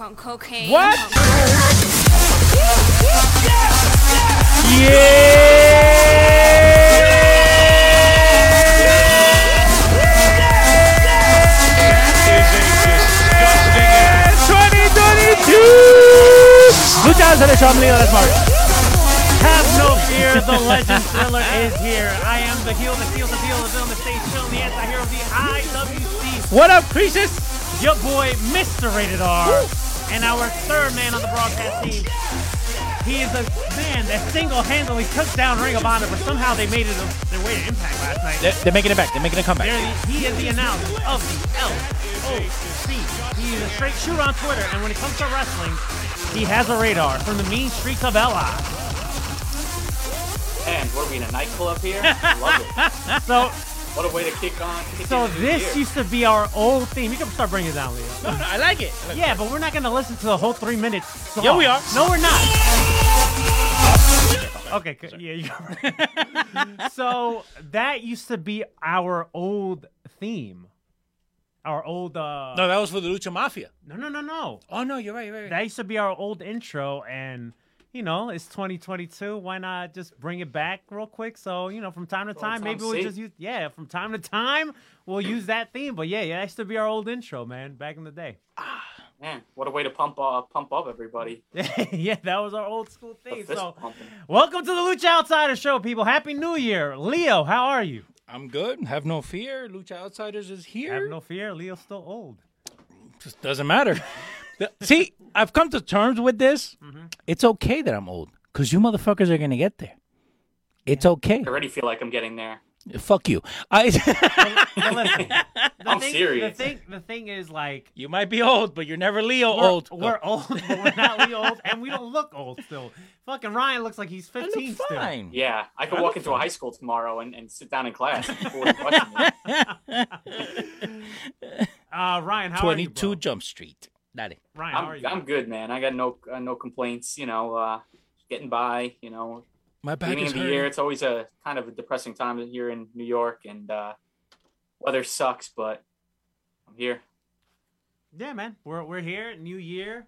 On cocaine. What? Lucha Outsider Show, I'm Leo, that's Mark. Have no fear, the legend thriller is here. I am the heel, the heel, the deal, the villain, the stage villain, the anti-hero of the IWC. What up, Creases? Your boy, Mr. Rated R. And our third man on the broadcast team. He is a man that single-handedly took down Ring of Honor, but somehow they made it a, their way to Impact last night. They're, they're making it back. They're making a comeback. They're the- he is the announcer of the LOC. He is a straight shooter on Twitter, and when it comes to wrestling, he has a radar from the mean streets of LA. And what are we in a nightclub here? Love it. So, What a way to kick on. Kick so this used to be our old theme. You can start bringing it down, Leo. No, no, I like it. Yeah, but we're not going to listen to the whole three minutes. Song. Yeah, we are. No, we're not. Okay, good. yeah, you are So that used to be our old theme. Our old uh No, that was for the Lucha Mafia. no no no no. Oh no, you're right. You're right. That used to be our old intro and you know, it's 2022. Why not just bring it back real quick? So, you know, from time to Well, time, maybe we'll just use, yeah, from time to time, we'll use that theme. But yeah, yeah, that used to be our old intro, man, back in the day. Man, what a way to pump uh, pump up everybody. yeah, that was our old school The theme. So, pumping. welcome to the Lucha Outsider Show, people. Happy New Year. Leo, how are you? I'm good. Have no fear. Lucha Outsiders is here. Have no fear. Leo's still old. Just doesn't matter. The- See, I've come to terms with this. Mm-hmm. It's okay that I'm old because you motherfuckers are gonna get there. It's okay. I already feel like I'm getting there. Fuck you. I. But listen, the I'm thing, serious. The thing, the thing is, like, you might be old, but you're never Leo we're, old. We're old, but we're not Leo old, and we don't look old still. Fucking Ryan looks like he's I 15 look still. fine. Yeah, I could I walk look into a high school tomorrow and, and sit down in class. People would question me. Uh, Ryan, how are you, 22 bro? Jump Street. That it. Ryan, how are I'm, you? I'm good, man. I got no uh, no complaints. You know, uh, getting by. You know, My back beginning is of the hurting. year, it's always a kind of a depressing time here in New York, and uh, weather sucks, but I'm here. Yeah, man, we're we're here. New year,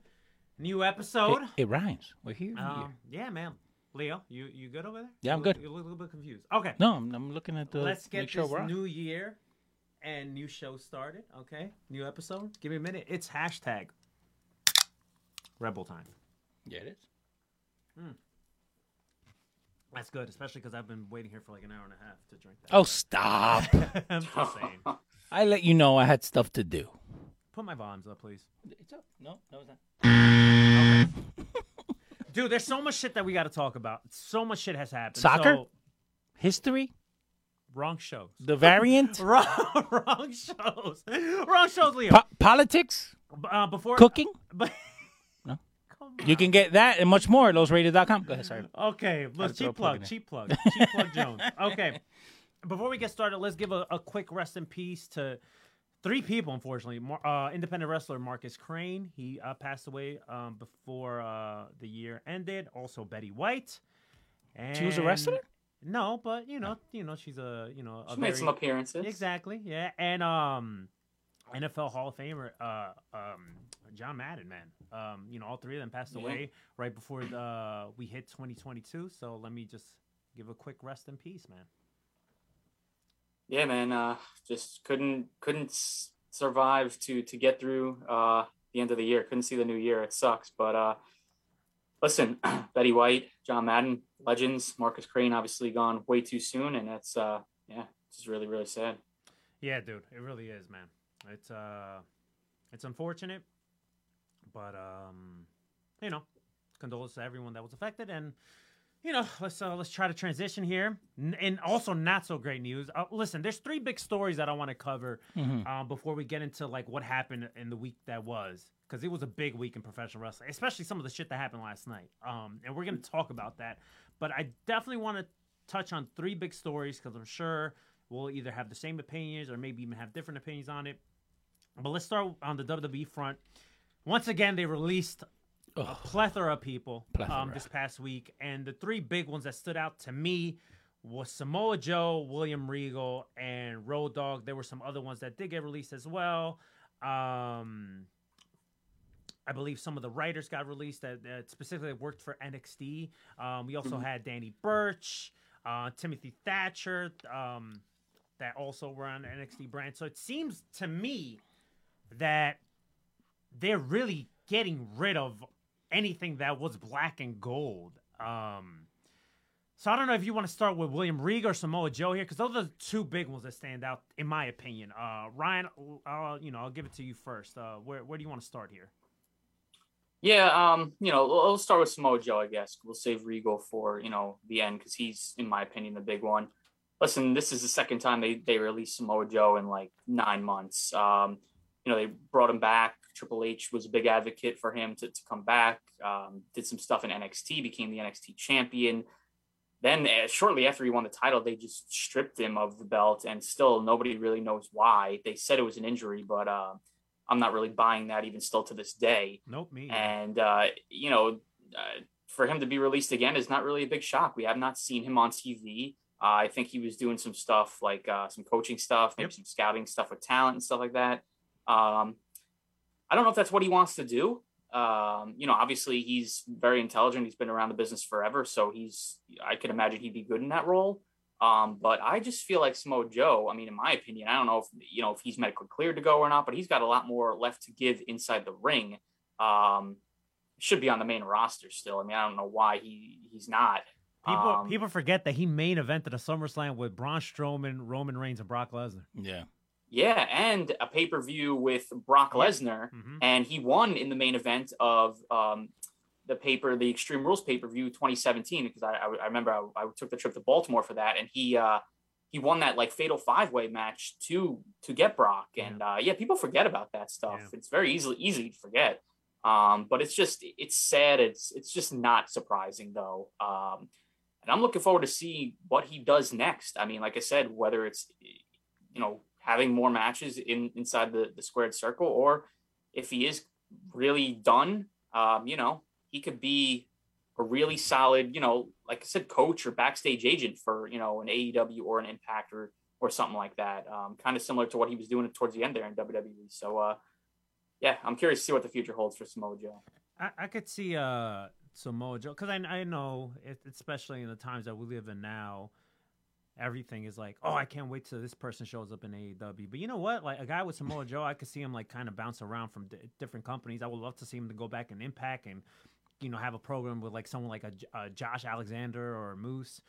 new episode. it rhymes. We're here. Um, yeah, man. Leo, you you good over there? Yeah, I'm You look- good. You look a little bit confused. Okay, No, I'm, I'm looking at the. let's get make sure this we're on. new year and new show started. Okay, new episode. Give me a minute. It's hashtag Rebel time. Yeah, it is. Hmm. That's good, especially because I've been waiting here for like an hour and a half to drink that. Oh, stop. I'm just saying. I let you know I had stuff to do. Put my volumes up, please. It's up. No, no, it's not. Dude, there's so much shit that we got to talk about. So much shit has happened. Soccer? So, History? Wrong shows. The variant? wrong, wrong shows. Wrong shows, Leo. Po- politics? uh, before Cooking? But No. You can get that and much more at losrated.com. Go ahead, sorry. Okay, let's to throw a cheap plug plug, in there. cheap plug, cheap plug Jones. Okay, before we get started, let's give a, a quick rest in peace to three people. Unfortunately, Mar- uh, independent wrestler Marcus Crane, he uh, passed away um, before uh, the year ended. Also, Betty White. And She was a wrestler? No, but you know, you know, she's a you know a She made some appearances. Exactly. Yeah, and um, NFL Hall of Famer uh um John Madden, man. Um, you know, all three of them passed Yeah. away right before uh we hit 2022. So let me just give a quick rest in peace, man. yeah man uh just couldn't couldn't survive to to get through uh the end of the year couldn't see the new year it sucks but uh listen betty white john madden legends. Marcus crane obviously gone way too soon and that's uh yeah it's just really really sad. Yeah, dude, it really is, man. It's uh, it's unfortunate, but um, you know, condolences to everyone that was affected, and you know, let's uh, let's try to transition here, and also not so great news. Uh, listen, there's three big stories that I want to cover uh, before we get into like what happened in the week that was, because it was a big week in professional wrestling, especially some of the shit that happened last night. Um, and we're gonna talk about that, but I definitely want to touch on three big stories because I'm sure we'll either have the same opinions or maybe even have different opinions on it. But let's start on the WWE front. Once again, they released a plethora of people um, this past week, and the three big ones that stood out to me was Samoa Joe, William Regal, and Road Dogg. There were some other ones that did get released as well. Um, I believe some of the writers got released that, that specifically worked for NXT. Um, we also had Danny Burch, uh, Timothy Thatcher, um, that also were on the NXT brand. So it seems to me that they're really getting rid of anything that was black and gold. Um, so I don't know if you want to start with William Regal or Samoa Joe here, because those are the two big ones that stand out, in my opinion. Uh, Ryan, uh, you know, I'll give it to you first. Uh, where where do you want to start here? Yeah, um, you know, we'll, start with Samoa Joe, I guess. We'll save Regal for, you know, the end because he's, in my opinion, the big one. Listen, this is the second time they, they released Samoa Joe in like nine months. Um, you know, they brought him back. Triple H was a big advocate for him to, to come back, um, did some stuff in NXT, became the NXT champion. Then, uh, shortly after he won the title, they just stripped him of the belt, and still nobody really knows why. They said it was an injury, but uh, I'm not really buying that even still to this day. Nope, me. And uh, you know, uh, for him to be released again is not really a big shock. We have not seen him on TV. Uh, I think he was doing some stuff like uh, some coaching stuff, maybe Yep. some scouting stuff with talent and stuff like that. Um, I don't know if that's what he wants to do. Um, you know, obviously he's very intelligent. He's been around the business forever, so he's. I could imagine he'd be good in that role. Um, but I just feel like Samoa Joe. I mean, in my opinion, I don't know if you know if he's medically cleared to go or not, but he's got a lot more left to give inside the ring. Um, should be on the main roster still. I mean, I don't know why he he's not. people Um, people forget that he main evented a SummerSlam with Braun Strowman, Roman Reigns, and Brock Lesnar. Yeah. Yeah, and a pay per view with Brock Lesnar, Mhm. and he won in the main event of um, the paper, the Extreme Rules pay per view 2017. Because I, I, I remember I, I took the trip to Baltimore for that, and he uh, he won that like fatal five way match to to get Brock. And uh, yeah, people forget about that stuff. Yeah. It's very easily easy to forget. Um, but it's just it's sad. It's it's just not surprising though. Um, and I'm looking forward to see what he does next. I mean, like I said, whether it's you know having more matches in inside the the squared circle, or if he is really done, um, you know, he could be a really solid, you know, like I said, coach or backstage agent for you know an AEW or an Impact or or something like that. Um, kind of similar to what he was doing towards the end there in WWE. So, uh, yeah, I'm curious to see what the future holds for Samoa Joe. I, I could see uh Samoa Joe because I I know it, especially in the times that we live in now, everything is like oh I can't wait till this person shows up in AEW. But you know what? Like a guy with Samoa Joe, I could see him like kind of bounce around from di- different companies. I would love to see him to go back and Impact and you know have a program with like someone like a Josh Alexander or a Moose.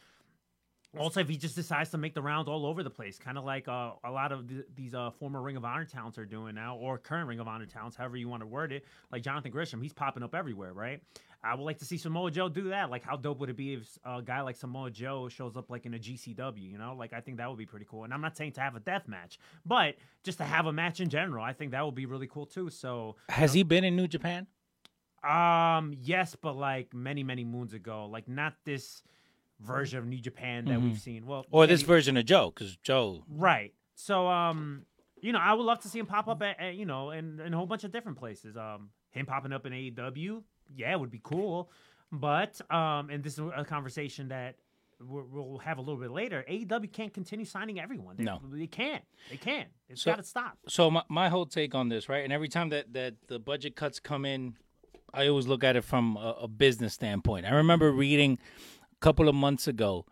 Also, if he just decides to make the rounds all over the place, kind of like uh, a lot of th- these uh, former Ring of Honor talents are doing now, or current Ring of Honor talents, however you want to word it, like Jonathan Gresham, he's popping up everywhere, right? I would like to see Samoa Joe do that. Like, how dope would it be if a guy like Samoa Joe shows up like in a GCW? You know, like I think that would be pretty cool. And I'm not saying to have a death match, but just to have a match in general, I think that would be really cool too. So, Has he been in New Japan? Um, yes, but like many many moons ago, like not this version of New Japan that we've seen. Well, Or this maybe- version of Joe? Because Joe. Right. So, um, you know, I would love to see him pop up at, at, you know, in, in a whole bunch of different places. Um, him popping up in AEW, yeah, it would be cool. But, um, and this is a conversation that we'll, we'll have a little bit later. AEW can't continue signing everyone. They, No. they can't. They can't. It's So- got to stop. So my, my whole take on this, right? And every time that, that the budget cuts come in, I always look at it from a, a business standpoint. I remember reading a couple of months ago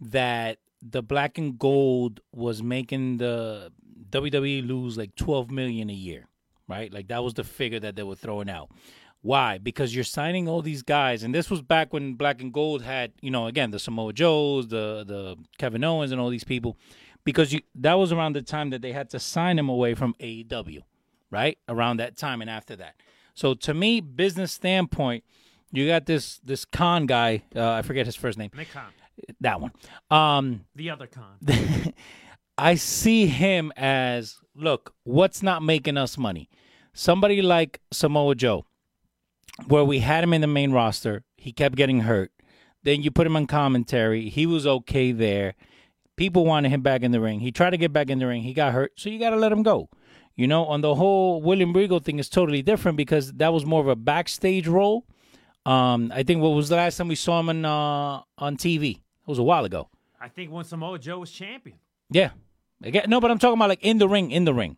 that the black and gold was making the WWE lose like 12 million a year, right? Like that was the figure that they were throwing out. Why? Because you're signing all these guys, and this was back when Black and Gold had, you know, again the Samoa Joes, the the Kevin Owens, and all these people, because you that was around the time that they had to sign them away from AEW, right? Around that time and after that. So to me, business standpoint, you got this this Khan guy. Uh, I forget his first name. Nick Khan, That one. Um, the other con. I see him as look, what's not making us money? Somebody like Samoa Joe, where we had him in the main roster, he kept getting hurt. Then you put him on commentary, he was okay there. People wanted him back in the ring. He tried to get back in the ring, he got hurt, so you got to let him go. You know, on the whole William Regal thing is totally different because that was more of a backstage role. Um, I think what was the last time we saw him on uh, on TV? It was a while ago. I think when Samoa Joe was champion. Yeah. Again, no, but I'm talking about like in the ring, in the ring.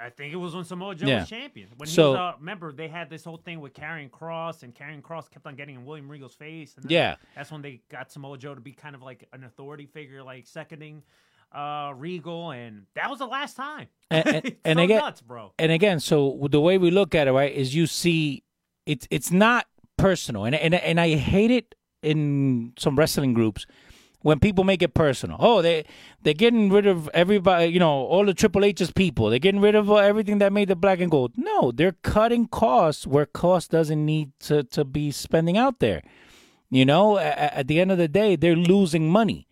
I think it was when Samoa Joe Yeah. was champion. When So- he was, uh, remember they had this whole thing with Karrion Cross, and Karrion Cross kept on getting in William Regal's face. Yeah. that's when they got Samoa Joe to be kind of like an authority figure, like seconding uh, Regal, and that was the last time. And- and- and so again- nuts, bro. and again, so the way we look at it, right, is you see it's it's not personal, and and and I hate it in some wrestling groups when people make it personal. Oh, they they're getting rid of everybody, you know, all the Triple H's people. They're getting rid of everything that made the black and gold. No, they're cutting costs where cost doesn't need to to be spending out there. You know, at, at the end of the day, they're losing money.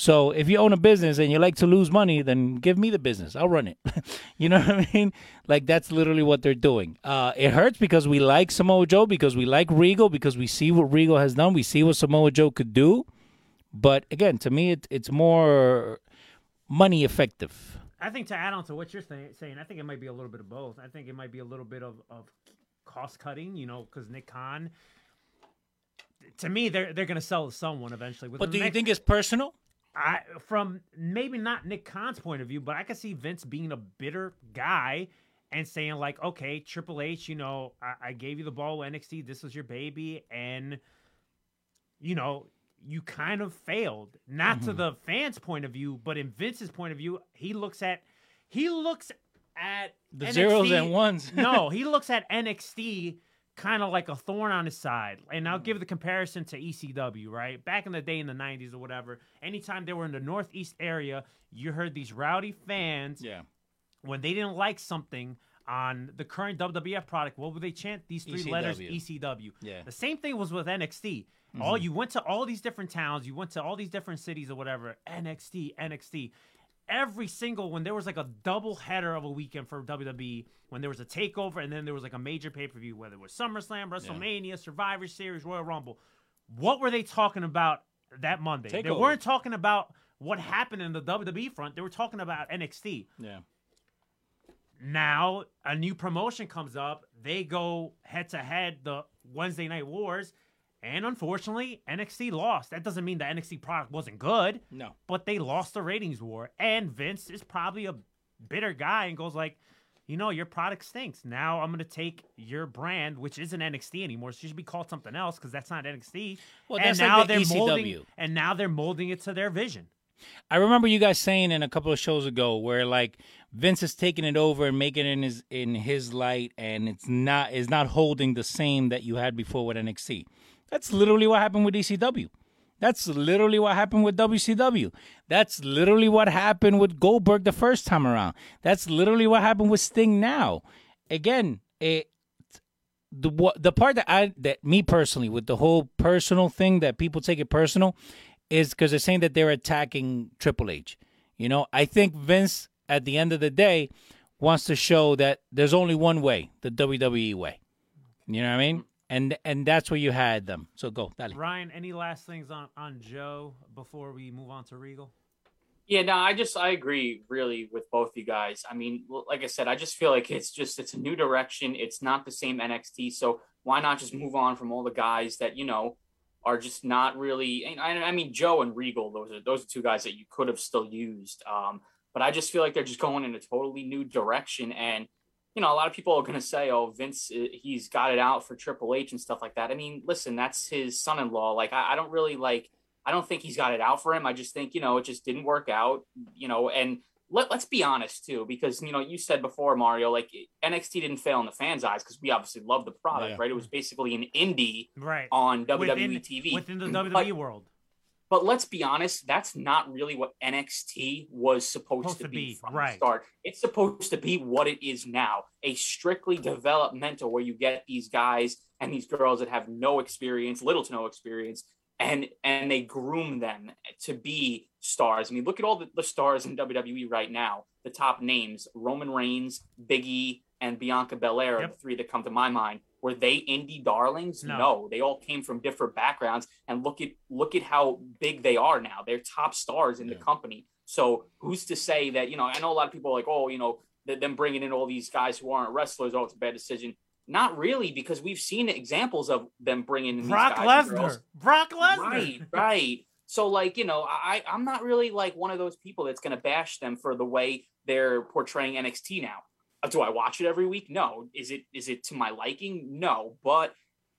So if you own a business and you like to lose money, then give me the business. I'll run it. you know what I mean? Like that's literally what they're doing. Uh, it hurts because we like Samoa Joe, because we like Regal, because we see what Regal has done. We see what Samoa Joe could do. But again, to me, it, it's more money effective. I think to add on to what you're saying, saying, I think it might be a little bit of both. I think it might be a little bit of, of cost cutting, you know, because Nick Khan. To me, they're they're gonna sell to someone eventually. But do you next- think it's personal? I from maybe not Nick Khan's point of view, but I could see Vince being a bitter guy and saying like, okay, Triple H, you know, I, I gave you the ball with NXT. This was your baby, and you know, you kind of failed. Not Mm-hmm. to the fans' point of view, but in Vince's point of view, he looks at he looks at The NXT zeros and ones. no, he looks at NXT kind of like a thorn on his side. And I'll hmm. give the comparison to ECW, right? Back in the day in the 90s or whatever, anytime they were in the Northeast area, you heard these rowdy fans Yeah. when they didn't like something on the current WWF product, what would they chant? These three letters, ECW. ECW. Yeah. The same thing was with NXT. All mm-hmm. you went to all these different towns, you went to all these different cities or whatever. NXT, NXT. Every single when there was like a double header of a weekend for WWE, when there was a takeover and then there was like a major pay per view, whether it was SummerSlam, WrestleMania, Survivor Series, Royal Rumble. What were they talking about that Monday? They weren't talking about what happened in the WWE front. They were talking about NXT Yeah. now a new promotion comes up they go head to head the wednesday night wars and unfortunately nxt lost. That doesn't mean the nxt product wasn't good. No. but they lost the ratings war. And vince is probably a bitter guy and goes like you know your product stinks. Now i'm gonna take your brand which isn't nxt anymore. So you should be called something else because that's not nxt Well, and that's like now the they're ECW. molding and now they're molding it to their vision. I remember you guys saying in a couple of shows ago where like Vince is taking it over and making it in his in his light, and it's not is not holding the same that you had before with NXT. That's literally what happened with ECW. That's literally what happened with WCW. That's literally what happened with Goldberg the first time around. That's literally what happened with Sting now. Again, it the what the part that I that me personally with the whole personal thing that people take it personal is because they're saying that they're attacking Triple H. You know, I think Vince at the end of the day wants to show that there's only one way, the WWE way. You know what I mean? And and that's where you had them. So go, Dale. ryan any last things on on joe before we move on to regal Yeah, no, I just I agree really with both you guys. I mean, like I said, I just feel like it's just it's a new direction. It's not the same NXT, so why not just move on from all the guys that you know are just not really. I, I mean, Joe and Regal, those are those are two guys that you could have still used. Um, but I just feel like they're just going in a totally new direction, and you know, a lot of people are going to say, "Oh, Vince, uh, he's got it out for Triple H and stuff like that." I mean, listen, that's his son-in-law. Like, I, I don't really like. I don't think he's got it out for him. I just think, you know, it just didn't work out, you know, and let, let's be honest too, because, you know, you said before, Mario, like NXT didn't fail in the fans' eyes because we obviously love the product, Yeah. right? It was basically an indie right on WWE within, TV. within the But- WWE world. But let's be honest, that's not really what NXT was supposed, Supposed to, be, be, from right. the start. It's supposed to be what it is now a strictly developmental where you get these guys and these girls that have no experience, little to no experience, and and they groom them to be stars. I mean, look at all the, the stars in WWE right now. The top names: Roman Reigns, Big E, and Bianca Belair are Yep. the three that come to my mind. Were they indie darlings? No. no, they all came from different backgrounds. And look at look at how big they are now. They're top stars in the company. So who's to say that you know? I know a lot of people are like, oh, you know, th- them bringing in all these guys who aren't wrestlers. Oh, it's a bad decision. Not really, because we've seen examples of them bringing in Brock these Lesnar. Brock Lesnar. Right, right. So like, you know, I I'm not really like one of those people that's gonna bash them for the way they're portraying NXT now. Do I watch it every week? No. Is it is it to my liking? No. But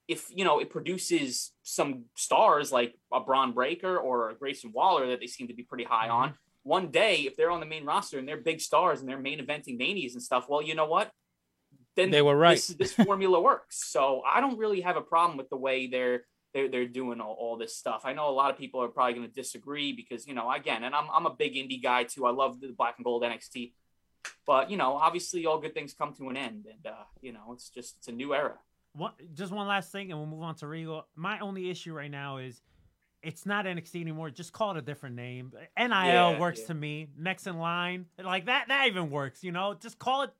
if you know it produces some stars like a Bron Breakker or a Grayson Waller that they seem to be pretty high Mm-hmm. on, one day if they're on the main roster and they're big stars and they're main eventing manias and stuff, well, you know what? Then They were right. This, this formula works. So I don't really have a problem with the way they're they're, they're doing all, all this stuff. I know a lot of people are probably going to disagree because you know again, and I'm I'm a big indie guy too. I love the black and gold NXT, but you know obviously all good things come to an end, and uh, you know it's just it's a new era. One, just one last thing, and we'll move on to Regal. My only issue right now is it's not NXT anymore. Just call it a different name. NIL Yeah, works yeah. to me. Next in line, like that. That even works. You know, just call it.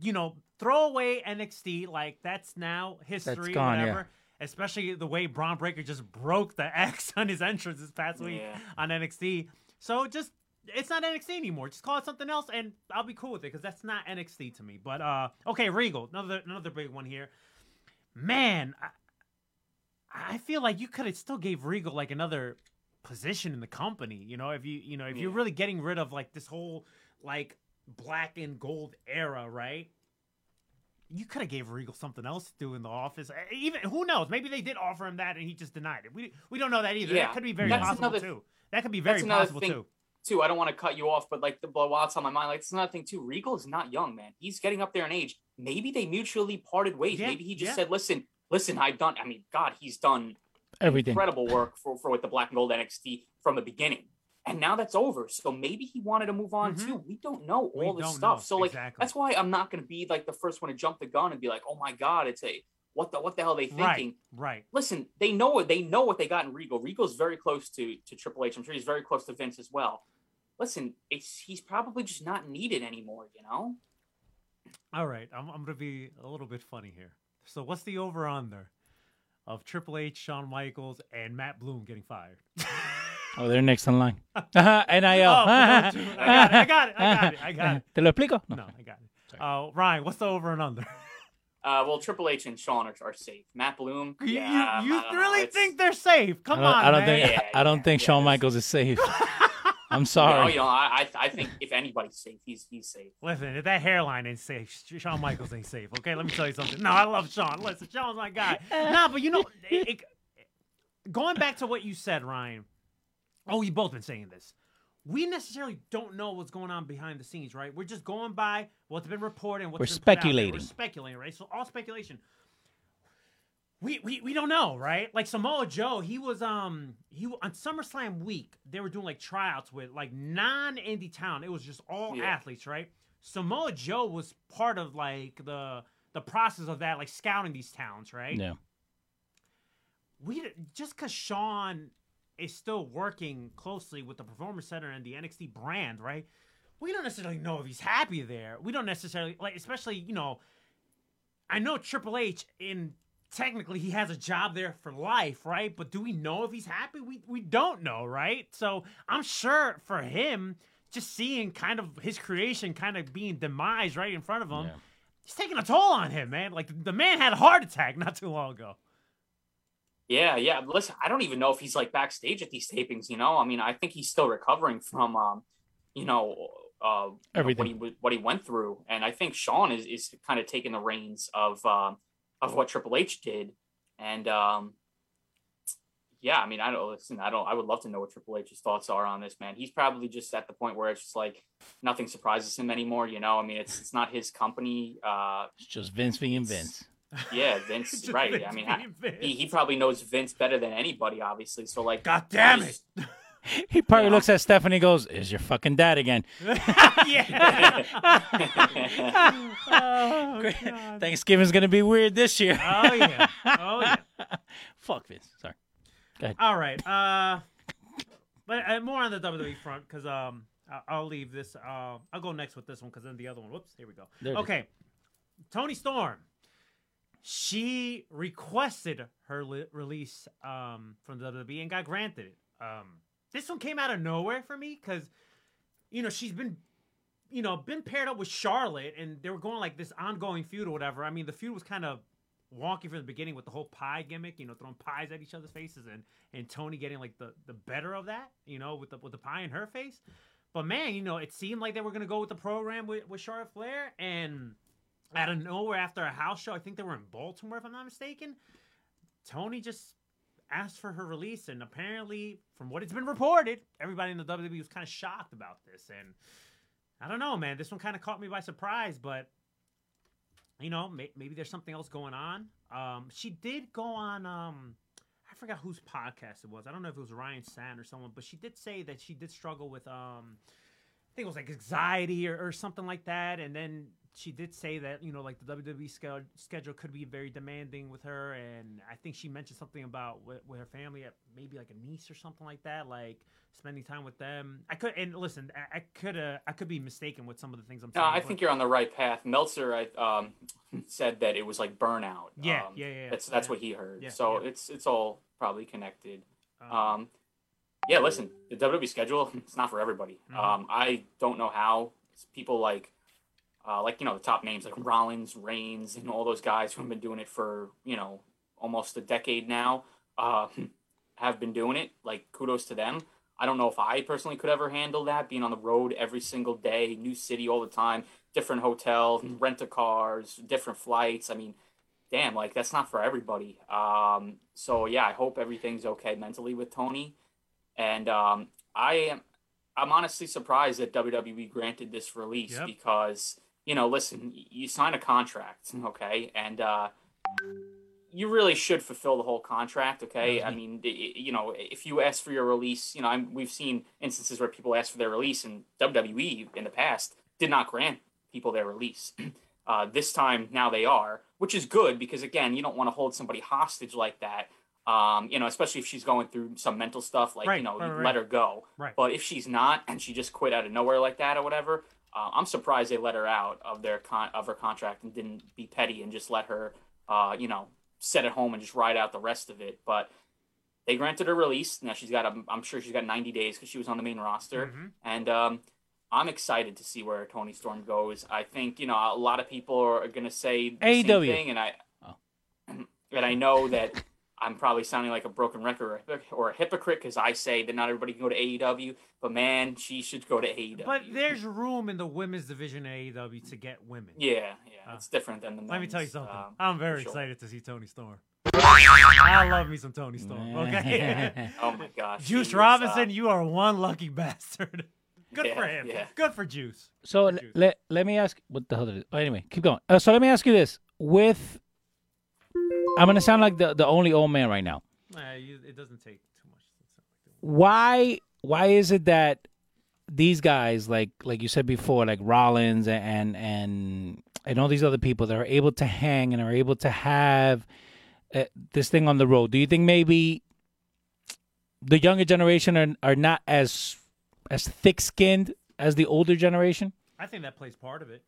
You know, throw away NXT. Like that's now history. gone, yeah. whatever. Especially the way Bron Breakker just broke the X on his entrance this past week Yeah. on NXT. So just it's not NXT anymore. Just call it something else, and I'll be cool with it because that's not NXT to me. But uh, okay, Regal, another another big one here. Man, I, I feel like you could have still gave Regal like another position in the company. You know, if you you know if you're really getting rid of like this whole like black and gold era, right? You could have gave Regal something else to do in the office. Even who knows? Maybe they did offer him that and he just denied it. We we don't know that either. Yeah, that could be very that's possible another- too. That could be very possible thing. too. Too, I don't want to cut you off, but like the blow outs on my mind, like it's another thing too. Regal is not young, man. He's getting up there in age. Maybe they mutually parted ways. Yeah, Maybe he just yeah. said, "Listen, listen, I've done. I mean, God, he's done Everything. incredible work for, for with the black and gold NXT from the beginning. And now that's over. So maybe he wanted to move on Mhm. too. We don't know We all this stuff. know, So like exactly. that's why I'm not gonna be like the first one to jump the gun and be like, oh my god, it's a what the what the hell are they thinking? Right, right. Listen, they know what they know what they got in Regal. Regal's very close to to Triple H. I'm sure he's very close to Vince as well. Listen, it's he's probably just not needed anymore, you know? All right, I'm, I'm gonna be a little bit funny here. So, what's the over on there of Triple H, Shawn Michaels, and Matt Bloom getting fired? Oh, they're next in line. NIL. Oh, I got it, I got it, I got it, I got it. ¿Te lo explico? no, I got it. Uh, Ryan, what's the over and under? Uh, well, Triple H and Shawn are, are safe. Matt Bloom, You- yeah, you, you I don't know, really think they're safe? Come I don't, on, I don't man. think Yeah, I don't yeah, think yeah, Shawn it's- Michaels is safe. I'm sorry. No, sorry. you know, I I I think if anybody's safe, he's he's safe. Listen, if that hairline ain't safe, Shawn Michaels ain't safe. Okay, let me tell you something. No, I love Shawn. Listen, Shawn's my guy. Nah, but you know, it, it- going back to what you said, Ryan. Oh, you both been saying this. We necessarily don't know what's going on behind the scenes, right? We're just going by what's been reported and what's We're been put out there. speculating. We're speculating, right? So all speculation. We, we we don't know, right? Like Samoa Joe, he was um he on SummerSlam week. They were doing like tryouts with like non indie town. It was just all Yeah. athletes, right? Samoa Joe was part of like the the process of that, like scouting these towns, right? Yeah. we just because Shawn is still working closely with the Performance Center and the NXT brand, right? We don't necessarily know if he's happy there. We don't necessarily like, especially you know. I know Triple H in technically he has a job there for life, right? But do we know if he's happy? We we don't know, right? So I'm sure for him, just seeing kind of his creation kind of being demised right in front of him, Yeah. he's taking a toll on him, man. Like the man had a heart attack not too long ago. Yeah, yeah. Listen, I don't even know if he's like backstage at these tapings. You know, I mean, I think he's still recovering from, um, you know, uh, you know, Everything. what he what he went through, and I think Shawn is is kind of taking the reins of um, of what Triple H did, and um, yeah, I mean, I don't listen. I don't. I would love to know what Triple H's thoughts are on this, man. He's probably just at the point where it's just like nothing surprises him anymore. You know, I mean, it's it's not his company. Uh, It's just Vince being Vince. Yeah, Vince. Just right. Vince I mean, being I- he, he probably knows Vince better than anybody, obviously. So like, God damn I it! just- He probably Yeah. looks at Stephanie and goes, Is your fucking dad again? yeah. oh, God. Thanksgiving's going to be weird this year. Oh yeah. Oh yeah. Fuck this. Sorry. All right. Uh, but uh, more on the WWE front because um, I- I'll leave this. Uh, I'll go next with this one because then the other one. Whoops. Here we go. There okay. Toni Storm. She requested her li- release um from WWE and got granted it. Um, this one came out of nowhere for me because, you know, she's been, you know, been paired up with Charlotte and they were going like this ongoing feud or whatever. I mean, the feud was kind of wonky from the beginning with the whole pie gimmick, you know, throwing pies at each other's faces and and Toni getting like the the better of that, you know, with the with the pie in her face. But man, you know, it seemed like they were gonna go with the program with, with Charlotte Flair, and out of nowhere after a house show, I think they were in Baltimore, if I'm not mistaken. Toni just asked for her release, and apparently, from what it's been reported, everybody in the WWE was kind of shocked about this. And I don't know, man, this one kind of caught me by surprise, but you know, may- maybe there's something else going on. Um, she did go on, um, I forgot whose podcast it was. I don't know if it was Ryan Sand or someone, but she did say that she did struggle with, um, I think it was like anxiety or, or something like that. And then she did say that, you know, like the WWE schedule, schedule could be very demanding with her. And I think she mentioned something about with, with her family, maybe like a niece or something like that, like spending time with them. I could, and listen, I, I could, uh, I could be mistaken with some of the things I'm No, saying. I think you're on the right path. Meltzer, I um, said that it was like burnout. Yeah, um, yeah, yeah. That's that's Yeah. what he heard. Yeah, so yeah. it's it's all probably connected. Um, Um, yeah, listen, the WWE schedule it's not for everybody. Mhm. Um, I don't know how people like, uh, like you know the top names like Rollins, Reigns, and all those guys who have been doing it for you know almost a decade now, uh, have been doing it. Like kudos to them. I don't know if I personally could ever handle that, being on the road every single day, new city all the time, different hotel, rent a cars, different flights. I mean, damn, like that's not for everybody. Um, so yeah, I hope everything's okay mentally with Toni, and um, I am. I'm honestly surprised that WWE granted this release Yep. because you know, listen, you sign a contract, okay, and uh, you really should fulfill the whole contract, okay? I mean, you know, if you ask for your release, you know, I'm, we've seen instances where people ask for their release, and WWE in the past did not grant people their release. Uh, this time, now they are, which is good because again, you don't want to hold somebody hostage like that. Um, you know, especially if she's going through some mental stuff, like Right, you know, right, let her go. Right. But if she's not, and she just quit out of nowhere like that or whatever, uh, I'm surprised they let her out of their con- of her contract and didn't be petty and just let her, uh, you know, sit at home and just ride out the rest of it. But they granted her release. Now she's got, a, I'm sure she's got 90 days because she was on the main roster, Mhm. and um, I'm excited to see where Toni Storm goes. I think you know a lot of people are going to say the same AEW. thing, and I, Oh. and I know that. I'm probably sounding like a broken record or a hypoc- or a hypocrite because I say that not everybody can go to AEW, but man, she should go to AEW. But there's room in the women's division of AEW to get women. yeah, yeah, Uh, it's different than the. Let me tell you something. um, I'm very sure. excited to see Toni Storm. I love me some Toni Storm. Okay. Oh my gosh, Juice she Robinson, uh, you are one lucky bastard. Good Yeah, for him. yeah. Good for Juice. So l- Juice. let let me ask what the hell did it? Oh, anyway, keep going. Uh, so let me ask you this: with I'm gonna sound like the the only old man right now. Nah, you, it doesn't take too much. Why why is it that these guys like like you said before, like Rollins and and and all these other people that are able to hang and are able to have uh, this thing on the road? Do you think maybe the younger generation are are not as as thick skinned as the older generation? I think that plays part of it.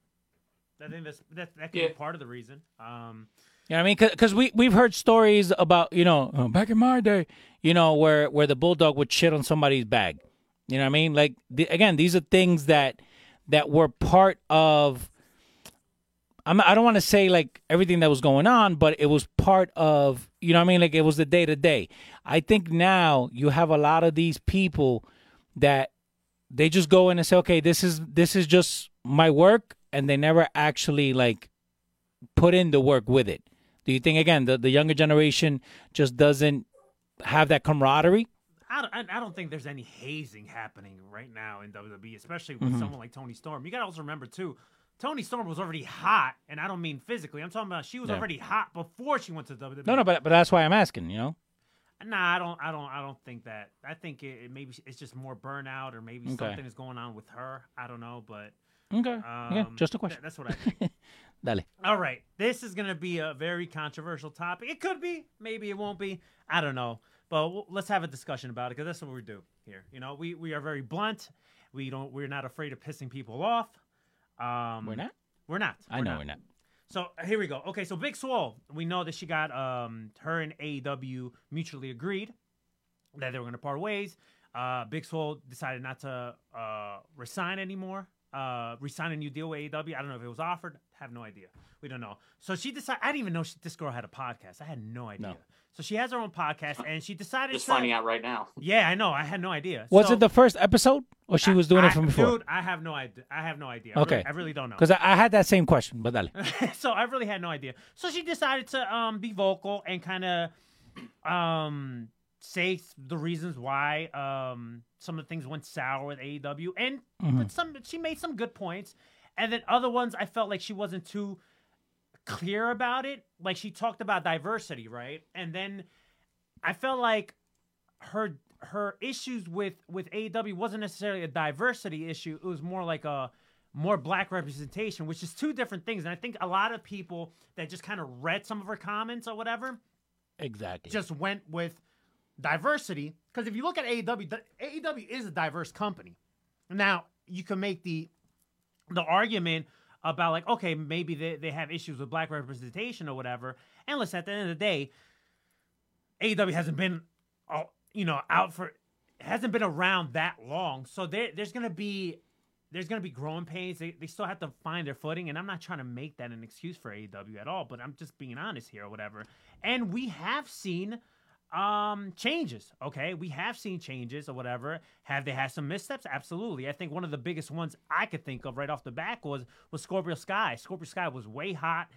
I think that's that that could Yeah. be part of the reason. Um, You know what I mean? Because we we've heard stories about you know uh, back in my day, you know where where the bulldog would shit on somebody's bag. You know what I mean? Like the, again, these are things that that were part of. I'm, I don't want to say like everything that was going on, but it was part of you know what I mean. Like it was the day to day. I think now you have a lot of these people that they just go in and say, okay, this is this is just my work, and they never actually like put in the work with it. Do you think again the, the younger generation just doesn't have that camaraderie? I don't, I don't think there's any hazing happening right now in WWE, especially with Mhm. someone like Toni Storm. You got to also remember too, Toni Storm was already hot, and I don't mean physically. I'm talking about she was Yeah. already hot before she went to WWE. No, no, but but that's why I'm asking. You know. Nah, I don't. I don't. I don't think that. I think it, it maybe it's just more burnout, or maybe Okay. something is going on with her. I don't know, but Okay. um, yeah, just a th- question. that's what I think. Dale. All right, this is gonna be a very controversial topic. It could be, maybe it won't be. I don't know, but let's have a discussion about it because that's what we do here. You know, we we are very blunt. We don't. We're not afraid of pissing people off. Um, We're not. We're not. I know we're not. So here we go. Okay, so Big Swole, we know that she got um her and AEW mutually agreed that they were going to part ways. Uh, Big Swole decided not to uh resign anymore. Uh, resign a new deal with AEW. I don't know if it was offered. Have no idea. We don't know. So she decided. I didn't even know she, this girl had a podcast. I had no idea. No. So she has her own podcast, and she decided. Just to, finding out right now. Yeah, I know. I had no idea. Was So- it the first episode, or she was doing I- it from before? Dude, I have no idea. I have no idea. I Okay. really, I really don't know. Because I, I had that same question, but dale. so I really had no idea. So she decided to um be vocal and kind of um say the reasons why um some of the things went sour with AEW and mm-hmm. but some she made some good points and then other ones I felt like she wasn't too clear about it like she talked about diversity right and then I felt like her her issues with with AEW wasn't necessarily a diversity issue. It was more like a more black representation, which is two different things. And I think a lot of people that just kind of read some of her comments or whatever Exactly. just went with diversity. Because if you look at AEW, AEW is a diverse company. Now you can make the the argument about like, okay, maybe they, they have issues with black representation or whatever. And listen, at the end of the day, AEW hasn't been, uh, you know, out for hasn't been around that long. So there, there's gonna be there's gonna be growing pains. They, they still have to find their footing, and I'm not trying to make that an excuse for AEW at all. But I'm just being honest here or whatever. And we have seen um changes okay? We have seen changes or whatever. Have they had some missteps? Absolutely. I think one of the biggest ones i could think of right off the back was was scorpio sky. Scorpio sky was way hot.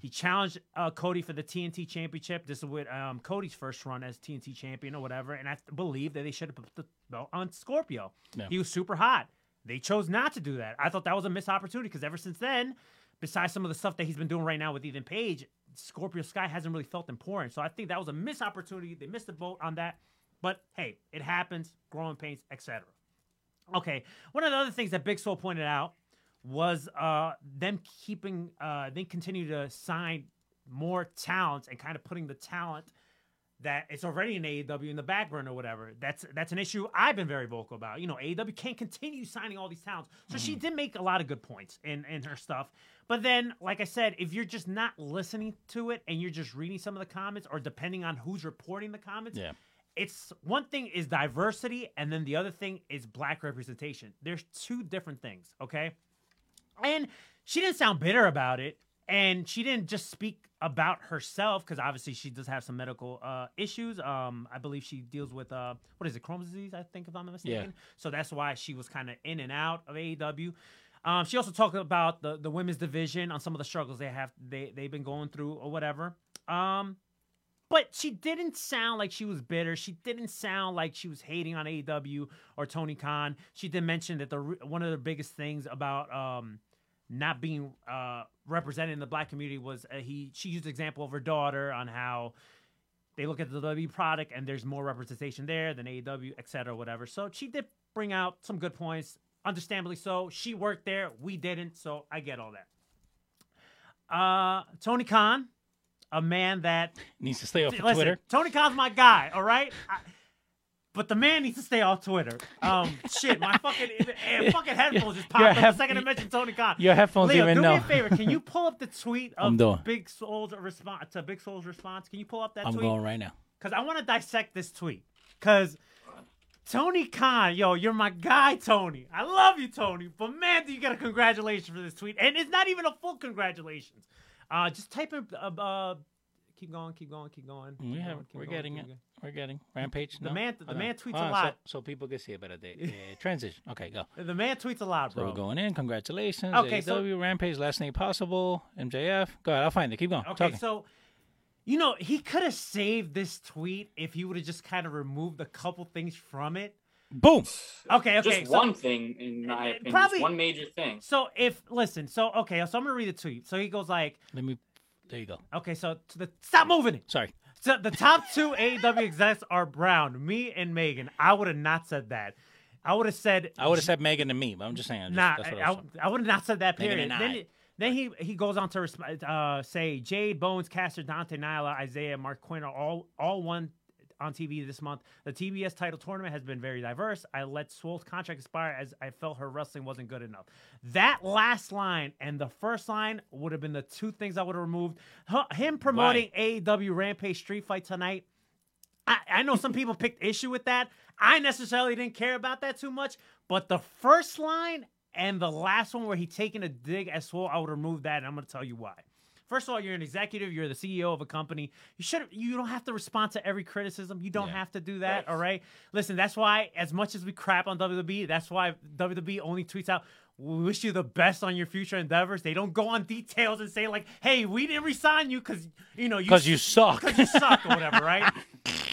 He challenged uh, cody for the tnt championship. This is with um cody's first run as tnt champion or whatever and i believe that they should have put the belt on scorpio. Yeah. he was super hot. They chose not to do that. I thought that was a missed opportunity because ever since then besides some of the stuff that he's been doing right now with Ethan Page, Scorpio Sky hasn't really felt important. So I think that was a missed opportunity. They missed the boat on that. But hey, it happens, growing pains, etc. Okay, one of the other things that Big Swole pointed out was uh, them keeping, uh, they continue to sign more talents and kind of putting the talent that it's already in AEW in the back burner or whatever. That's that's an issue I've been very vocal about. You know, AEW can't continue signing all these talents. So she did make a lot of good points in in her stuff. But then, like I said, if you're just not listening to it and you're just reading some of the comments or depending on who's reporting the comments, Yeah. it's one thing is diversity and then the other thing is black representation. There's two different things, okay? And she didn't sound bitter about it. And she didn't just speak about herself because obviously she does have some medical uh, issues. Um, I believe she deals with uh, what is it, Crohn's disease? I think if I'm not mistaken. Yeah. So that's why she was kind of in and out of AEW. Um, she also talked about the the women's division on some of the struggles they have they they've been going through or whatever. Um, but she didn't sound like she was bitter. She didn't sound like she was hating on AEW or Tony Khan. She did mention that the one of the biggest things about um, not being uh, represented in the black community was uh, he. She used the example of her daughter on how they look at the WWE product and there's more representation there than AEW, et cetera, whatever. So she did bring out some good points, understandably so. She worked there, we didn't, so I get all that. Uh, Tony Khan, a man that Needs to stay off of Listen, Twitter. Tony Khan's my guy, all right? I, but the man needs to stay off Twitter. Um, shit, my fucking eh, fucking headphones just popped Your up hef- the second I mentioned Tony Khan. your headphones Leo, even do know. me a favor. Can you pull up the tweet I'm of doing. Big Swole's response to Big Swole's response? Can you pull up that I'm tweet? going right now. Because I want to dissect this tweet. Because Tony Khan, yo, you're my guy, Tony. I love you, Tony. But man, do you get a congratulations for this tweet? And it's not even a full congratulations. Uh, just type in. Uh, uh, keep going, keep going, keep going. We have, going, we're going, getting it. going. We're getting Rampage. The no? man- the man tweets a Ah, so- lot. so, people can see it better. Day. Uh, transition. Okay, go. The man tweets a lot, So bro. we're going in. Congratulations. Okay, AEW, so- Rampage, last name possible. MJF. Go ahead. I'll find it. Keep going. Okay, Talking. so you know he could have saved this tweet if he would have just kind of removed a couple things from it. Boom. Okay, okay. Just so- one thing, in my Uh, opinion, probably- just one major thing. So if listen, so okay, so I'm gonna read the tweet. So he goes like, Let me. There you go. okay, so to the stop moving it. Sorry. So the top two AEW execs are Brown, me, and Megan. I would have not said that. I would have said I would have said Megan to me, but I'm just saying. I just- Nah, that's what I, I. I would have not said that. Megan Period. and Then, I. it- then he he goes on to uh, say Jade, Bowens, Caster, Dante, Nyla, Isiah, Marq Quen are all all won on TV this month. The TBS title tournament has been very diverse. I let Swole's contract expire as I felt her wrestling wasn't good enough. That last line and the first line would have been the two things I would have removed. Him promoting AEW Rampage Street Fight tonight. I, I know some people picked issue with that. I necessarily didn't care about that too much, but the first line and the last one where he taking a dig at Swole, I would remove that, and I'm going to tell you why. First of all, you're an executive. You're the CEO of a company. You should. You don't have to respond to every criticism. You don't Yeah. have to do that. All right. Listen. That's why, as much as we crap on WWE, that's why WWE only tweets out, "We wish you the best on your future endeavors." They don't go on details and say like, "Hey, we didn't resign you because you know you Because you suck. because you suck or whatever, right?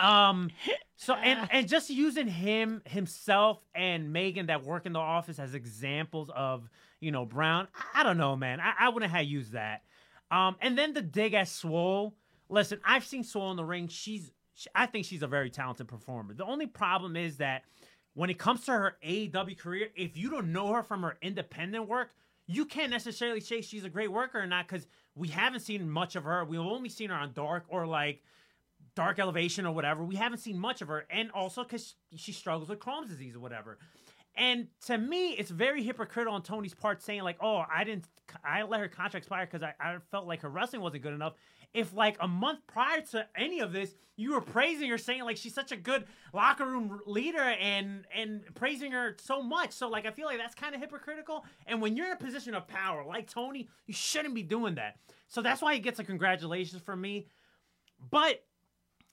Um, so and and just using him himself and Megan that work in the office as examples of you know Brown. I, I don't know, man. I, I wouldn't have used that. Um, and then the dig at Swole. Listen, I've seen Swole in the ring. She's she, I think she's a very talented performer. The only problem is that when it comes to her AEW career, if you don't know her from her independent work, you can't necessarily say she's a great worker or not because we haven't seen much of her. We've only seen her on Dark or like Dark Elevation or whatever. We haven't seen much of her, and also because she struggles with Crohn's disease or whatever. And to me, it's very hypocritical on Tony's part saying like, "Oh, I didn't, I let her contract expire because I, I felt like her wrestling wasn't good enough." If like a month prior to any of this, you were praising her, saying like she's such a good locker room leader and and praising her so much, so like I feel like that's kind of hypocritical. And when you're in a position of power like Tony, you shouldn't be doing that. So that's why he gets a congratulations from me. But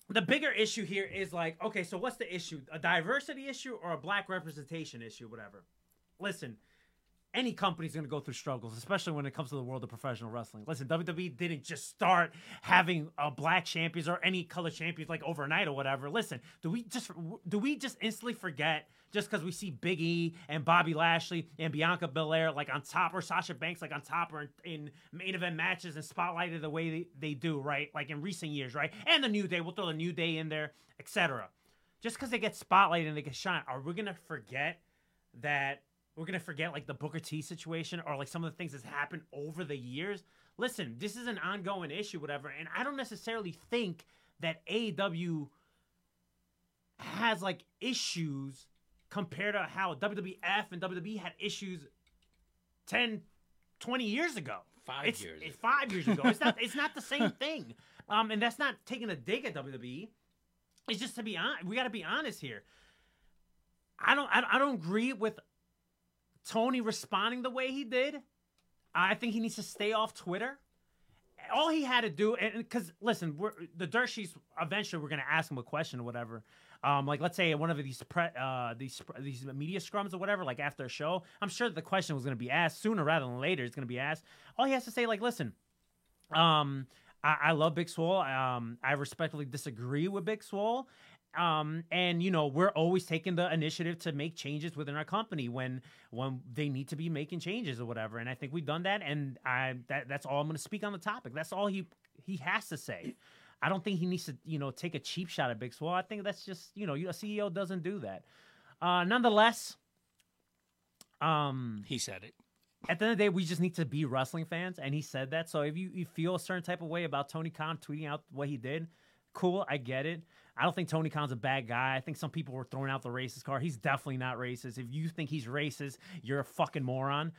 the bigger issue here is like, okay, so what's the issue? A diversity issue or a black representation issue, whatever. Listen, any company's gonna go through struggles, especially when it comes to the world of professional wrestling. Listen, WWE didn't just start having uh, black champions or any color champions like overnight or whatever. Listen, do we just do we just instantly forget just because we see Big E and Bobby Lashley and Bianca Belair like on top or Sasha Banks like on top or in, in main event matches and spotlighted the way they, they do, right? Like in recent years, right? And the New Day, we'll throw the New Day in there, etc. Just because they get spotlighted and they get shine, are we gonna forget that we're gonna forget like the Booker T situation or like some of the things that's happened over the years? Listen, this is an ongoing issue, whatever, and I don't necessarily think that AEW has like issues compared to how WWF and WWE had issues 10, 20 years ago. Five it's, years It's five years ago. It's not. It's not the same thing. Um, and that's not taking a dig at WWE. It's just to be honest. We got to be honest here. I don't. I, I don't agree with Tony responding the way he did. I think he needs to stay off Twitter. All he had to do, and because listen, the dirt sheets. Eventually, we're gonna ask him a question or whatever. Um, like let's say one of these pre, uh, these these media scrums or whatever, like after a show. I'm sure that the question was gonna be asked sooner rather than later. It's gonna be asked. All he has to say, like, listen, um, I, I love Big Swole. Um, I respectfully disagree with Big Swole. Um, and you know, we're always taking the initiative to make changes within our company when when they need to be making changes or whatever. And I think we've done that. And I that that's all I'm gonna speak on the topic. That's all he he has to say. I don't think he needs to, you know, take a cheap shot at Big Swole. I think that's just, you know, a CEO doesn't do that. Uh, nonetheless, um, He said it. at the end of the day, we just need to be wrestling fans, and he said that. So if you, you feel a certain type of way about Tony Khan tweeting out what he did, cool, I get it. I don't think Tony Khan's a bad guy. I think some people were throwing out the racist card. He's definitely not racist. If you think he's racist, you're a fucking moron.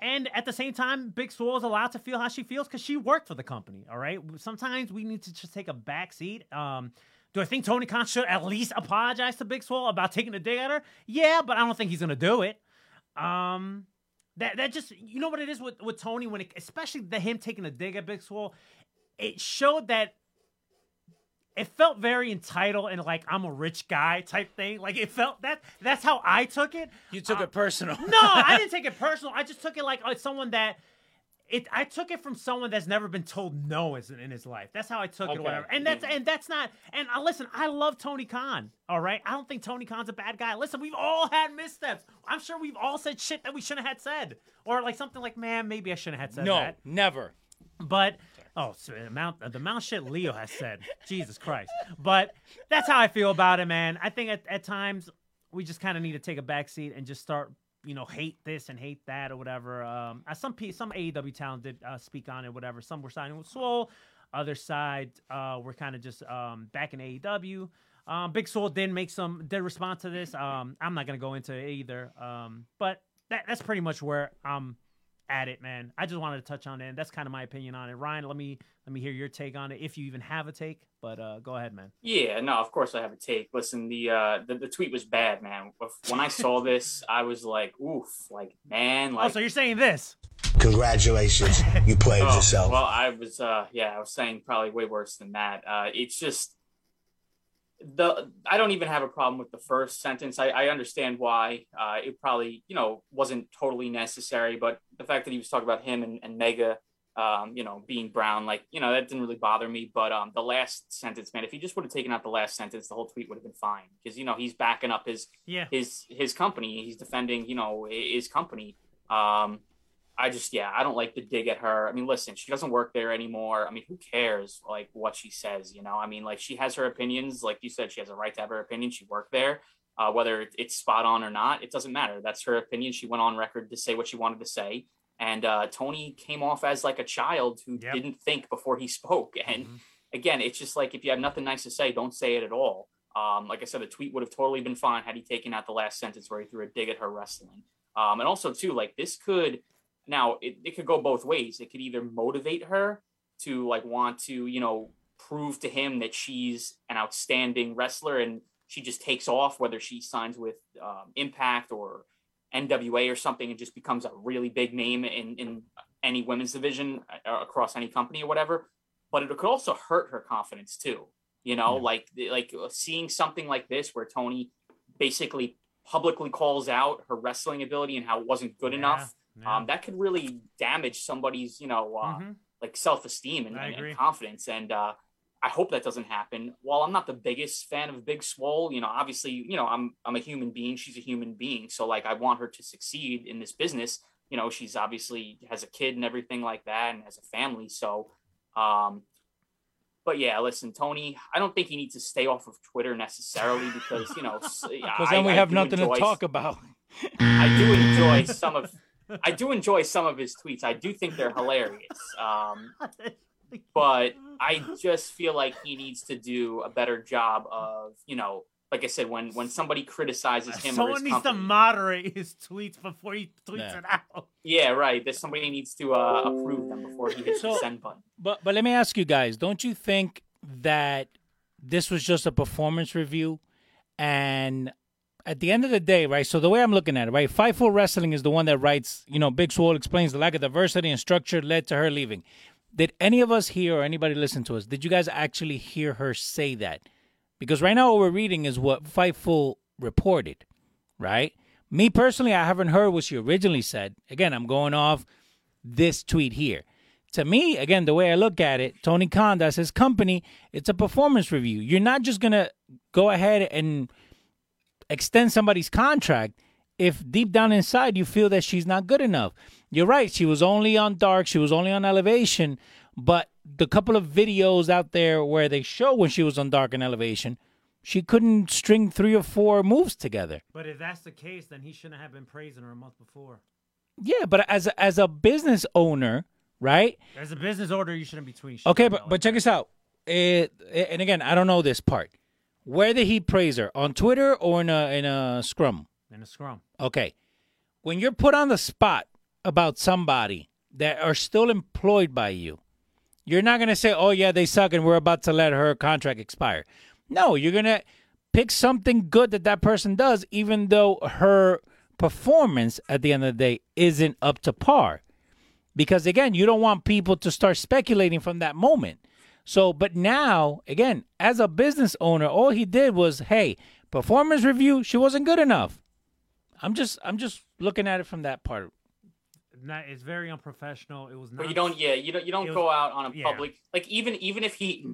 And at the same time, Big Swole is allowed to feel how she feels because she worked for the company. All right. Sometimes we need to just take a back seat. Um, do I think Tony Khan should at least apologize to Big Swole about taking a dig at her? Yeah, but I don't think he's gonna do it. Um, that that just you know what it is with with Tony when it, especially the him taking a dig at Big Swole, it showed that it felt very entitled and like I'm a rich guy type thing. Like it felt that that's how I took it. You took it personal. No, I didn't take it personal. I just took it like uh, someone that it I took it from someone that's never been told no in his life. That's how I took Okay. it, whatever. And that's and that's not. And uh, listen, I love Tony Khan. All right, I don't think Tony Khan's a bad guy. Listen, we've all had missteps. I'm sure we've all said shit that we shouldn't have said, or like something like, man, maybe I shouldn't have said No, that. never. But oh, so the amount the amount shit Leo has said, Jesus Christ. But that's how I feel about it, man. I think at, at times we just kind of need to take a backseat and just start, you know, hate this and hate that or whatever. Um, uh, some P- some AEW talent did uh, speak on it, whatever. Some were signing with Swole, other side uh, were kind of just um, back in AEW. Um, Big Swole did make some did respond to this. Um, I'm not gonna go into it either. Um, but that, that's pretty much where I'm at it, man. I just wanted to touch on it. And that's kind of my opinion on it. Ryan, let me let me hear your take on it if you even have a take. But uh, go ahead, man. Yeah, no, of course I have a take. Listen, the uh the, the tweet was bad, man. When I saw this, I was like, oof, like man, oh, so you're saying this? Congratulations, you played Oh, yourself. Well, I was, uh, yeah, I was saying probably way worse than that. Uh, it's just the I don't even have a problem with the first sentence. I, I understand why uh, it probably you know wasn't totally necessary, but the fact that he was talking about him and, and Megha, um, you know, being brown, like you know, that didn't really bother me. But um, the last sentence, man, if he just would have taken out the last sentence, the whole tweet would have been fine because you know he's backing up his Yeah. his his company. He's defending, you know, his company. Um, I just, yeah, I don't like the dig at her. I mean, listen, she doesn't work there anymore. I mean, who cares, like, what she says, you know? I mean, like, she has her opinions. Like you said, she has a right to have her opinion. She worked there. Uh, whether it's spot on or not, it doesn't matter. That's her opinion. She went on record to say what she wanted to say. And uh, Tony came off as like a child who Yep. didn't think before he spoke. And again, it's just like if you have nothing nice to say, don't say it at all. Um, like I said, the tweet would have totally been fine had he taken out the last sentence where he threw a dig at her wrestling. Um, and also too, like this could now it, it could go both ways. It could either motivate her to like want to, you know, prove to him that she's an outstanding wrestler and she just takes off, whether she signs with um, Impact or NWA or something and just becomes a really big name in, in any women's division uh, across any company or whatever. But it could also hurt her confidence too. You know, like like uh, seeing something like this where Tony basically publicly calls out her wrestling ability and how it wasn't good Yeah, enough. Yeah. Um, that could really damage somebody's, you know, uh, Mhm. like self esteem and, and- confidence. And uh, I hope that doesn't happen. While I'm not the biggest fan of Big Swole, you know, obviously, you know, I'm I'm a human being. She's a human being. So like, I want her to succeed in this business. You know, she's obviously has a kid and everything like that, and has a family. So, um, but yeah, listen, Tony, I don't think he needs to stay off of Twitter necessarily because you know, Because because then we have nothing to talk about. I do enjoy some of I do enjoy some of his tweets. I do think they're hilarious. Um, but I just feel like he needs to do a better job of, you know, like I said, when when somebody criticizes him or Someone his needs to moderate his tweets before he tweets Yeah. it out. yeah, right. That somebody needs to uh, approve them before he hits the send button. But but let me ask you guys, don't you think that this was just a performance review and at the end of the day, right? So the way I'm looking at it, right? Fightful Wrestling is the one that writes, you know, Big Swole explains the lack of diversity and structure led to her leaving. Did any of us here or anybody listen to us? Did you guys actually hear her say that? Because right now what we're reading is what Fightful reported, right? Me personally, I haven't heard what she originally said. Again, I'm going off this tweet here. To me, again, the way I look at it, Tony Khan, that's his company, it's a performance review. You're not just to go ahead and extend somebody's contract if deep down inside you feel that she's not good enough. You're right, she was only on Dark, she was only on Elevation, but the couple of videos out there where they show when she was on Dark and Elevation, she couldn't string three or four moves together. But if that's the case, then he shouldn't have been praising her a month before. Yeah, but as a, as a business owner, right? As a business owner, you shouldn't be tweeting. Okay, but but check this out. It, and again, I don't know this part. Where did he praise her? On Twitter or in a in a scrum? in a scrum. Okay. When you're put on the spot about somebody that are still employed by you, you're not going to say, "Oh yeah, they suck and we're about to let her contract expire." No, you're going to pick something good that that person does even though her performance at the end of the day isn't up to par. Because again, you don't want people to start speculating from that moment. So, but now, again, as a business owner, all he did was, "Hey, performance review, she wasn't good enough." I'm just I'm just looking at it from that part. not, it's very unprofessional. It was not. But you don't, yeah, you don't, you don't It was- go out on a yeah. public like even even if he,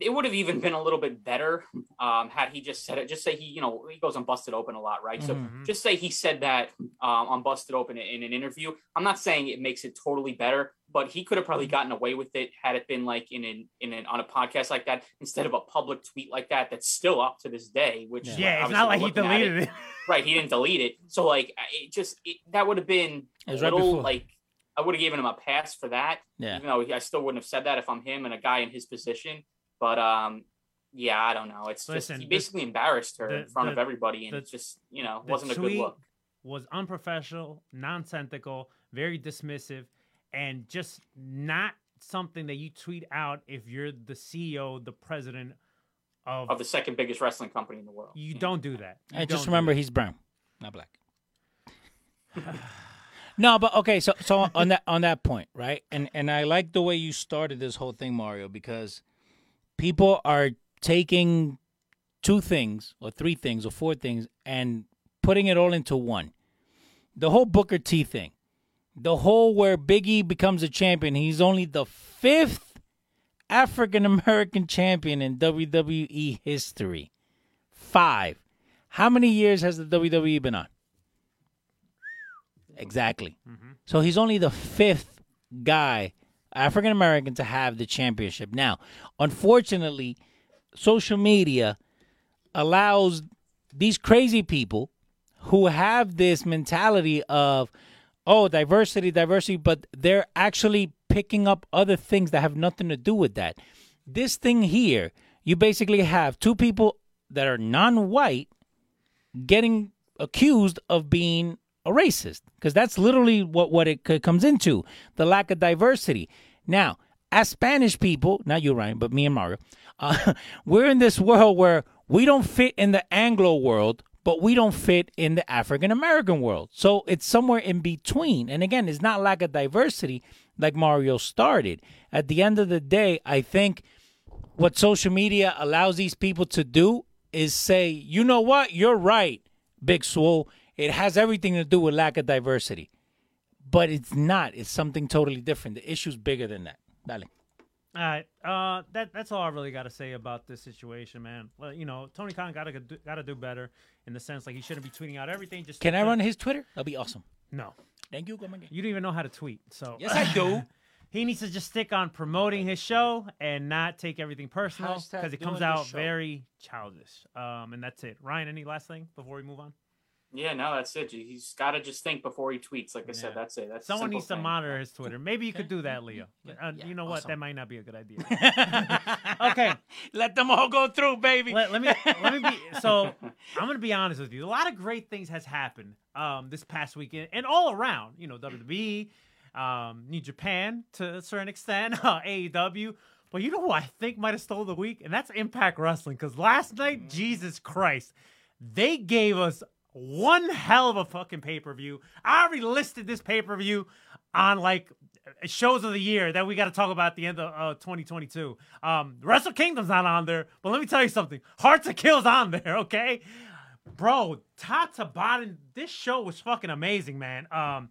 it would have even been a little bit better um, had he just said it. Just say he, you know, he goes on Busted Open a lot, right? So Mhm. just say he said that um, on Busted Open in an interview. I'm not saying it makes it totally better, but he could have probably Mm-hmm. gotten away with it had it been like in an in an on a podcast like that instead of a public tweet like that. That's still up to this day. Which Yeah. Yeah, it's not like he deleted it. right he didn't delete it so like it just it, that would have been a right little like i would have given him a pass for that Yeah. even though i still wouldn't have said that if i'm him and a guy in his position but um yeah i don't know it's Listen, just he the- basically embarrassed her in front the- of everybody and the- it just you know wasn't a good look was unprofessional, nonsensical, very dismissive, and just not something that you tweet out if you're the CEO, the president of. of the second biggest wrestling company in the world you don't do that. You And just remember, he's brown, not black. no, but okay. So, so on that on that point, right? And and I like the way you started this whole thing, Mario, because people are taking two things or three things or four things and putting it all into one. The whole Booker T thing, the whole where Biggie becomes a champion. He's only the fifth African American champion in WWE history. Five. How many years has the WWE been on? Exactly. Mm-hmm. So he's only the fifth guy, African American, to have the championship. Now, unfortunately, social media allows these crazy people who have this mentality of, oh, diversity, diversity, but they're actually picking up other things that have nothing to do with that. This thing here, you basically have two people that are non white getting accused of being a racist because that's literally what what it comes into the lack of diversity now as spanish people not you ryan but me and mario uh, we're in this world where we don't fit in the anglo world but we don't fit in the african american world so it's somewhere in between and again it's not lack of diversity like mario started at the end of the day i think what social media allows these people to do is say, you know what, you're right, Big Swole. It has everything to do with lack of diversity. But it's not. It's something totally different. The issue's bigger than that. Dale. All right, uh, that that's all I really got to say about this situation, man. Well, you know, Tony Khan got to got to do better in the sense like he shouldn't be tweeting out everything. Just Can I run his Twitter? That'd be awesome. No, Thank you. Come you don't even know how to tweet. So Yes, I do. he needs to just stick on promoting his show and not take everything personal because it comes out very childish. Um, and that's it. Ryan, any last thing before we move on? Yeah no that's it he's got to just think before he tweets like i Yeah. said that's it that's a Someone simple needs to thing. monitor his Twitter. Maybe you could do that, Leo. Yeah, Uh, yeah, you know what? That might not be a good idea. okay, Let them all go through, baby. let, let me let me be. So I'm gonna be honest with you. A lot of great things has happened um, this past weekend and all around. You know, WWE, um, New Japan to a certain extent, uh, AEW. But you know who I think might have stole the week, and that's Impact Wrestling. Because last night, Jesus Christ, they gave us one hell of a fucking pay per view. I already listed this pay per view on like shows of the year that we got to talk about at the end of uh, 2022. Um, Wrestle Kingdom's not on there, but let me tell you something: Hard to Kill's on there. Okay, bro, top to bottom, this show was fucking amazing, man. Um,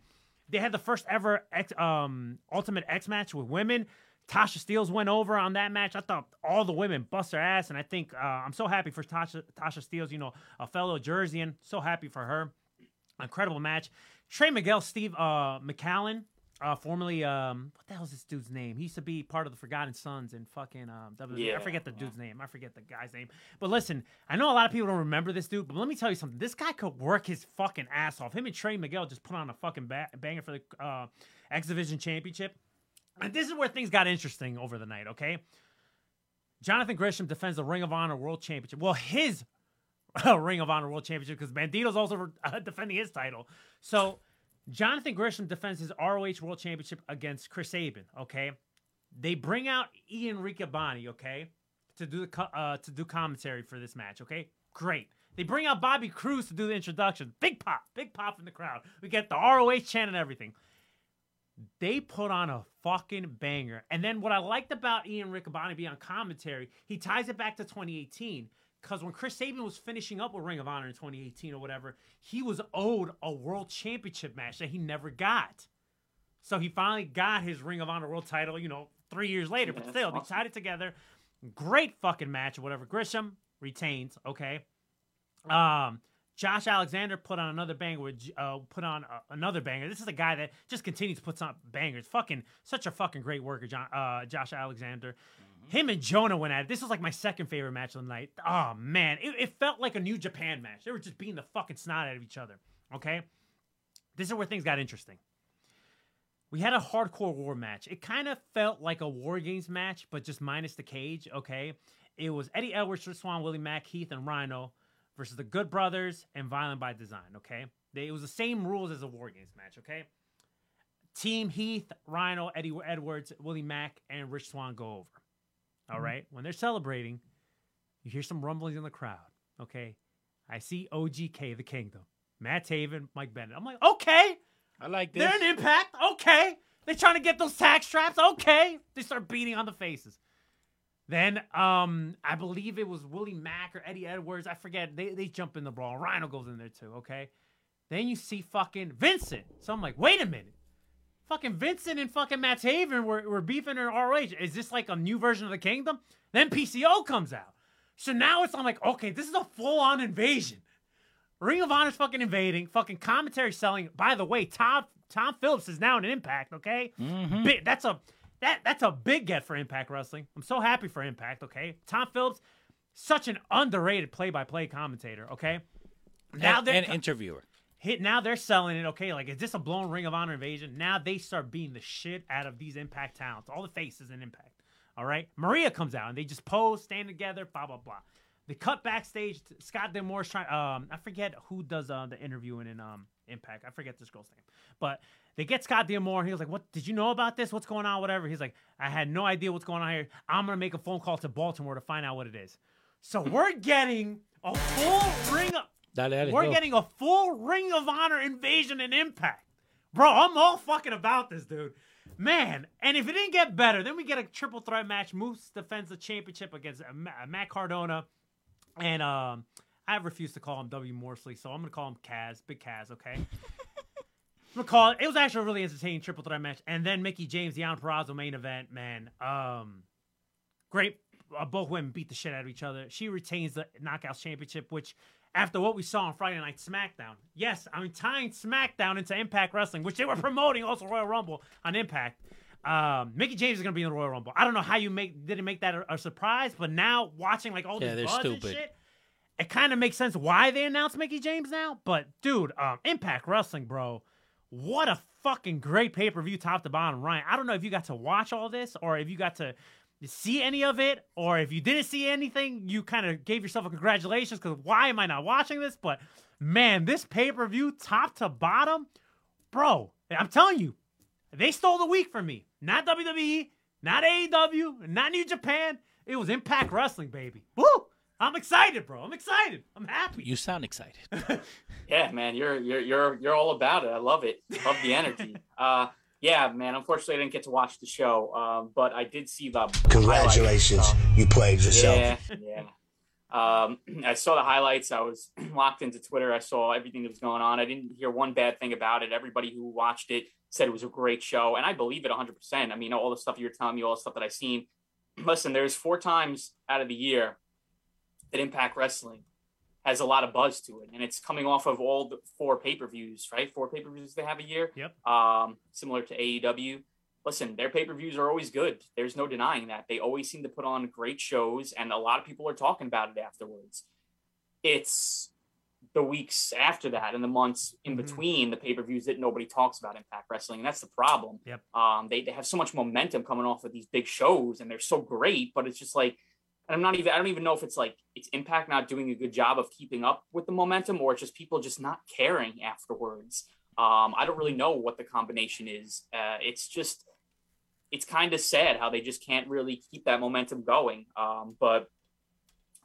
they had the first ever X, um Ultimate X match with women. Tasha Steeles went over on that match. I thought all the women bust their ass, and I think uh, I'm so happy for Tasha Tasha Steeles. You know, a fellow Jerseyan. So happy for her. Incredible match. Trey Miguel, Steve uh, Maclin, uh, formerly um, what the hell's this dude's name? He used to be part of the Forgotten Sons in fucking um, WWE. I forget the dude's name. I forget the guy's name. But listen, I know a lot of people don't remember this dude, but let me tell you something. This guy could work his fucking ass off. Him and Trey Miguel just put on a fucking ba- banger for the uh, X Division Championship. And this is where things got interesting over the night. Okay, Jonathan Gresham defends the Ring of Honor World Championship. Well, his Ring of Honor World Championship because Bandito's also uh, defending his title. So Jonathan Gresham defends his ROH World Championship against Chris Sabin. Okay, they bring out Ian Riccaboni. Okay, to do the uh, to do commentary for this match. Okay, great. They bring out Bobby Cruise to do the introduction. Big pop, big pop in the crowd. We get the ROH chant and everything. They put on a fucking banger. And then what I liked about Ian Riccaboni being on commentary, he ties it back to 2018. Because when Chris Sabin was finishing up with Ring of Honor in 2018 or whatever, he was owed a world championship match that he never got. So he finally got his Ring of Honor World title, you know, three years later, but Yeah, still, they tied it together. Great fucking match or whatever. Gresham retains, okay. Um, Josh Alexander put on another banger. With, uh, put on uh, another banger. This is a guy that just continues to put on bangers. Fucking such a fucking great worker, John, uh, Josh Alexander. Him and Jonah went at it. This was like my second favorite match of the night. Oh man, it, it felt like a New Japan match. They were just beating the fucking snot out of each other. Okay, this is where things got interesting. We had a hardcore war match. It kind of felt like a War Games match, but just minus the cage. Okay, it was Eddie Edwards, Swann, Willie Mack, Heath, and Rhino versus the Good Brothers and Violent by Design. Okay, they, it was the same rules as a War Games match. Okay, Team Heath, Rhino, Eddie Edwards, Willie Mack, and Rich Swann go over. All mm-hmm. right, when they're celebrating, you hear some rumblings in the crowd. Okay, I see OGK, the Kingdom, Matt Taven, Mike Bennett. I'm like, okay. I like this. They're an impact. Okay. They're trying to get those tag straps. Okay. They start beating on the faces. Then um, I believe it was Willie Mack or Eddie Edwards. I forget. They they jump in the brawl. Rhino goes in there too. Okay. Then you see fucking Vincent. So I'm like, wait a minute. Fucking Vincent and fucking Matt Taven were, were beefing in ROH. Is this like a new version of the Kingdom? Then PCO comes out. So now it's I'm like, okay, this is a full on invasion. Ring of Honor's fucking invading, fucking commentary selling. By the way, Tom Tom Phillips is now an Impact. Okay, big, that's a that that's a big get for Impact Wrestling. I'm so happy for Impact. Okay, Tom Phillips, such an underrated play-by-play commentator. Okay, now and, they're and interviewer. hit now they're selling it okay like is this a blown ring of honor invasion now they start beating the shit out of these impact talents all the faces in impact all right maria comes out and they just pose stand together blah blah blah they cut backstage scott D'Amore's trying um i forget who does uh, the interviewing in um impact i forget this girl's name but they get Scott D'Amore. He was like, "What? Did you know about this? What's going on? Whatever." He's like, "I had no idea what's going on here. I'm gonna make a phone call to Baltimore to find out what it is." So we're getting a full ring of Dale, we're go. getting a full Ring of Honor invasion and impact. Bro, I'm all fucking about this, dude. Man, and if it didn't get better, then we get a triple threat match. Moose defends the championship against uh, Matt Cardona. And um, I refuse to call him W. Morrissey, so I'm going to call him Cass, Big Cass, okay? I'm call it. Was actually a really entertaining triple threat match. And then Mickie James, the Purrazzo main event, man. Um, great. Uh, both women beat the shit out of each other. She retains the Knockouts Championship, which, after what we saw on Friday Night SmackDown, yes, I'm tying SmackDown into Impact Wrestling, which they were promoting also Royal Rumble on Impact. Um, Mickie James is gonna be in the Royal Rumble. I don't know how you make didn't make that a, a surprise, but now watching like all Yeah, this buzz and shit, it kind of makes sense why they announced Mickie James now. But dude, um, Impact Wrestling, bro, what a fucking great pay per view, top to bottom. Ryan, I don't know if you got to watch all this or if you got to see any of it, or if you didn't see anything, you kind of gave yourself a congratulations because why am I not watching this? But man, this pay per view, top to bottom, bro, I'm telling you, they stole the week from me. Not WWE, not AEW, not New Japan. It was Impact Wrestling, baby. Woo! I'm excited, bro. I'm excited. I'm happy. You sound excited. Yeah, man, you're you're you're you're all about it. I love it. Love the energy. uh, yeah, man. Unfortunately, I didn't get to watch the show, um, but I did see the Congratulations, highlights, you played yourself. Yeah, yeah. Um, I saw the highlights. I was locked into Twitter. I saw everything that was going on. I didn't hear one bad thing about it. Everybody who watched it said it was a great show, and I believe it 100%. I mean, all the stuff you're telling me, all the stuff that I've seen. Listen, there's four times out of the year that Impact Wrestling has a lot of buzz to it, and it's coming off of all the four pay per views, right? Four pay per views they have a year. Yep. Um, similar to AEW. Listen, their pay per views are always good. There's no denying that. They always seem to put on great shows, and a lot of people are talking about it afterwards. It's the weeks after that and the months in Mhm. between the pay per views that nobody talks about Impact Wrestling, and that's the problem. Yep. Um, they, they have so much momentum coming off of these big shows, and they're so great, but it's just like, and I'm not even I don't even know if it's like it's Impact not doing a good job of keeping up with the momentum, or it's just people just not caring afterwards. Um, I don't really know what the combination is. Uh, it's just it's kind of sad how they just can't really keep that momentum going. Um, but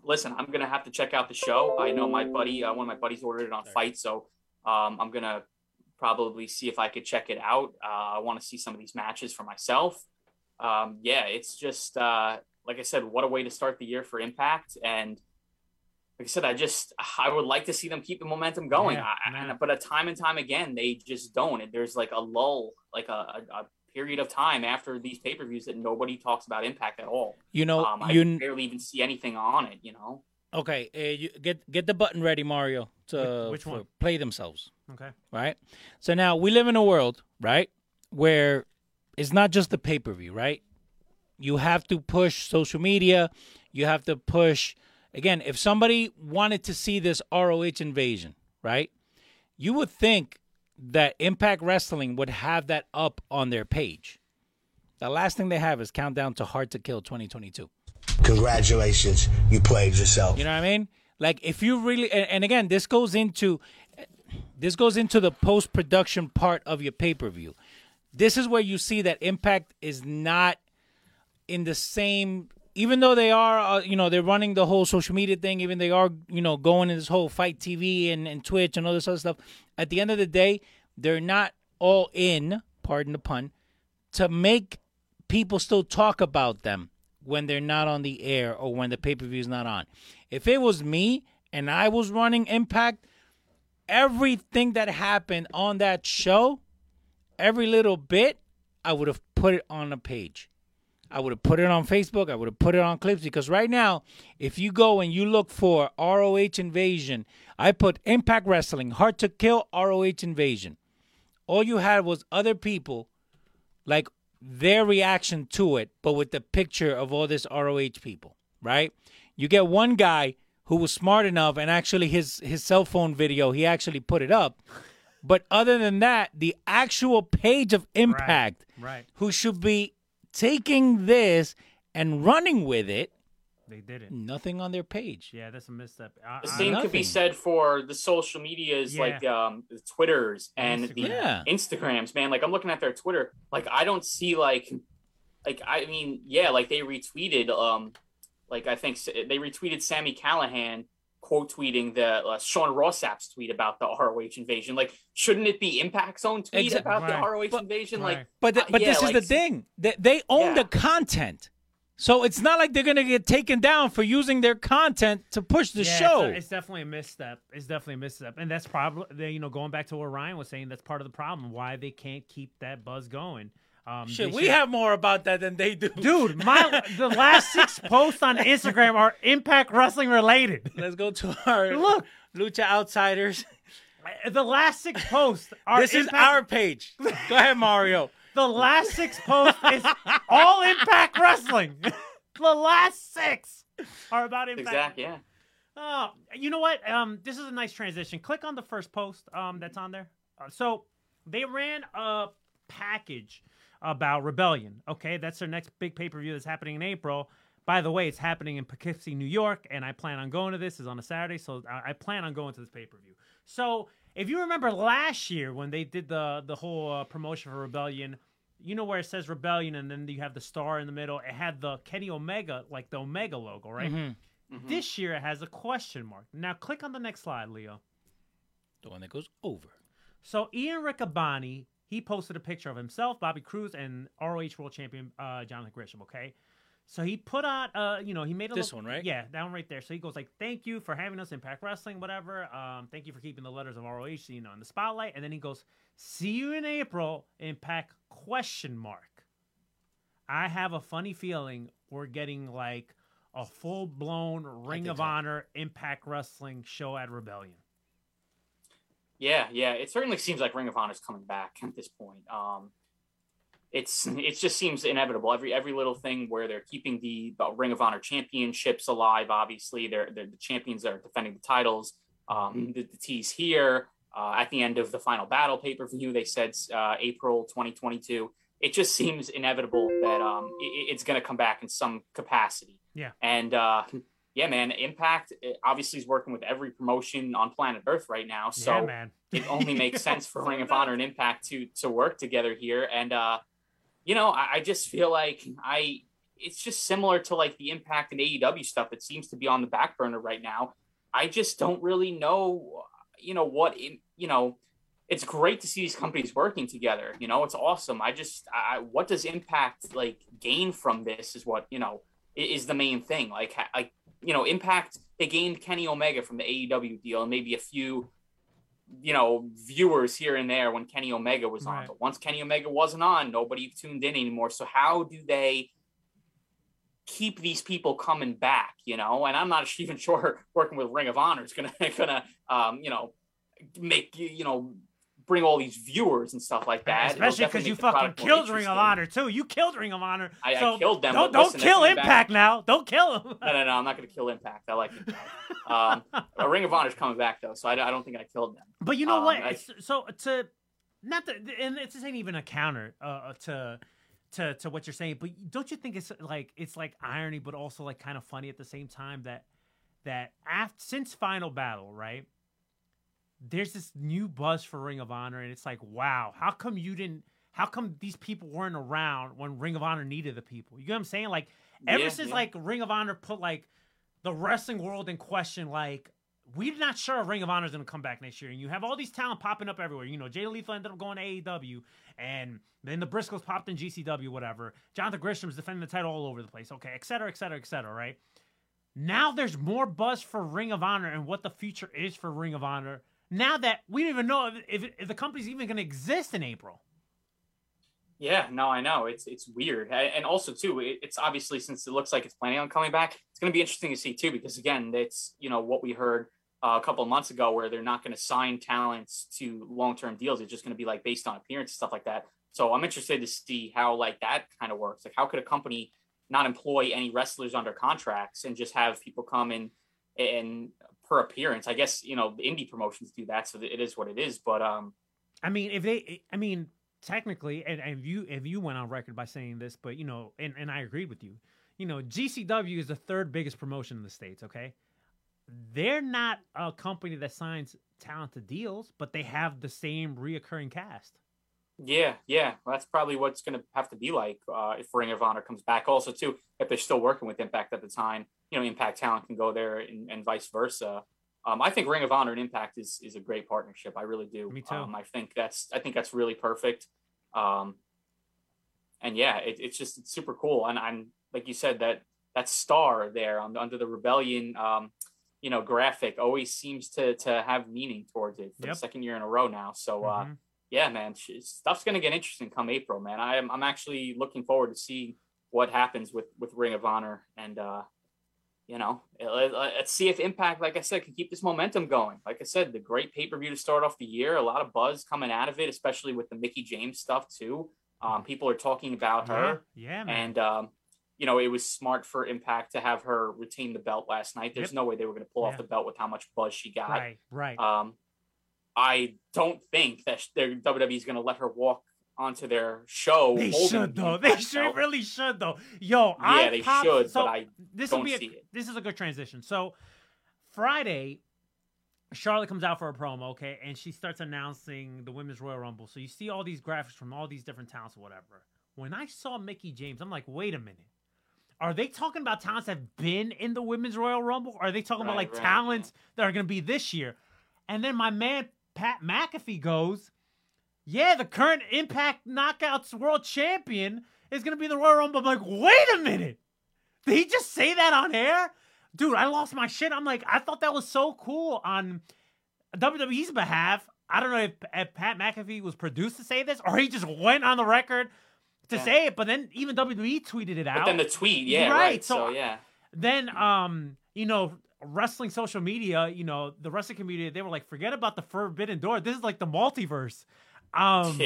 listen, I'm gonna have to check out the show. I know my buddy, uh, one of my buddies ordered it on FITE, so um, I'm gonna probably see if I could check it out. Uh, I want to see some of these matches for myself. Um, yeah, it's just uh, like I said, what a way to start the year for Impact, and like I said, I just I would like to see them keep the momentum going. Yeah, I, and, but a time and time again, they just don't. And there's like a lull, like a, a, a period of time after these pay per views that nobody talks about Impact at all. You know, Um, I you barely even see anything on it. You know. okay? Uh, you get get the button ready, Mario, to Which- which one? play themselves. Okay. right? So now we live in a world, right, where it's not just the pay per view, right? You have to push social media. You have to push. Again, if somebody wanted to see this ROH invasion, right, you would think that Impact Wrestling would have that up on their page. The last thing they have is Countdown to Hard to Kill 2022. Congratulations, you played yourself. You know what I mean? Like if you really and, and again, this goes into this goes into the post production part of your pay per view. This is where you see that Impact is not in the same. Even though they are, uh, you know, they're running the whole social media thing. Even they are, you know, going in this whole FITE TV and, and Twitch and all this other stuff. At the end of the day, they're not all in. Pardon the pun. To make people still talk about them when they're not on the air or when the pay per view is not on. If it was me and I was running Impact, everything that happened on that show, every little bit, I would have put it on a page. I would have put it on Facebook. I would have put it on clips because right now, if you go and you look for ROH Invasion, I put Impact Wrestling, Hard to Kill, ROH Invasion. All you had was other people, like their reaction to it, but with the picture of all this ROH people, right? You get one guy who was smart enough and actually his his cell phone video, he actually put it up. But other than that, the actual page of Impact, Right. who should be taking this and running with it, They did it. nothing on their page. Yeah, that's a misstep. I, The I- same could be said for the social medias Yeah. like um, the Twitters and the Yeah. Instagrams, man. Like I'm looking at their Twitter, like I don't see like, like I mean, yeah, like they retweeted, um, like I think they retweeted Sami Callihan quote tweeting the uh, Sean Ross Sapp's tweet about the ROH invasion. Like, shouldn't it be Impact's own tweet Exa- about Right. the ROH But- invasion? right. Like, But th- uh, but yeah, this like, is the thing. They, they own Yeah. the content. So it's not like they're going to get taken down for using their content to push the yeah, show. It's, it's definitely a misstep. It's definitely a misstep, and that's probably you know going back to what Ryan was saying. That's part of the problem why they can't keep that buzz going. Um, Shit, we should- have more about that than they do. dude. My the last six posts on Instagram are Impact Wrestling related. Let's go to our Look. Lucha Outsiders. The last six posts are this is our page. Go ahead, Mario. The last six posts is all Impact Wrestling. the last six are about Impact. exact, yeah. Oh, you know what? Um, this is a nice transition. Click on the first post um, that's on there. Uh, so they ran a package about Rebellion. Okay, that's their next big pay per view that's happening in April. By the way, it's happening in Poughkeepsie, New York, and I plan on going to this. It's on a Saturday, so I, I plan on going to this pay per view. So if you remember last year when they did the the whole uh, promotion for Rebellion, you know where it says Rebellion, and then you have the star in the middle. It had the Kenny Omega, like the Omega logo, right? Mm-hmm. This year it has a question mark. Now click on the next slide, Leo. The one that goes over. So Ian Riccaboni, he posted a picture of himself, Bobby Cruise, and ROH World Champion uh, Jonathan Gresham. Okay, so he put on, uh, you know, he made a This look- one, right? Yeah, that one right there. So he goes like, "Thank you for having us, Impact Wrestling, whatever. Um, thank you for keeping the letters of ROH, you know, in the spotlight." And then he goes, "See you in April, Impact?" Question mark. I have a funny feeling we're getting like a full blown Ring of so. Honor Impact Wrestling show at Rebellion. Yeah, yeah. It certainly seems like Ring of Honor is coming back at this point. Um, it's it just seems inevitable. Every every little thing where they're keeping the, the Ring of Honor championships alive. Obviously, they're, they're the champions that are defending the titles. Um, the, the tease here uh, at the end of the final battle pay per view, they said uh, April 2022. It just seems inevitable that um, it, it's going to come back in some capacity. Yeah. And uh, yeah, man, Impact uh, obviously is working with every promotion on planet Earth right now. So yeah, it only makes sense for Ring of Honor and Impact to to work together here. And uh, you know, I, I just feel like I it's just similar to like the Impact and AEW stuff that seems to be on the back burner right now. I just don't really know, you know, what in, you know. It's great to see these companies working together. You know, it's awesome. I just, I, what does Impact like gain from this? Is what you know is the main thing. Like, like you know, Impact they gained Kenny Omega from the AEW deal and maybe a few, you know, viewers here and there when Kenny Omega was on. But once Kenny Omega wasn't on, nobody tuned in anymore. So how do they keep these people coming back? You know, and I'm not even sure working with Ring of Honor is gonna gonna um, you know make you know bring all these viewers and stuff like that. Especially because you fucking killed Ring of. Honor too. You killed Ring of Honor. I- I killed them, Don't don't listen, kill coming back. Impact now. Don't kill him. No, no, no. I'm not going to kill Impact. I like Impact. um, a Ring of Honor's coming back though, so I, I don't think I killed them. But you know Um, what? I- so to not that, and this ain't even a counter uh, to to to what you're saying. But don't you think it's like it's like irony, but also like kind of funny at the same time that that after since Final Battle, right? There's this new buzz for Ring of Honor, and it's like, wow, how come you didn't? How come these people weren't around when Ring of Honor needed the people? You know what I'm saying? Like ever Yeah, since yeah. like Ring of Honor put like the wrestling world in question, like we're not sure Ring of Honor is going to come back next year. And you have all these talent popping up everywhere. You know, Jay Lethal ended up going to AEW, and then the Briscoes popped in GCW, whatever. Jonathan Gresham's defending the title all over the place. Okay, et cetera, et cetera, et cetera, right? Now there's more buzz for Ring of Honor and what the future is for Ring of Honor. Now that we don't even know if, if, the company's even going to exist in April. Yeah, no, I know it's it's weird, and also too, it's obviously since it looks like it's planning on coming back, it's going to be interesting to see too because again, it's you know what we heard uh, a couple of months ago where they're not going to sign talents to long term deals. It's just going to be like based on appearance and stuff like that. So I'm interested to see how like that kind of works. Like how could a company not employ any wrestlers under contracts and just have people come in and per appearance? I guess you know the indie promotions do that, so it is what it is. But um, I mean, if they, I mean, technically, and, and if you if you went on record by saying this, but you know, and, and I agreed with you. You know, GCW is the third biggest promotion in the states. Okay, they're not a company that signs talented deals, but they have the same reoccurring cast. Yeah, yeah. Well, that's probably what's going to have to be like uh, if Ring of Honor comes back. Also, too, if they're still working with Impact at the time, you know, Impact talent can go there and, and vice versa. Um, I think Ring of Honor and Impact is is a great partnership. I really do. Me too. Um, I think that's I think that's really perfect. Um, and yeah, it, it's just it's super cool. And I'm like you said that that star there on under the Rebellion, um, you know, graphic always seems to to have meaning towards it for Yep. the second year in a row now. So. Uh, Mhm. yeah, man, stuff's gonna get interesting come April, man. I'm I'm actually looking forward to see what happens with with Ring of Honor, and uh, you know, let- let's see if Impact, like I said, can keep this momentum going. Like I said, the great pay per view to start off the year, a lot of buzz coming out of it, especially with the Mickie James stuff too. Um, people are talking about her, Yeah, yeah, man. and um, you know, it was smart for Impact to have her retain the belt last night. There's Yep. no way they were going to pull Yeah. off the belt with how much buzz she got. right, right. Um, I don't think that their WWE is going to let her walk onto their show. they should though. They should belt. really should though. Yo, I Yeah, they popped- should, so but I this will don't be a, see it. this is a good transition. So Friday, Charlotte comes out for a promo, okay, and she starts announcing the Women's Royal Rumble. So you see all these graphics from all these different talents or whatever. When I saw Mickie James, I'm like, wait a minute. Are they talking about talents that have been in the Women's Royal Rumble? Or are they talking about like right, talents that are going to be this year? And then my man Pat McAfee goes, yeah, the current Impact Knockouts World Champion is going to be the Royal Rumble. I'm like, wait a minute. Did he just say that on air? Dude, I lost my shit. I'm like, I thought that was so cool on WWE's behalf. I don't know if, if Pat McAfee was produced to say this or he just went on the record to Yeah. say it, but then even WWE tweeted it out. But then the tweet, yeah, Right, right. so- So, yeah, then um you know wrestling social media you know the wrestling community they were like forget about the forbidden door this is like the multiverse um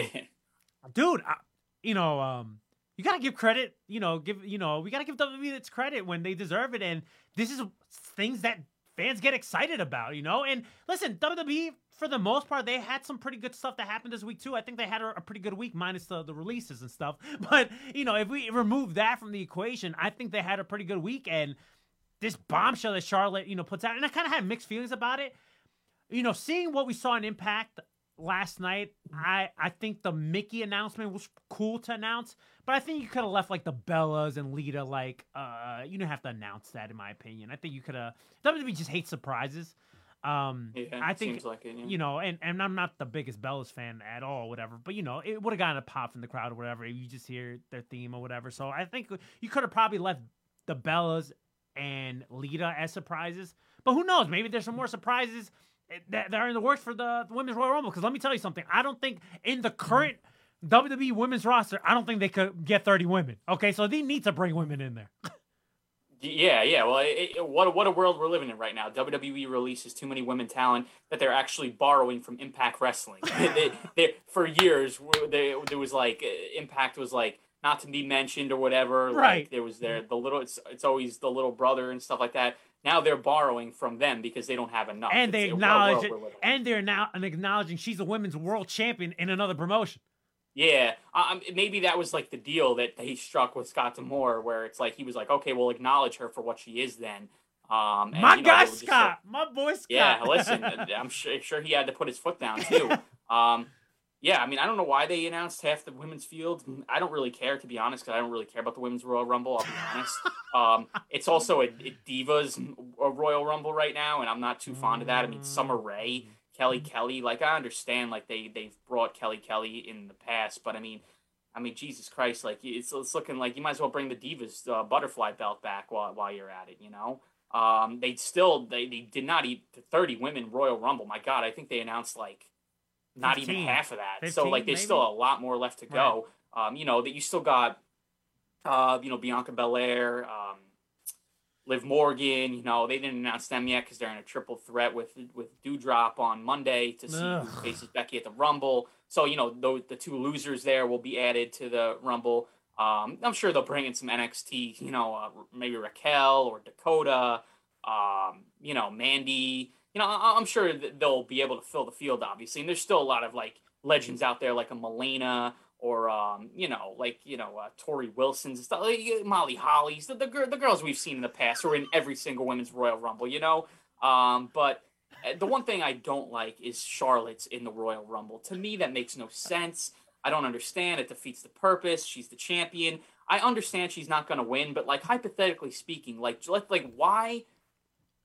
dude I, you know um you gotta give credit you know give you know we gotta give WWE its credit when they deserve it and this is things that fans get excited about you know? And listen WWE for the most part they had some pretty good stuff that happened this week too. I think they had a, a pretty good week minus the, the releases and stuff. But you know if we remove that from the equation I think they had a pretty good week and this bombshell that Charlotte, you know, puts out, and I kind of had mixed feelings about it. You know, seeing what we saw in Impact last night, I I think the Mickie announcement was cool to announce, but I think you could have left like the Bellas and Lita like uh you don't have to announce that in my opinion. I think you could have WWE just hates surprises. Um yeah. I think seems like it. Yeah. you know, and, and I'm not the biggest Bellas fan at all, whatever. But you know, it would have gotten a pop from the crowd or whatever. if You just hear their theme or whatever. So I think you could have probably left the Bellas and Lita as surprises. But who knows? Maybe there's some more surprises that, that are in the works for the, the Women's Royal Rumble. Because let me tell you something. I don't think in the current WWE Women's roster, I don't think they could get 30 women. Okay, so they need to bring women in there. Yeah, yeah. Well, it, it, what what a world we're living in right now. WWE releases too many women talent that they're actually borrowing from Impact Wrestling. they, they, for years, they, there was like uh, Impact was like not to be mentioned or whatever. Right. Like there was there the little. It's it's always the little brother and stuff like that. Now they're borrowing from them because they don't have enough. and they It's acknowledge it, we're living in. and they're now acknowledging she's a women's world champion in another promotion. Yeah, um, maybe that was like the deal that he struck with Scott D'Amore, where it's like he was like, okay, we'll acknowledge her for what she is then. Um, and, My you know, guy they were just Scott, my boy Scott. Yeah, listen, I'm sure, sure he had to put his foot down too. Um, yeah, I mean, I don't know why they announced half the women's field. I don't really care, to be honest, because I don't really care about the women's Royal Rumble. I'll be honest. Um, it's also a, a Divas a Royal Rumble right now, and I'm not too fond of that. I mean, Summer Rae, Kelly Kelly, like I understand, like they they've brought Kelly Kelly in the past, but I mean. I mean, Jesus Christ! Like it's, it's looking like you might as well bring the Divas uh, butterfly belt back while while you're at it. You know, um, they still they, they did not eat the 30 women Royal Rumble. My God, I think they announced like not 15. even half of that. so like there's maybe? still a lot more left to go. Um, you know that you still got, uh, you know Bianca Belair, um, Liv Morgan. You know they didn't announce them yet because they're in a triple threat with with Doudrop on Monday to see Ugh. who faces Becky at the Rumble. So you know those, the two losers there will be added to the Rumble. Um, I'm sure they'll bring in some NXT, you know, uh, maybe Raquel or Dakota, um, you know, Mandy. You know, I- I'm sure they'll be able to fill the field, obviously. And there's still a lot of like legends out there, like a Melina or, um, you know, like you know, uh, Torrie Wilson's and stuff, like, Molly Holly's, the the, gir- the girls we've seen in the past who are in every single women's Royal Rumble, you know. Um, but uh, the one thing I don't like is Charlotte's in the Royal Rumble. To me, that makes no sense. I don't understand. It defeats the purpose. She's the champion. I understand she's not going to win, but like hypothetically speaking, like like why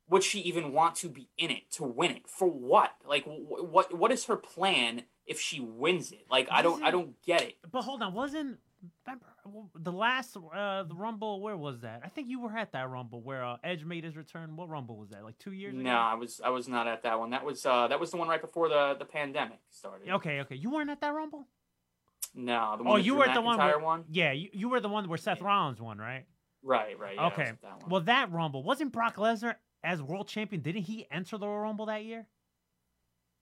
would she even want to be in it to win it for what? Like wh- what what is her plan if she wins it? Like I don't I don't get it. But hold on, wasn't remember the last uh the Rumble? Where was that? I think you were at that Rumble where uh, Edge made his return. What Rumble was that? Like two years ago. No, I was I was not at that one. That was uh that was the one right before the the pandemic started. Okay, okay. You weren't at that Rumble. No, the one Oh, you Drew were at the one. Where, one. Yeah, you, you were the one where Seth Rollins won, right? Right, right. Yeah, okay. that. Well, that Rumble wasn't Brock Lesnar as world champion. Didn't he enter the Royal Rumble that year?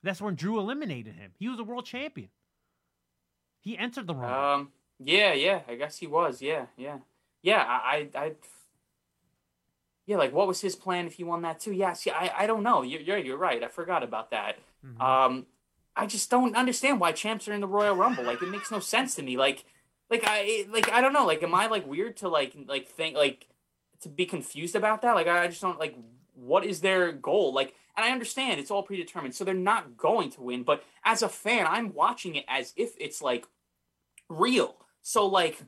That's when Drew eliminated him. He was a world champion. He entered the Rumble. Um. Yeah. Yeah. I guess he was. Yeah. Yeah. Yeah. I. I. I yeah. Like, what was his plan if he won that too? Yeah. See, I. I don't know. You're. You're, you're right. I forgot about that. Mhm. Um. I just don't understand why champs are in the Royal Rumble. Like, it makes no sense to me. Like. Like I. Like I don't know. Like, am I like weird to like like think like to be confused about that? Like, I just don't like. What is their goal? Like, and I understand it's all predetermined, so they're not going to win. But as a fan, I'm watching it as if it's like real. So like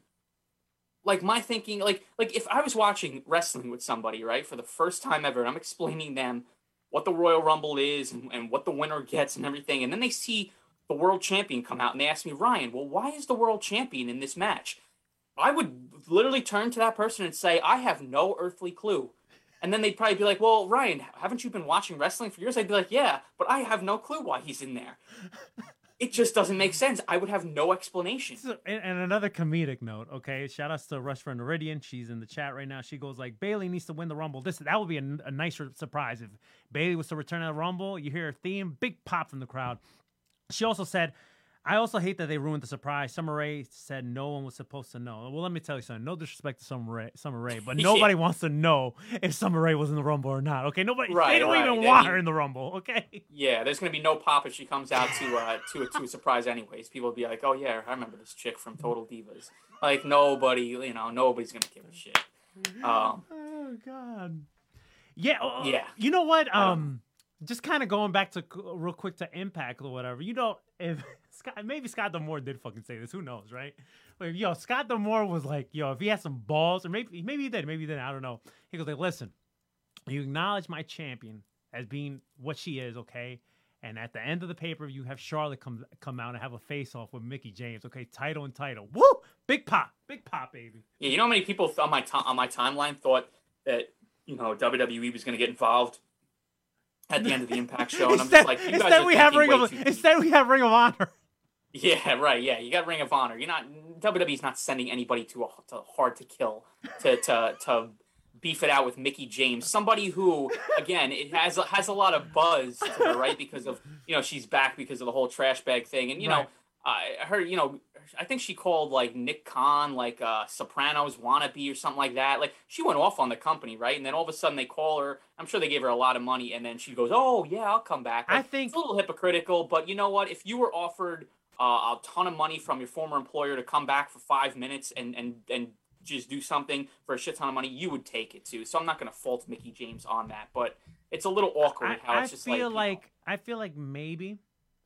like my thinking like like if I was watching wrestling with somebody, right, for the first time ever, and I'm explaining them what the Royal Rumble is and, and what the winner gets and everything, and then they see the world champion come out and they ask me, Ryan, well, why is the world champion in this match? I would literally turn to that person and say, I have no earthly clue. And then they'd probably be like, Well, Ryan, haven't you been watching wrestling for years? I'd be like, Yeah, but I have no clue why he's in there. It just doesn't make sense. I would have no explanation. So, and, and another comedic note, okay? Shout outs to Rush Friend Iridian. She's in the chat right now. She goes like, Bayley needs to win the Rumble. This that would be a, a nice surprise if Bayley was to return at the Rumble. You hear her theme, big pop from the crowd. She also said, I also hate that they ruined the surprise. Summer Rae said no one was supposed to know. Well, let me tell you something. No disrespect to Summer Rae, Summer Rae but Yeah. nobody wants to know if Summer Rae was in the Rumble or not. Okay, nobody. they Right, don't right. even want her in the Rumble. Okay. Yeah, there's gonna be no pop if she comes out to uh to a, to a surprise anyways. People will be like, Oh yeah, I remember this chick from Total Divas. Like nobody, you know, nobody's gonna give a shit. Um, Oh God. Yeah. uh, Yeah. You know what? I Um, just kind of going back to real quick to Impact or whatever. You know, if Scott, maybe Scott D'Amore did fucking say this. Who knows, right? Like, yo, Scott D'Amore was like, yo, if he had some balls, or maybe maybe he did, maybe he didn't. I don't know. He goes like, listen, you acknowledge my champion as being what she is, okay? And at the end of the paper, you have Charlotte come come out and have a face off with Mickie James, okay? Title and title. Woo! Big pop, big pop, baby. yeah, you know how many people on my on my timeline thought that you know WWE was going to get involved at the end of the Impact show, and I'm just like, you guys instead are we have Ring of instead we have Ring of Honor. Yeah, right. Yeah, you got Ring of Honor. You're not WWE's not sending anybody to a to hard to kill to to to beef it out with Mickie James, somebody who again it has has a lot of buzz to her, right? Because of you know she's back because of the whole trash bag thing, and you know Right. I her you know I think she called like Nick Khan like uh, Sopranos wannabe or something like that. Like she went off on the company, right? And then all of a sudden they call her. I'm sure they gave her a lot of money, and then she goes, "Oh yeah, I'll come back." I think- it's a little hypocritical, but you know what? If you were offered uh, a ton of money from your former employer to come back for five minutes and and and just do something for a shit ton of money, you would take it too. So I'm not going to fault Mickie James on that, but it's a little awkward I, how I it's just feel like, like, I feel like maybe,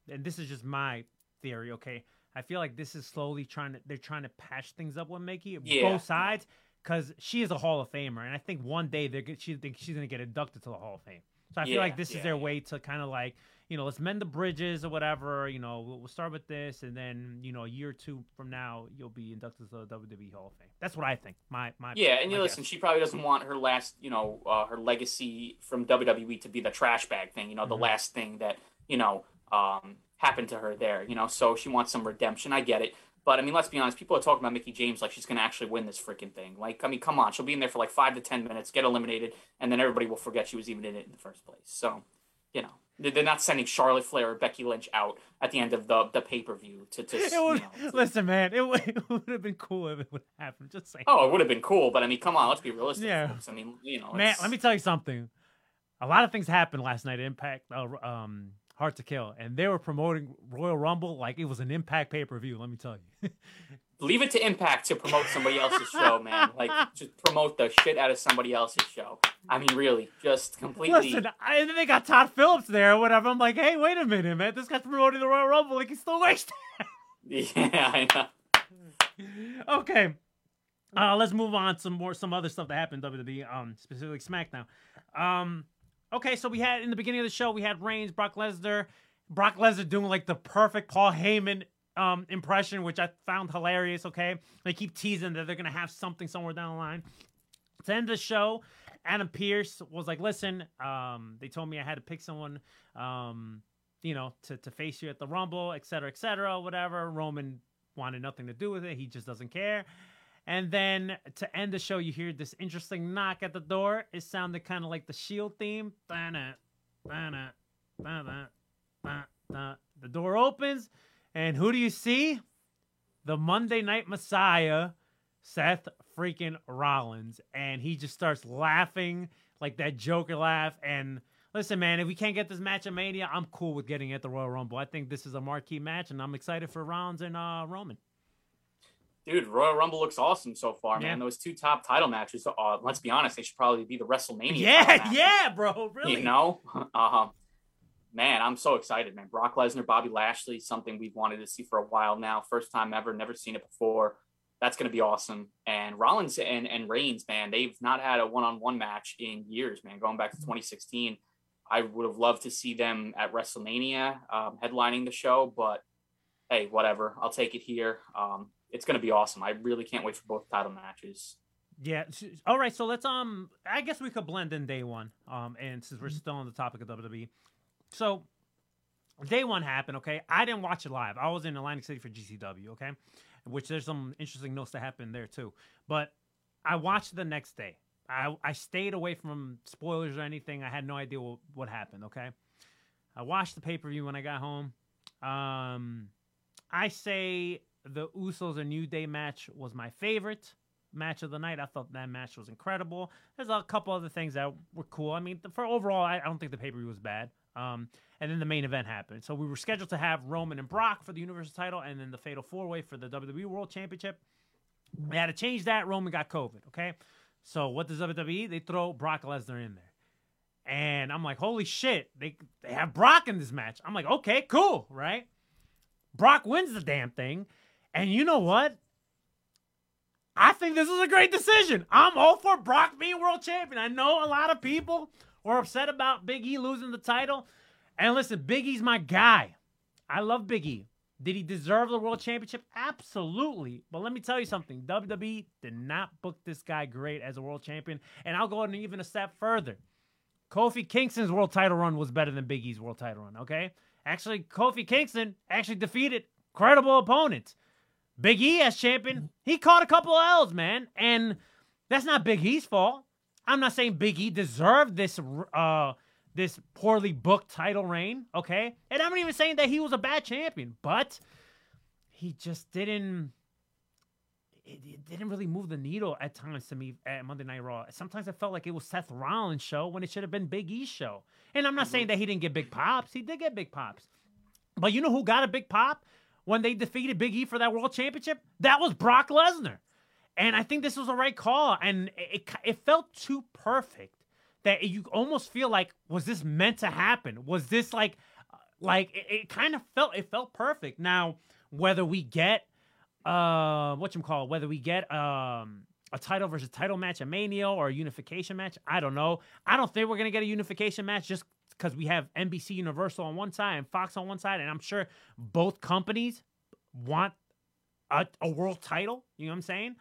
and this is just my theory. Okay, I feel like this is slowly trying to they're trying to patch things up with Mickie, Yeah. both sides, because she is a Hall of Famer, and I think one day they're she think she's gonna get inducted to the Hall of Fame. So I feel Yeah, like this is their yeah. way to kind of like you know let's mend the bridges or whatever. You know we'll, we'll start with this, and then you know a year or two from now you'll be inducted to the WWE Hall of Fame. That's what I think. My my yeah, and you listen, she probably doesn't want her last, you know, uh, her legacy from WWE to be the trash bag thing. You know, the Mhm. last thing that you know um, happened to her there. You know, so she wants some redemption. I get it. But I mean, let's be honest. People are talking about Mickie James like she's going to actually win this freaking thing. Like, I mean, come on, she'll be in there for like five to ten minutes, get eliminated, and then everybody will forget she was even in it in the first place. So, you know, they're not sending Charlotte Flair or Becky Lynch out at the end of the the pay per view to to. You know, to- listen, man, it would, it would have been cool if it would happen. Just saying. Oh, it would have been cool, but I mean, come on, let's be realistic, Yeah. folks. I mean, you know, Man, let me tell you something. A lot of things happened last night Impact, uh, um, Hard to Kill, and they were promoting Royal Rumble like it was an Impact pay per view. Let me tell you. leave it to Impact to promote somebody else's show, man. Like, just promote the shit out of somebody else's show. I mean, really, just completely. Listen, I, and then they got Todd Phillips there or whatever. I'm like, hey, wait a minute, man. This guy's promoting the Royal Rumble like he's still wasted. Yeah, I know. okay. Uh, let's move on some more some other stuff that happened in WWE, um, specifically SmackDown. Um, okay, so we had in the beginning of the show we had Reigns, Brock Lesnar, Brock Lesnar doing like the perfect Paul Heyman um impression, which I found hilarious. Okay, they keep teasing that they're gonna have something somewhere down the line. To end the show, Adam Pearce was like, "Listen, um, they told me I had to pick someone, um, you know, to to face you at the Rumble, et cetera, et cetera, whatever." Roman wanted nothing to do with it. He just doesn't care. And then to end the show, you hear this interesting knock at the door. It sounded kind of like the Shield theme. The door opens, and who do you see? The Monday Night Messiah, Seth freaking Rollins, and he just starts laughing like that Joker laugh. And listen, man, if we can't get this match at Mania, I'm cool with getting it at the Royal Rumble. I think this is a marquee match, and I'm excited for Rollins and uh, Roman. Dude, Royal Rumble looks awesome so far, man. Yeah. Those two top title matches, uh, let's be honest, they should probably be the WrestleMania. Yeah, yeah, bro. Really? You know, um, man, I'm so excited, man. Brock Lesnar, Bobby Lashley, something we've wanted to see for a while now. First time ever, never seen it before. That's going to be awesome. And Rollins and, and Reigns, man, they've not had a one on one match in years, man. Going back to 2016, I would have loved to see them at WrestleMania um, headlining the show, but hey, whatever. I'll take it here. Um, it's going to be awesome. I really can't wait for both title matches. Yeah. All right. So let's um. I guess we could blend in day one. Um. And since we're still on the topic of WWE, so day one happened. Okay. I didn't watch it live. I was in Atlantic City for GCW. Okay. Which there's some interesting notes that happened there too. But I watched the next day. I I stayed away from spoilers or anything. I had no idea what, what happened. Okay. I watched the pay per view when I got home. Um, I say the Usos and New Day match was my favorite match of the night. I thought that match was incredible. There's a couple other things that were cool. I mean, for overall, I, I don't think the pay per view was bad. Um, and then the main event happened. So we were scheduled to have Roman and Brock for the Universal title, and then the Fatal Four Way for the WWE World Championship. They had to change that. Roman got COVID. Okay, so what does WWE? They throw Brock Lesnar in there, and I'm like, holy shit! They they have Brock in this match. I'm like, okay, cool, right? Brock wins the damn thing, and you know what? I think this is a great decision. I'm all for Brock being world champion. I know a lot of people were upset about Big E losing the title. And listen, Big E's my guy. I love Big E. Did he deserve the world championship? Absolutely. But let me tell you something WWE did not book this guy great as a world champion. And I'll go even a step further. Kofi Kingston's world title run was better than Big E's world title run, okay? Actually, Kofi Kingston actually defeated credible opponents. Big E as champion, he caught a couple L's, man. And that's not Big E's fault. I'm not saying Big E deserved this uh this poorly booked title reign, okay? And I'm not even saying that he was a bad champion, but he just didn't it, it didn't really move the needle at times to me at Monday Night Raw. Sometimes I felt like it was Seth Rollins' show when it should have been Big E's show. And I'm not saying that he didn't get big pops. He did get big pops. But you know who got a big pop when they defeated Big E for that world championship? That was Brock Lesnar. And I think this was the right call. And it, it, felt too perfect that you almost feel like, was this meant to happen? Was this like, like it, it kind of felt, it felt perfect. Now, whether we get uh what you call whether we get um a title versus title match, a Mania or a unification match, I don't know. I don't think we're gonna get a unification match just because we have NBC Universal on one side and Fox on one side, and I'm sure both companies want a, a world title. You know what I'm saying?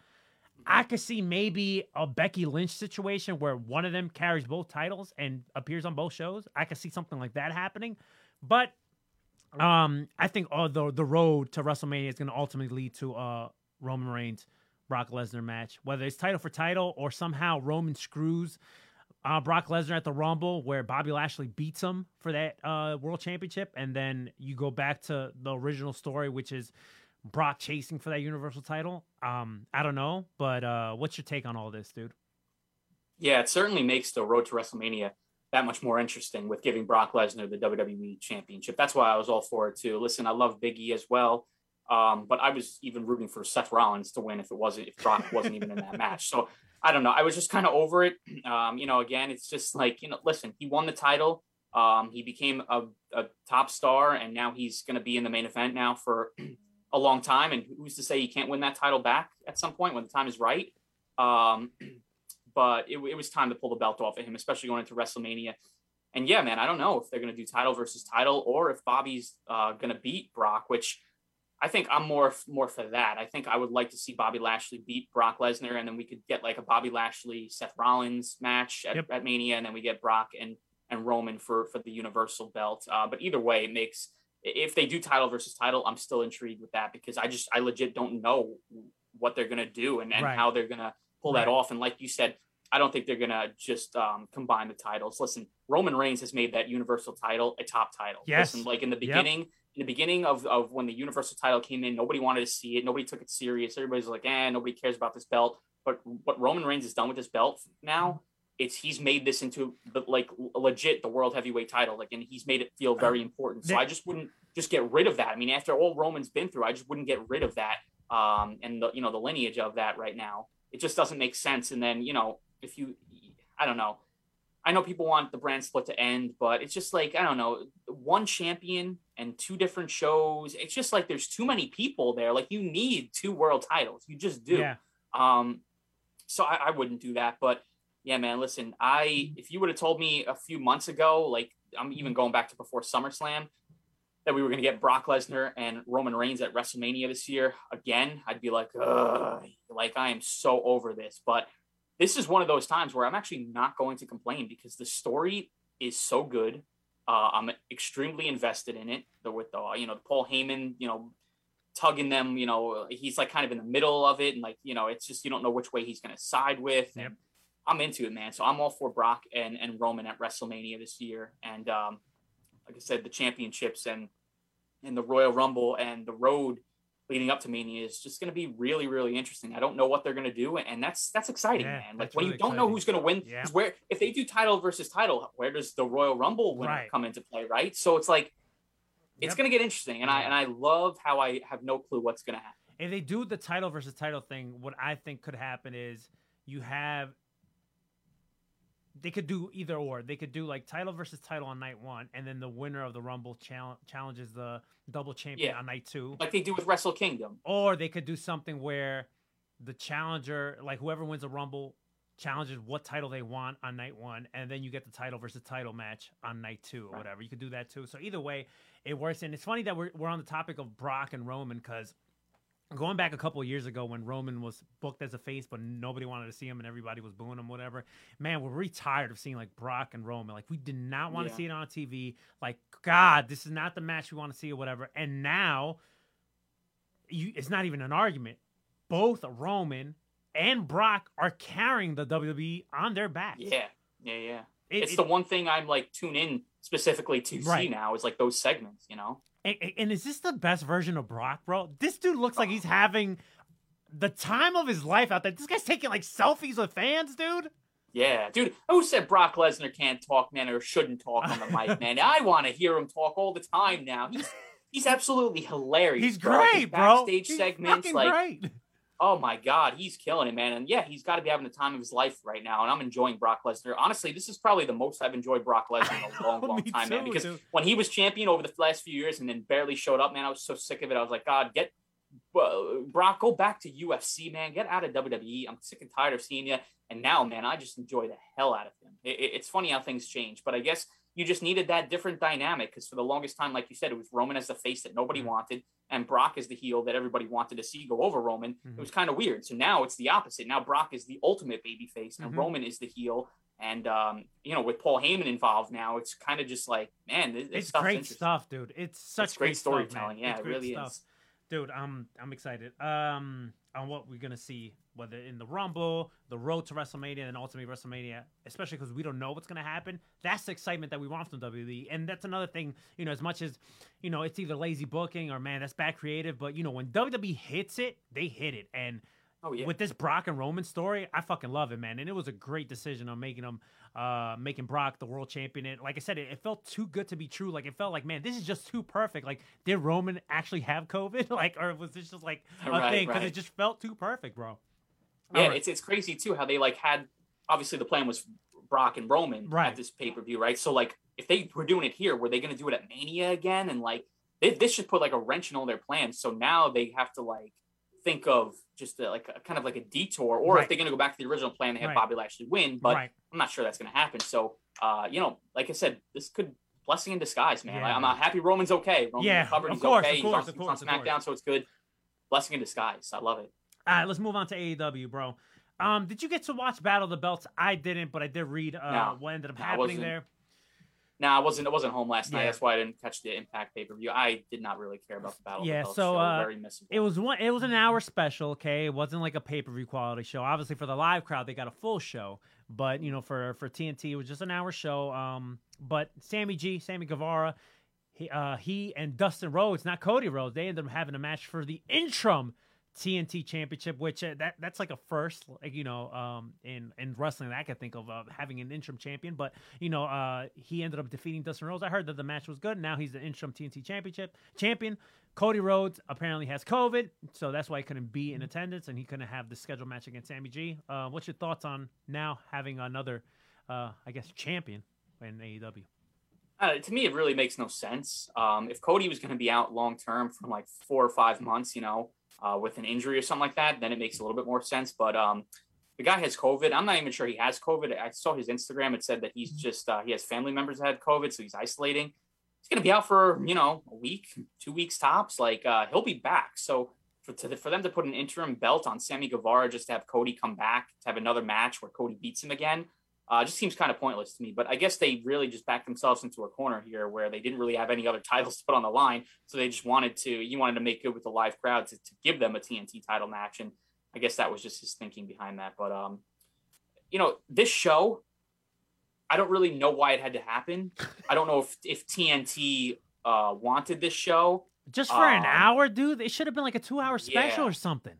I could see maybe a Becky Lynch situation where one of them carries both titles and appears on both shows. I could see something like that happening. But um, I think uh, the the road to WrestleMania is going to ultimately lead to uh Roman Reigns Brock Lesnar match, whether it's title for title or somehow Roman screws uh, Brock Lesnar at the Rumble, where Bobby Lashley beats him for that uh, World Championship, and then you go back to the original story, which is Brock chasing for that Universal title. Um, I don't know, but uh, what's your take on all this, dude? Yeah, it certainly makes the road to WrestleMania that much more interesting with giving Brock Lesnar the WWE Championship. That's why I was all for it too. Listen, I love Biggie as well, um, but I was even rooting for Seth Rollins to win if it wasn't if Brock wasn't even in that match. So I don't know. I was just kind of over it. Um, you know, again, it's just like you know, listen, he won the title. Um, he became a, a top star, and now he's going to be in the main event now for a long time. And who's to say he can't win that title back at some point when the time is right? Um, but it, it, was time to pull the belt off of him, especially going into WrestleMania. And yeah, man, I don't know if they're going to do title versus title or if Bobby's uh, going to beat Brock, which I think I'm more more for that. I think I would like to see Bobby Lashley beat Brock Lesnar, and then we could get like a Bobby Lashley Seth Rollins match at, yep. at Mania, and then we get Brock and and Roman for for the Universal belt. Uh, but either way, it makes if they do title versus title, I'm still intrigued with that because I just I legit don't know what they're gonna do and, and right. how they're gonna pull right. that off. And like you said, I don't think they're gonna just um, combine the titles. Listen, Roman Reigns has made that Universal title a top title. Yes. Listen, like in the beginning, yep. in the beginning of, of when the Universal title came in, nobody wanted to see it. Nobody took it serious. Everybody's like, eh, nobody cares about this belt. But what Roman Reigns has done with this belt now, it's he's made this into the, like legit the world heavyweight title. Like, and he's made it feel very important. So I just wouldn't just get rid of that. I mean, after all Roman's been through, I just wouldn't get rid of that. Um, and the you know the lineage of that right now, it just doesn't make sense. And then you know if you I don't know. I know people want the brand split to end, but it's just like I don't know, one champion and two different shows. It's just like there's too many people there. Like you need two world titles. You just do. Yeah. Um, so I, I wouldn't do that. But yeah, man, listen, I if you would have told me a few months ago, like I'm even going back to before SummerSlam, that we were going to get Brock Lesnar and Roman Reigns at WrestleMania this year again, I'd be like, Ugh, like I am so over this. But this is one of those times where I'm actually not going to complain because the story is so good. Uh, I'm extremely invested in it. The, with the you know Paul Heyman, you know, tugging them. You know, he's like kind of in the middle of it, and like you know, it's just you don't know which way he's going to side with. Yep. I'm into it, man. So I'm all for Brock and and Roman at WrestleMania this year, and um, like I said, the championships and and the Royal Rumble and the road leading up to Mania is just going to be really, really interesting. I don't know what they're going to do, and that's that's exciting, yeah, man. Like when really you don't exciting. know who's going to win, yeah. where if they do title versus title, where does the Royal Rumble winner right. come into play, right? So it's like it's yep. going to get interesting, and I and I love how I have no clue what's going to happen. If they do the title versus title thing, what I think could happen is you have they could do either or. They could do like title versus title on night one, and then the winner of the Rumble challenge challenges the double champion Yeah. on night two. Like they do with Wrestle Kingdom. Or they could do something where the challenger, like whoever wins the Rumble, challenges what title they want on night one, and then you get the title versus title match on night two or whatever. You could do that too. So either way, it works. And it's funny that we're we're on the topic of Brock and Roman because going back a couple of years ago when Roman was booked as a face, but nobody wanted to see him and everybody was booing him, whatever. Man, we're really tired of seeing like Brock and Roman. Like we did not want to see it on TV. Like God, this is not the match we want to see or whatever. And now, you it's not even an argument. Both Roman and Brock are carrying the WWE on their back. Yeah, yeah, yeah. It- it's it- the one thing I'm like tune in specifically to see now is like those segments. You know. And, and is this the best version of Brock, bro? This dude looks like he's having the time of his life out there. This guy's taking like selfies with fans, dude. Yeah, dude. Who said Brock Lesnar can't talk, man, or shouldn't talk on the mic, man? I want to hear him talk all the time now. He's he's absolutely hilarious. He's bro. His great, bro. Backstage He's segments, like, great. Oh my god, he's killing it, man. And yeah, he's got to be having the time of his life right now. And I'm enjoying Brock Lesnar. Honestly, this is probably the most I've enjoyed Brock Lesnar in a long, long Me time, man. Because dude. when he was champion over the last few years and then barely showed up, man, I was so sick of it. I was like, God, get uh, Brock, go back to UFC, man. Get out of WWE. I'm sick and tired of seeing you. And now, man, I just enjoy the hell out of him. It, it- it's funny how things change, but I guess you just needed that different dynamic because for the longest time, like you said, it was Roman as the face that nobody Mhm. wanted, and Brock as the heel that everybody wanted to see go over Roman. Mhm. It was kind of weird. So now it's the opposite. Now Brock is the ultimate baby face, and Mhm. Roman is the heel. And um, you know, with Paul Heyman involved now, it's kind of just like, man, this, this It's great stuff, dude. It's such It's great stuff, man. storytelling. yeah, It's it really stuff. is. dude. I'm I'm excited. Um, on what we're gonna see, whether in the Rumble, the Road to WrestleMania, and ultimately WrestleMania, especially because we don't know what's gonna happen. That's the excitement that we want from WWE, and that's another thing. You know, as much as you know, it's either lazy booking or man, that's bad creative. But you know, when WWE hits it, they hit it, and Oh yeah. with this Brock and Roman story, I fucking love it, man. And it was a great decision on making them, uh, making Brock the world champion. And like I said, it, it felt too good to be true. Like it felt like, man, this is just too perfect. Like, did Roman actually have COVID? like, or was this just like a Right, thing? Because right. it just felt too perfect, bro. Yeah, right. it's it's crazy too how they like had obviously the plan was Brock and Roman Right. at this pay per view, right? So like if they were doing it here, were they going to do it at Mania again? And like they, this should put like a wrench in all their plans. So now they have to like think of just a, like a, kind of like a detour, or Right. if they're going to go back to the original plan, they have Right. Bobby Lashley win. But. I'm not sure that's going to happen. So uh, you know, like I said, this could blessing in disguise, man. Yeah. Like, I'm not happy Roman's okay. Roman's Yeah, recovered. of He's course, okay. of course, he's of course, he's on SmackDown, so it's good. Blessing in disguise. I love it. All right, let's move on to AEW, bro. Um, did you get to watch Battle of the Belts? I didn't, but I did read uh, No. what ended up happening there. No, I wasn't. I wasn't home last night. Yeah. That's why I didn't catch the Impact pay per view. I did not really care about the battle. Yeah, of the Belts so, uh, very missable. It was one. It was an hour special. Okay, it wasn't like a pay per view quality show. Obviously, for the live crowd, they got a full show. But you know, for for TNT, it was just an hour show. Um, but Sammy G, Sammy Guevara, he uh he and Dustin Rhodes, not Cody Rhodes, they ended up having a match for the interim TNT Championship, which uh, that that's like a first, like you know, um, in in wrestling that I could think of uh, having an interim champion. But you know, uh, he ended up defeating Dustin Rhodes. I heard that the match was good. Now he's the interim TNT Championship champion. Cody Rhodes apparently has COVID, so that's why he couldn't be in attendance and he couldn't have the scheduled match against Sammy G. Uh, what's your thoughts on now having another, uh, I guess, champion in AEW? Uh, to me, it really makes no sense. Um, if Cody was going to be out long term for like four or five months, you know, uh, with an injury or something like that, then it makes a little bit more sense. But um, the guy has COVID. I'm not even sure he has COVID. I saw his Instagram. It said that he's just uh, he has family members that had COVID, so he's isolating. He's going to be out for you know a week, two weeks tops. Like uh, he'll be back. So for to, for them to put an interim belt on Sammy Guevara just to have Cody come back to have another match where Cody beats him again. Uh, just seems kind of pointless to me. But I guess they really just backed themselves into a corner here where they didn't really have any other titles to put on the line. So they just wanted to, you wanted to make good with the live crowd to, to give them a TNT title match. And I guess that was just his thinking behind that. But, um, you know, this show, I don't really know why it had to happen. I don't know if, if TNT uh, wanted this show. Just for an Um, hour, dude. It should have been like a two-hour special yeah. or something.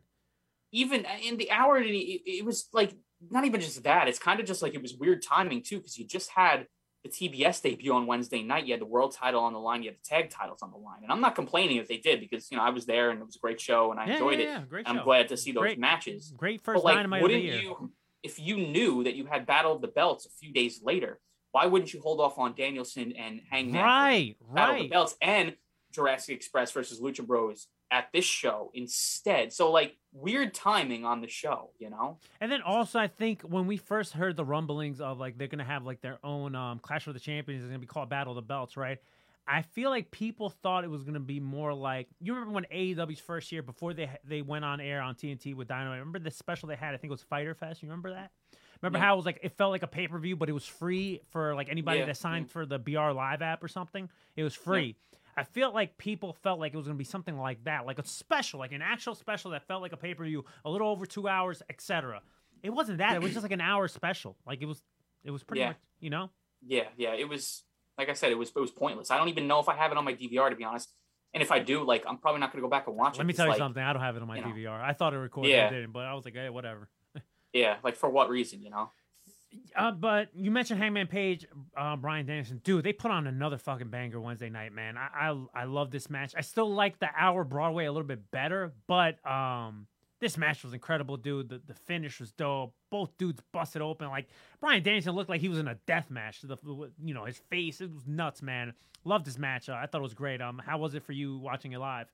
even in the hour it, it was like not even just that it's kind of just like it was weird timing too because you just had the tbs debut on wednesday night you had the world title on the line you had the tag titles on the line and i'm not complaining if they did because you know i was there and it was a great show and i Yeah, enjoyed yeah, it yeah, Great i'm show. glad to see those Great- matches Great but first like dynamite of wouldn't year. you if you knew that you had battle of the belts a few days later why wouldn't you hold off on danielson and hangman for Right, battle of the belts and jurassic express versus lucha bros at this show instead. So like weird timing on the show, you know? And then also, I think when we first heard the rumblings of like they're gonna have like their own um, Clash of the Champions, it's gonna be called Battle of the Belts, right? I feel like people thought it was gonna be more like you remember when AEW's first year before they they went on air on TNT with Dynamite. Remember the special they had? I think it was Fyter Fest. You remember that? Remember Yeah. how it was like it felt like a pay per view, but it was free for like anybody Yeah, that signed yeah. for the BR Live app or something. It was free. I feel like people felt like it was going to be something like that, like a special, like an actual special that felt like a pay per view, a little over two hours, etc. It wasn't that. It was just like an hour special. Like it was, it was pretty Yeah. much, you know. Yeah, yeah. It was like I said, it was it was pointless. I don't even know if I have it on my DVR to be honest. And if I do, like I'm probably not gonna go back and watch it. Let me tell you like, something. I don't have it on my you know. DVR. I thought it recorded, Yeah. I didn't, but I was like, hey, whatever. Yeah, like for what reason, you know? Uh, but you mentioned Hangman Page, uh, Bryan Danielson. Dude, they put on another fucking banger Wednesday night, man. I, I I love this match. I still like the hour Broadway a little bit better, but um, this match was incredible, dude. The the finish was dope. Both dudes busted open. Like Bryan Danielson looked like he was in a death match. The you know his face, it was nuts, man. Loved this match. Uh, I thought it was great. Um, how was it for you watching it live?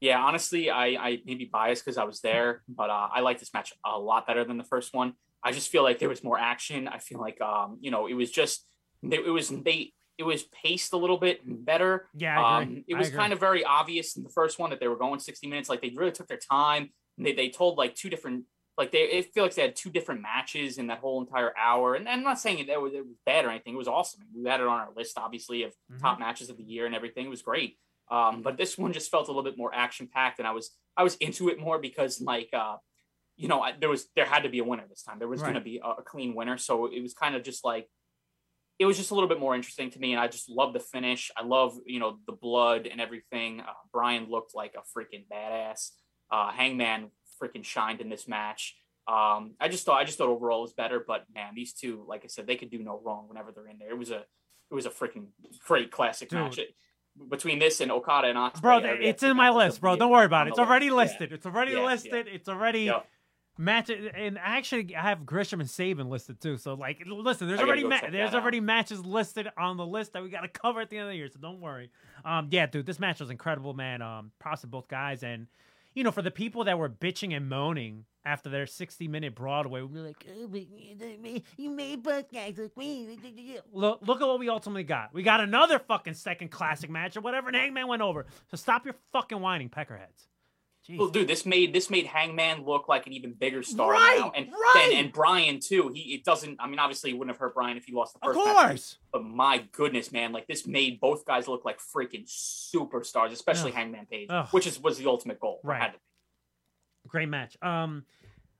Yeah, honestly, I I may be biased because I was there, but uh, I like this match a lot better than the first one. I just feel like there was more action. I feel like um, you know, it was just it was they it was paced a little bit better. Yeah, Um, it was kind of very obvious in the first one that they were going 60 minutes. Like they really took their time. They they told like two different like they it feel like they had two different matches in that whole entire hour. And I'm not saying it, that was, it was bad or anything. It was awesome. We had it on our list, obviously, of Mhm. top matches of the year and everything. It was great. Um, but this one just felt a little bit more action packed, and I was I was into it more because like uh, you know I, there was there had to be a winner this time. There was going to be a, a clean winner, so it was kind of just like it was just a little bit more interesting to me, and I just love the finish. I love you know the blood and everything. Uh, Bryan looked like a freaking badass. Uh, Hangman freaking shined in this match. Um, I just thought I just thought overall was better, but man, these two, like I said, they could do no wrong whenever they're in there. It was a it was a freaking great classic Dude. match. It- between this and Okada and Ospreay, Bro, it's in my list, bro. Don't worry about it. It's already listed. It's already Yeah, yeah. listed. It's already Yeah. Match. And actually, I have Gresham and Saban listed too. So, like, listen, there's already ma- there's that out. already matches listed on the list that we got to cover at the end of the year. So don't worry. Um, yeah, dude, this match was incredible, man. Um, props to both guys, and you know, for the people that were bitching and moaning after their 60 minute Broadway, we were like, "Oh, but you made both guys look. Look, look at what we ultimately got. We got another fucking second classic match or whatever, and Hangman went over. So stop your fucking whining, peckerheads. Jeez. Well, dude, this made this made Hangman look like an even bigger star Right, now, and right. and, and Bryan too. He it doesn't. I mean, obviously, it wouldn't have hurt Bryan if he lost the of first match. course. But my goodness, man, like this made both guys look like freaking superstars, especially Ugh. Hangman Page, Ugh. which is was the ultimate goal. Right. had to be. Great match. Um,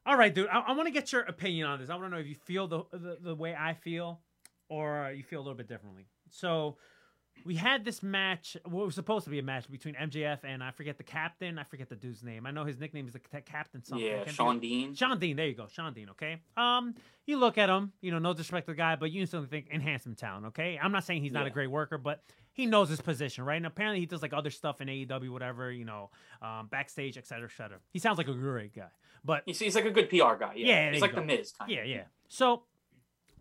all right, dude. I, I want to get your opinion on this. I want to know if you feel the, the the way I feel, or you feel a little bit differently. So, we had this match. What was supposed to be a match between MJF and I forget the captain. I forget the dude's name. I know his nickname is the ca- captain something. Yeah, Shawn Dean. Shawn Dean, there you go, Shawn Dean. Okay. Um, you look at him, you know, no disrespect to the guy, but you instantly think enhancement town. Okay. I'm not saying he's not a great worker, but he knows his position, right? And apparently he does like other stuff in AEW, whatever, you know, um, backstage, et cetera, et cetera. He sounds like a great guy, but He's, he's like a good PR guy. Yeah, Yeah, he's like go. the Miz. Kind yeah, of. yeah. So,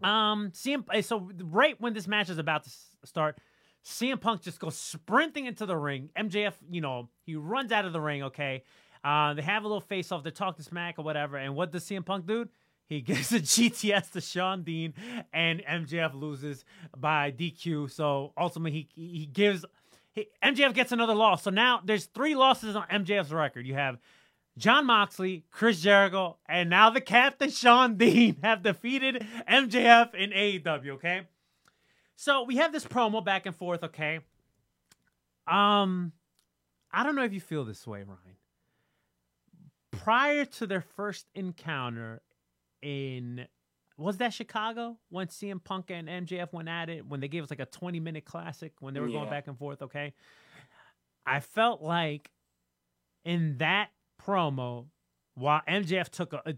um, CM, so right when this match is about to start, CM Punk just goes sprinting into the ring. MJF, you know, he runs out of the ring. Okay, uh, they have a little face off. They talk to smack or whatever. And what does CM Punk do? He gives a GTS to Shawn Dean, and MJF loses by DQ. So ultimately, he he gives he, MJF gets another loss. So now there's three losses on MJF's record. You have Jon Moxley, Chris Jericho, and now the captain Shawn Dean have defeated MJF in AEW, okay? So we have this promo back and forth, okay? Um I don't know if you feel this way, Ryan. Prior to their first encounter in was that Chicago when CM Punk and MJF went at it when they gave us like a 20 minute classic when they were going back and forth, okay? I felt like in that promo, while MJF took a, a-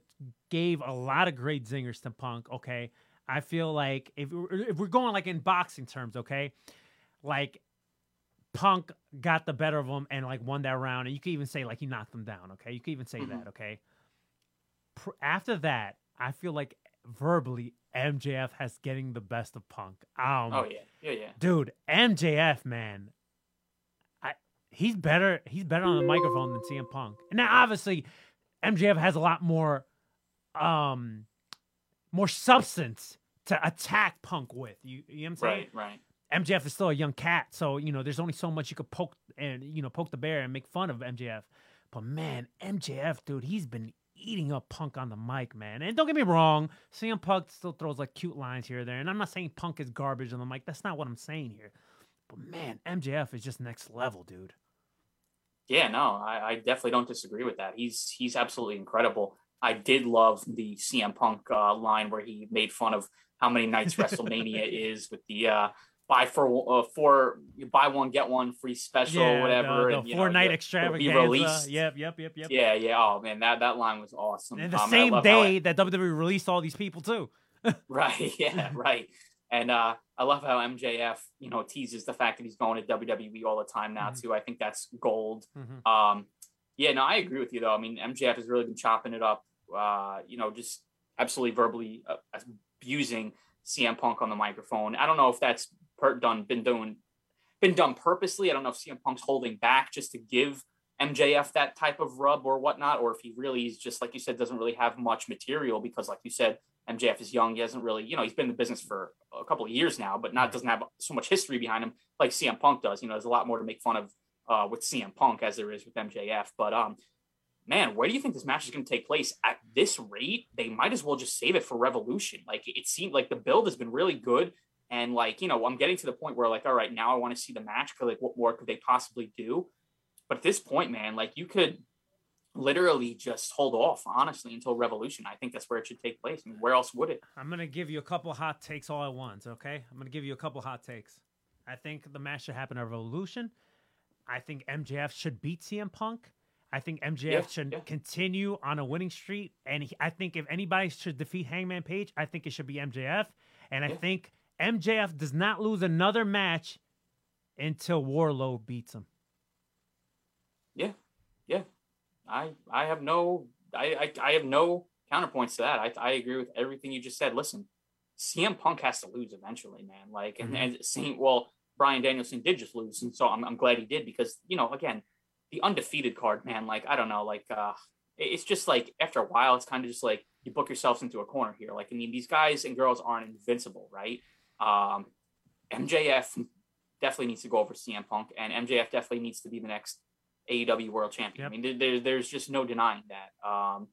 gave a lot of great zingers to Punk, okay, I feel like if we're, if we're going like in boxing terms, okay, like Punk got the better of him and like won that round, and you could even say like he knocked him down, okay, you could even say that, okay. Pr- After that, I feel like verbally MJF has getting the best of Punk. Um, Oh yeah, yeah, yeah. dude, MJF, man, I he's better. He's better on the microphone than CM Punk. And now, obviously, MJF has a lot more, um, more substance to attack Punk with. You, you know what I'm saying? Right, right. MJF is still a young cat, so you know there's only so much you could poke and you know poke the bear and make fun of MJF. But man, MJF, dude, he's been eating up Punk on the mic, man. And don't get me wrong, CM Punk still throws like cute lines here or there, and I'm not saying Punk is garbage on the mic. That's not what I'm saying here. But man, MJF is just next level, dude. Yeah, no, I, I definitely don't disagree with that. He's he's absolutely incredible. I did love the CM Punk uh, line where he made fun of how many nights WrestleMania is with the uh, buy for uh, four buy one get one free special yeah, whatever. the, and, the you four know, night extravaganza. Be released. Yep, yep, yep, yep. Yeah, yeah. Oh man, that that line was awesome. And the Um, same day that WWE released all these people too. Right. Yeah. Right. And uh, I love how MJF, you know, teases the fact that he's going to WWE all the time now Mhm. too. I think that's gold. Mhm. Um, yeah. No, I agree with you though. I mean, MJF has really been chopping it up. Uh, you know, just absolutely verbally uh, abusing CM Punk on the microphone. I don't know if that's per- done been doing been done purposely. I don't know if CM Punk's holding back just to give MJF that type of rub or whatnot, or if he really is just like you said doesn't really have much material because, like you said, MJF is young. He hasn't really, you know, he's been in the business for a couple of years now, but not doesn't have so much history behind him like CM Punk does. You know, there's a lot more to make fun of uh, with CM Punk as there is with MJF. But um, man, where do you think this match is going to take place? At this rate, they might as well just save it for Revolution. Like it seemed like the build has been really good. And like, you know, I'm getting to the point where like, all right, now I want to see the match because like what more could they possibly do? But at this point, man, like you could literally just hold off, honestly, until Revolution. I think that's where it should take place. I mean, where else would it? I'm gonna give you a couple hot takes all at once, okay? I'm gonna give you a couple hot takes. I think the match should happen at Revolution. I think MJF should beat CM Punk. I think MJF Yeah, should yeah. continue on a winning streak, and he, I think if anybody should defeat Hangman Page, I think it should be MJF. And I Yeah. think MJF does not lose another match until Wardlow beats him. Yeah, yeah. I I have no I I, I have no counterpoints to that. I I agree with everything you just said. Listen, CM Punk has to lose eventually, man. Like and, mm-hmm. and saying well, Bryan Danielson did just lose, and so I'm I'm glad he did because you know again, the undefeated card, man. Like I don't know, like uh, it's just like after a while, it's kind of just like you book yourselves into a corner here. Like I mean, these guys and girls aren't invincible, right? Um, MJF definitely needs to go over CM Punk, and MJF definitely needs to be the next AEW World Champion. Yep. I mean, there, there, there's just no denying that. Um,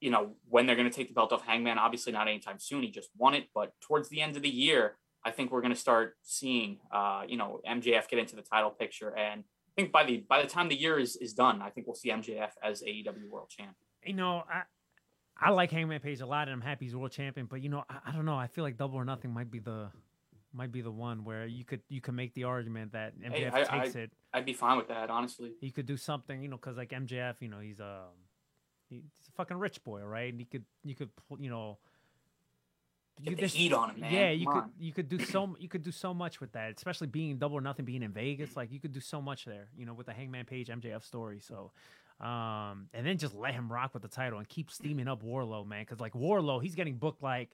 you know, when they're going to take the belt off Hangman, obviously not anytime soon. He just won it, but towards the end of the year, I think we're going to start seeing, uh, you know, MJF get into the title picture. And I think by the by the time the year is, is done, I think we'll see MJF as AEW World Champion. you know, I I like Hangman Page a lot, and I'm happy he's world champion. But you know, I, I don't know. I feel like Double or Nothing might be the might be the one where you could you could make the argument that MJF Hey, I- takes I- it. I'd be fine with that, honestly. He could do something, you know, because like MJF, you know, he's um he's a fucking rich boy, right? And he could you could you know. Get the there's- heat on him, man. Yeah, you Come could on. you could do so you could do so much with that, especially being double or nothing, being in Vegas. Like you could do so much there, you know, with the Hangman Page MJF story. So, um, and then just let him rock with the title and keep steaming up Wardlow, man. Because like Wardlow, he's getting booked like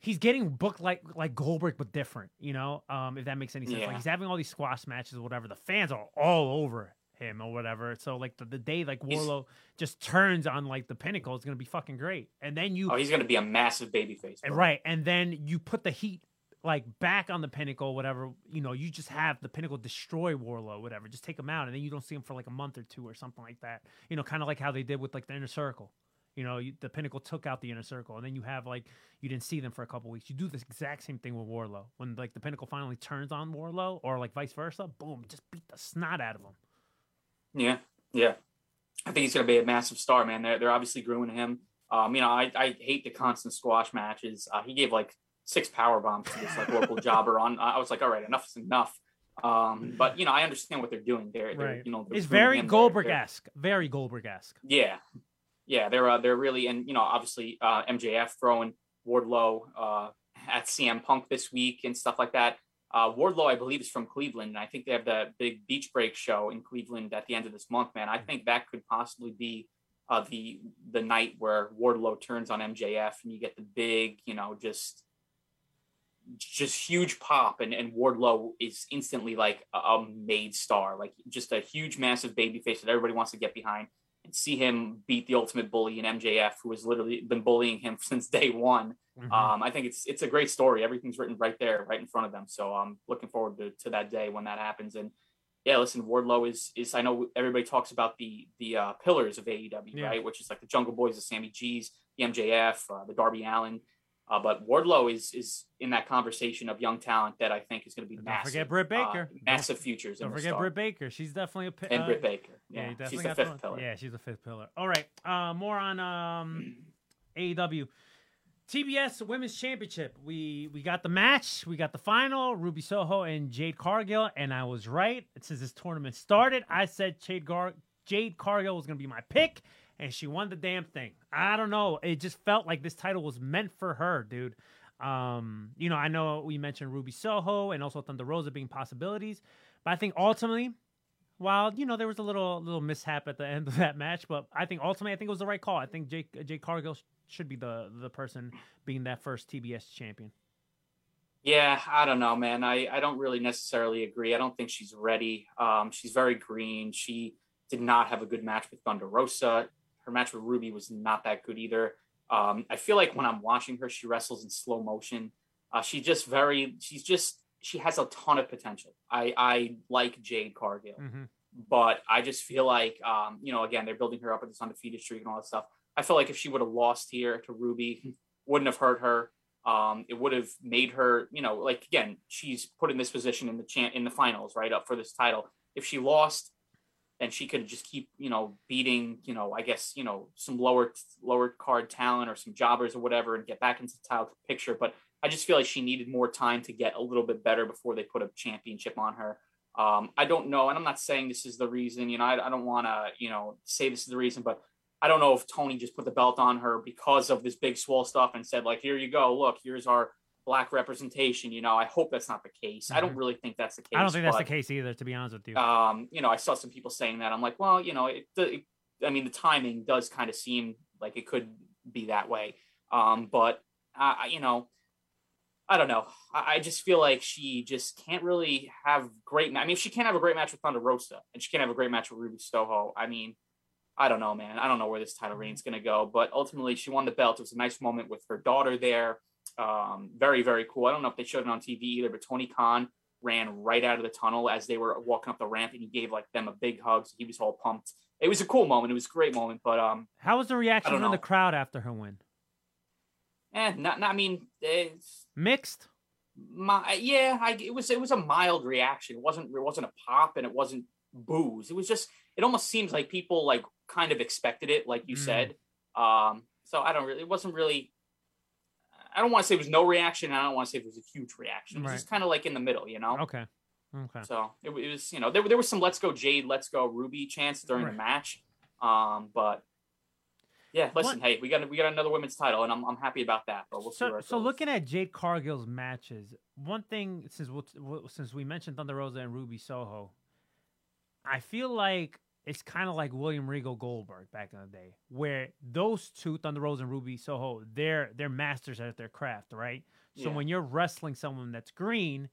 he's getting booked like like Goldberg, but different. You know, um, if that makes any sense. Yeah. Like he's having all these squash matches or whatever. The fans are all over him or whatever. So like the, the day like Wardlow just turns on like the pinnacle, it's gonna be fucking great. And then you Oh, he's going to be a massive babyface. and bro. right, and then you put the heat like back on the pinnacle, whatever. You know, you just have the pinnacle destroy Wardlow, whatever. Just take him out, and then you don't see him for like a month or two or something like that. You know, kind of like how they did with like the inner circle. You know, you, the pinnacle took out the inner circle, and then you have like you didn't see them for a couple weeks. You do the exact same thing with Wardlow when like the pinnacle finally turns on Wardlow, or like vice versa. Boom, just beat the snot out of him. Yeah, yeah. I think he's going to be a massive star, man. They're they're obviously grooming him. Um, you know, I, I hate the constant squash matches. Uh, he gave like six power bombs to this like local jobber on. I was like, all right, enough is enough. Um, but you know, I understand what they're doing. They're, they're Right. you know, It's very Goldberg esque, very Goldberg esque. Yeah, yeah. They're uh, they're really and you know, obviously uh, MJF throwing Wardlow uh, at CM Punk this week and stuff like that. Uh, Wardlow, I believe, is from Cleveland, and I think they have the big Beach Break show in Cleveland at the end of this month. Man, I think that could possibly be uh, the the night where Wardlow turns on MJF, and you get the big, you know, just just huge pop, and and Wardlow is instantly like a, a made star, like just a huge, massive baby face that everybody wants to get behind see him beat the ultimate bully in MJF, who has literally been bullying him since day one. Mhm. Um, I think it's it's a great story. Everything's written right there, right in front of them. So I'm looking forward to, to that day when that happens. And yeah, listen, Wardlow is is I know everybody talks about the the uh, pillars of AEW, Yeah. right? Which is like the Jungle Boys, the Sammy G's, the MJF, uh, the Darby Allin. Uh, but Wardlow is is in that conversation of young talent that I think is going to be Don't massive. forget Britt uh, Baker. massive futures. Don't forget. Britt Baker. She's definitely a and uh, Britt Baker. Yeah, Yeah, she's the fifth one. pillar. Yeah, she's the fifth pillar. All right, uh, more on um, AEW. TBS Women's Championship. We we got the match. We got the final. Ruby Soho and Jade Cargill, and I was right. Since this tournament started, I said Jade Gar- Jade Cargill was going to be my pick, and she won the damn thing. I don't know. It just felt like this title was meant for her, dude. Um, you know, I know we mentioned Ruby Soho and also Thunder Rosa being possibilities, but I think ultimately, while you know there was a little little mishap at the end of that match, but I think ultimately I think it was the right call. I think Jake Jake Cargill sh- should be the the person being that first TBS champion. Yeah, I don't know, man. I, I don't really necessarily agree. I don't think she's ready. Um, she's very green. She did not have a good match with Thunder Rosa. Her match with Ruby was not that good either. Um, I feel like when I'm watching her, she wrestles in slow motion. Uh, she just very, she's just, she has a ton of potential. I, I like Jade Cargill, Mm-hmm. but I just feel like, um, you know, again, they're building her up with this undefeated streak and all that stuff. I feel like if she would have lost here to Ruby, wouldn't have hurt her. Um, it would have made her, you know, like again, she's put in this position in the champ in the finals, right up for this title. If she lost, then she could just keep, you know, beating, you know, I guess, you know, some lower lower card talent or some jobbers or whatever, and get back into the title picture. But I just feel like she needed more time to get a little bit better before they put a championship on her. Um, I don't know, and I'm not saying this is the reason. You know, I, I don't want to, you know, say this is the reason, but I don't know if Tony just put the belt on her because of this Big Swole stuff and said like, "Here you go, look, here's our black representation." You know, I hope that's not the case. I don't really think that's the case. Mm-hmm. I don't think that's the case either. To be honest with you, Um, you know, I saw some people saying that. I'm like, well, you know, it, it I mean, the timing does kind of seem like it could be that way. Um, but uh, you know, I don't know. I, I just feel like she just can't really have great. I mean, if she can't have a great match with Thunder Rosa and she can't have a great match with Ruby Soho, I mean, I don't know, man. I don't know where this title reign's going to go. But ultimately, she won the belt. It was a nice moment with her daughter there. Um, very, very cool. I don't know if they showed it on TV either, but Tony Khan ran right out of the tunnel as they were walking up the ramp, and he gave like them a big hug. So he was all pumped. It was a cool moment. It was a great moment. But um, how was the reaction from the crowd after her win? eh, not, not I mean, it's Mixed. my yeah. I, it was it was a mild reaction. It wasn't it wasn't a pop, and it wasn't booze. It was just it almost seems like people like kind of expected it, like you Mm. said. Um, so I don't really. It wasn't really. I don't want to say it was no reaction. and I don't want to say it was a huge reaction. It was Right. just kind of like in the middle, you know. Okay. Okay. So it, it was, you know, there, there was some "Let's go Jade, Let's go Ruby" chants during Right. the match. Um, but yeah, listen, What- hey, we got we got another women's title, and I'm I'm happy about that. But we'll see So, so looking at Jade Cargill's matches, one thing since we'll- since we mentioned Thunder Rosa and Ruby Soho, I feel like it's kind of like William Regal Goldberg back in the day, where those two, Thunder Rosa and Ruby Soho, they're they're masters at their craft, right? So Yeah. when you're wrestling someone that's green,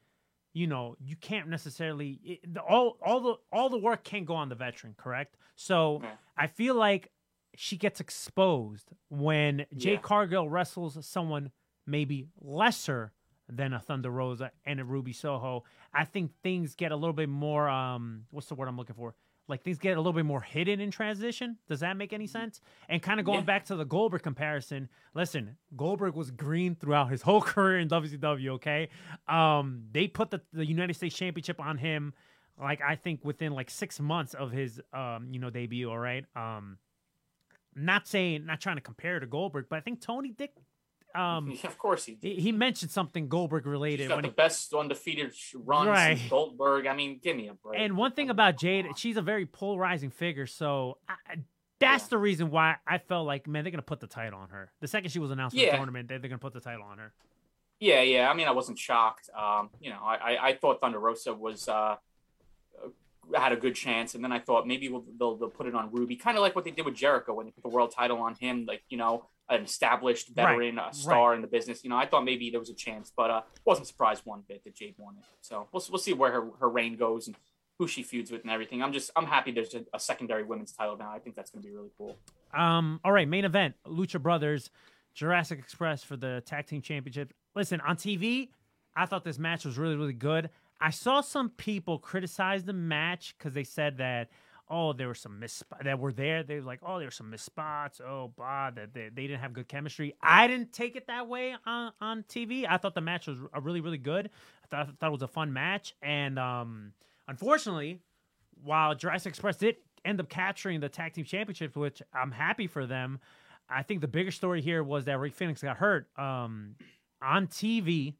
you know you can't necessarily it, the, all all the all the work can't go on the veteran, correct? So Yeah. I feel like she gets exposed when Jade Yeah. Cargill wrestles someone maybe lesser than a Thunder Rosa and a Ruby Soho. I think things get a little bit more um what's the word I'm looking for? Like things get a little bit more hidden in transition. Does that make any sense? And kind of going Yeah. back to the Goldberg comparison, listen, Goldberg was green throughout his whole career in WCW, okay? Um they put the, the United States Championship on him like I think within like 6 months of his um you know debut, all right? Um not saying not trying to compare to Goldberg, but I think Tony Dick um Yeah, of course he did. he he mentioned something Goldberg He's related got when the he, best undefeated run Right. since Goldberg. I mean, give me a break. and one thing about Jade, she's a very polarizing figure. So I, that's Yeah. the reason why I felt like, man, they're gonna put the title on her. The second she was announced for the tournament, they're, they're gonna put the title on her. Yeah, yeah. I mean, I wasn't shocked. Um, you know, I, I, I thought Thunder Rosa was uh, uh, had a good chance, and then I thought maybe we'll, they'll they'll put it on Ruby, kind of like what they did with Jericho when they put the world title on him. Like, you know, an established Right, veteran, a star in the business. You know, I thought maybe there was a chance, but uh, wasn't surprised one bit that Jade won it. So we'll we'll see where her, her reign goes and who she feuds with and everything. I'm just I'm happy there's a, a secondary women's title now. I think that's going to be really cool. Um, all right, main event: Lucha Brothers, Jurassic Express for the tag team championship. Listen, on TV, I thought this match was really, really good. I saw some people criticize the match because they said that oh, there were some miss that were there. They were like, oh, there were some miss spots. Oh, blah, that they, they didn't have good chemistry. I didn't take it that way on, on TV. I thought the match was really, really good. I thought, I thought it was a fun match. And um, unfortunately, while Jurassic Express did end up capturing the tag team championship, which I'm happy for them, I think the bigger story here was that Rey Fénix got hurt um, on TV.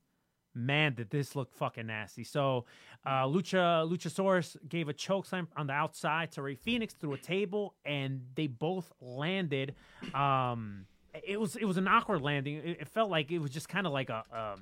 Man, did this look fucking nasty. So, uh, Lucha Luchasaurus gave a choke slam on the outside to Rey Fénix through a table, and they both landed. Um, it was it was an awkward landing. It, it felt like it was just kind of like a, a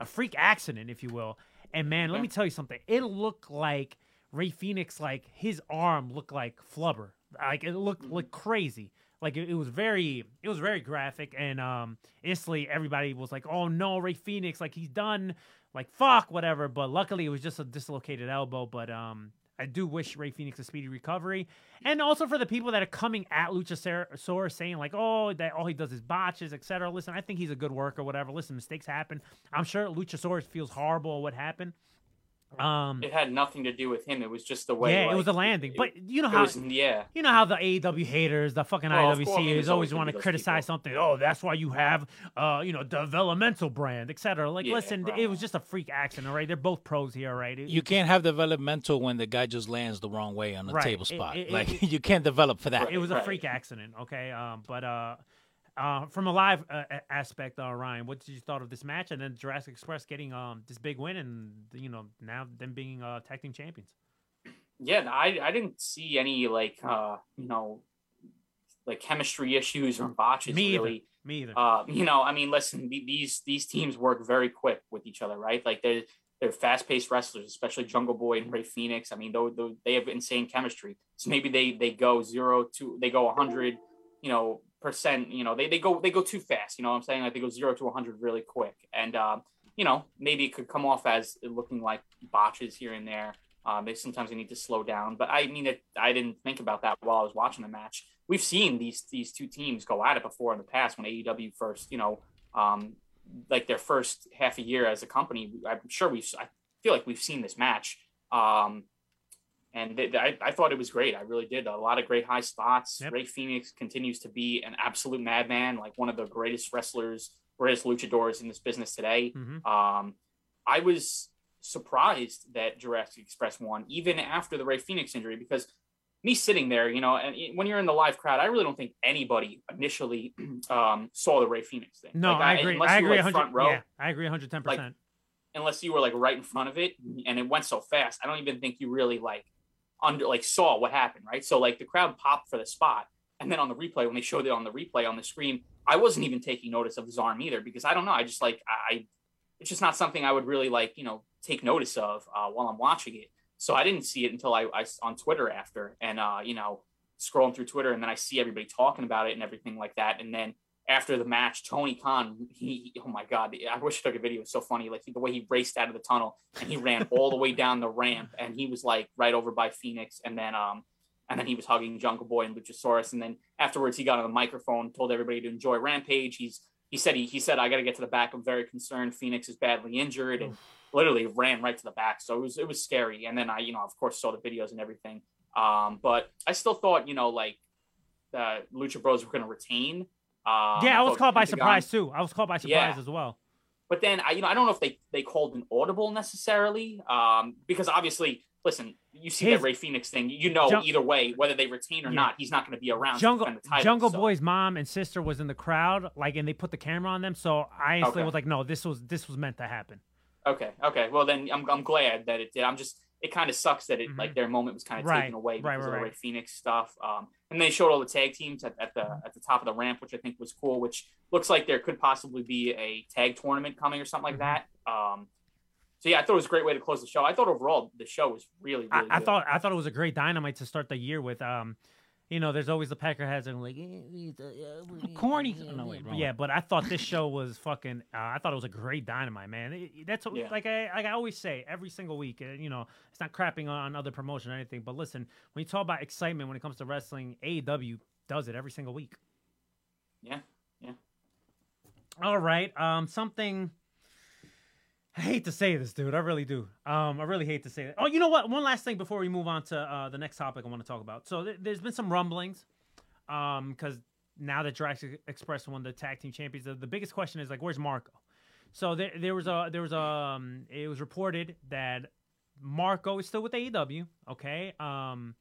a freak accident, if you will. And man, let me tell you something. It looked like Rey Fénix, like his arm looked like flubber. Like it looked looked crazy. Like it, it was very it was very graphic and um instantly everybody was like, Oh no, Rey Fénix, like he's done like fuck, whatever. But luckily it was just a dislocated elbow. But um I do wish Rey Fénix a speedy recovery. And also for the people that are coming at Luchasaurus saying like, oh, that all he does is botches, etc. Listen, I think he's a good worker, whatever. Listen, mistakes happen. I'm sure Luchasaurus feels horrible what happened. Um, It had nothing to do with him. It was just the way. yeah, it was a landing. it- But you know how was- yeah. you know how the AEW haters, the fucking Well, IWC course, I mean, is always always want gonna to be those criticize people. something. Oh, that's why you have, uh, you know, developmental brand, etc. Like, Yeah, listen, right. it was just a freak accident, all right? They're both pros here, right? It- You can't have developmental when the guy just lands the wrong way on the Right. table spot. it- like it- you can't develop for that. it was a Right. freak accident, okay? Um, but uh, uh, from a live uh, aspect, uh, Ryan, what did you thought of this match, and then Jurassic Express getting um this big win, and you know now them being uh tag team champions? yeah i i didn't see any like uh you know like chemistry issues or botches Me either. really Me either. uh you know i mean listen the- these these teams work very quick with each other right like they're they're fast-paced wrestlers especially jungle boy and rey fénix i mean though they have insane chemistry so maybe they they go zero to they go 100 you know percent you know they, they go they go too fast you know what i'm saying? Like they go zero to 100 really quick. And um you know maybe it could come off as looking like botches here and there. Um, they sometimes they need to slow down, but I mean, it, I didn't think about that while I was watching the match. We've seen these these two teams go at it before in the past when AEW first, you know, um, like their first half a year as a company. I'm sure we've, I feel like we've seen this match, um, and th- I, I thought it was great. I really did. A lot of great high spots. Yep. Rey Fénix continues to be an absolute madman, like one of the greatest wrestlers, greatest luchadors in this business today. Mhm. Um, I was surprised that Jurassic Express won, even after the Rey Fénix injury, because me sitting there, you know, and when you're in the live crowd, I really don't think anybody initially um, saw the Rey Fénix thing. No, Like, I agree. Unless I you were, agree. like, front row, Yeah, I agree. 110. percent unless you were like right in front of it, and it went so fast, I don't even think you really like under like saw what happened, right? So like the crowd popped for the spot, and then on the replay when they showed it on the replay on the screen, I wasn't even taking notice of his arm either because I don't know. I just like I, it's just not something I would really like you know take notice of uh, while I'm watching it. So I didn't see it until I, I on Twitter after, and uh, you know scrolling through Twitter, and then I see everybody talking about it and everything like that, and then after the match, Tony Khan, he, oh my God, I wish I took a video. It's so funny. Like the way he raced out of the tunnel and he ran all the way down the ramp and he was like right over by Fénix. And then, um, and then he was hugging Jungle Boy and Luchasaurus. And then afterwards he got on the microphone, told everybody to enjoy Rampage. He's, he said, he, he said, I got to get to the back. I'm very concerned. Fénix is badly injured and literally ran right to the back. So it was, it was scary. And then I, you know, of course saw the videos and everything. Um, but I still thought, you know, like, uh, Lucha Bros were going to retain. Um, yeah, I was caught by surprise too. I was caught by surprise Yeah. as well. But then I, you know, I don't know if they they called an audible necessarily, um, because obviously, listen, you see His- that Rey Fénix thing, you know, Jun- either way, whether they retain or Yeah. not, he's not going to be around. Jungle title, Jungle so- Boy's mom and sister was in the crowd, like, and they put the camera on them. So I instantly Okay. was like, no, this was this was meant to happen. Okay, okay. Well, then I'm I'm glad that it did. I'm just it kind of sucks that it Mhm. like their moment was kind of Right, taken away because right, of the right. Rey Fénix stuff. Um, and they showed all the tag teams at, at the at the top of the ramp, which I think was cool. Which looks like there could possibly be a tag tournament coming or something like Mhm. that. Um, so yeah, I thought it was a great way to close the show. I thought overall the show was really I, really. I good. thought I thought it was a great dynamite to start the year with. Um, you know, there's always the peckerheads and like Corny. No, wait, wrong. yeah, but I thought this show was fucking. Uh, I thought it was a great dynamite, man. It- it- that's what, Yeah. like I like I always say every single week. Uh, you know, it's not crapping on other promotion or anything, but listen, when you talk about excitement when it comes to wrestling, AEW does it every single week. Yeah, yeah. All right, um, something. I hate to say this, dude. I really do. Um, I really hate to say it. Oh, you know what? One last thing before we move on to uh, the next topic I want to talk about. So th- there's been some rumblings, um, because now that Jurassic Express won the tag team champions, the, the biggest question is like, where's Marko? So there, there was a, there was a, um, it was reported that Marko is still with AEW. Okay. Um,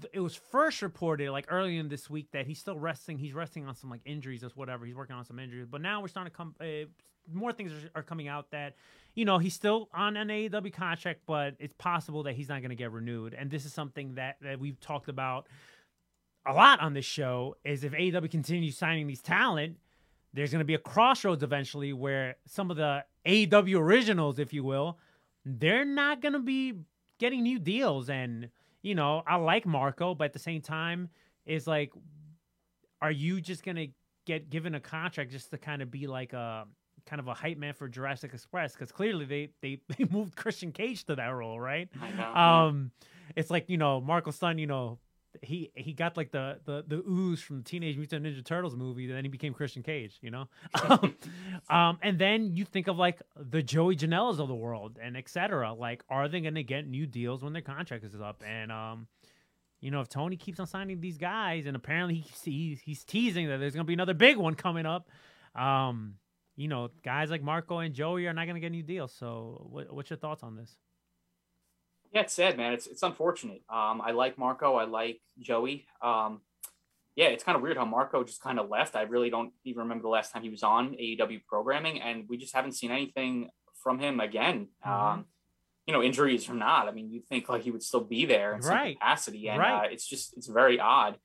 th- it was first reported like early in this week that he's still resting. He's resting on some like injuries or whatever. He's working on some injuries, but now we're starting to come. Uh, more things are, are coming out that you know he's still on an AEW contract, but it's possible that he's not going to get renewed. And this is something that that we've talked about a lot on this show. Is if AEW continues signing these talent, there's going to be a crossroads eventually where some of the AEW originals, if you will, they're not going to be getting new deals. And, you know, I like Marko, but at the same time, is like, are you just going to get given a contract just to kind of be like a kind of a hype man for Jurassic Express? Because clearly they, they, they moved Christian Cage to that role, right? I know. Um, it's like, you know, Marko's son, you know, he he got like the the the ooze from the Teenage Mutant Ninja Turtles movie, then he became Christian Cage, you know. um, um, and then you think of like the Joey Janela's of the world and etc. Like, are they going to get new deals when their contract is up? And um, you know, if Tony keeps on signing these guys, and apparently he's he's, he's teasing that there's going to be another big one coming up, um, you know, guys like Marko and Joey are not going to get new deals. So, what, what's your thoughts on this? Yeah, it's sad, man. It's it's unfortunate. Um, I like Marko. I like Joey. Um, yeah, it's kind of weird how Marko just kind of left. I really don't even remember the last time he was on AEW programming, and we just haven't seen anything from him again. Mhm. Um, you know, injuries or not. I mean, you'd think like he would still be there in some capacity, and Right. uh, it's just it's very odd.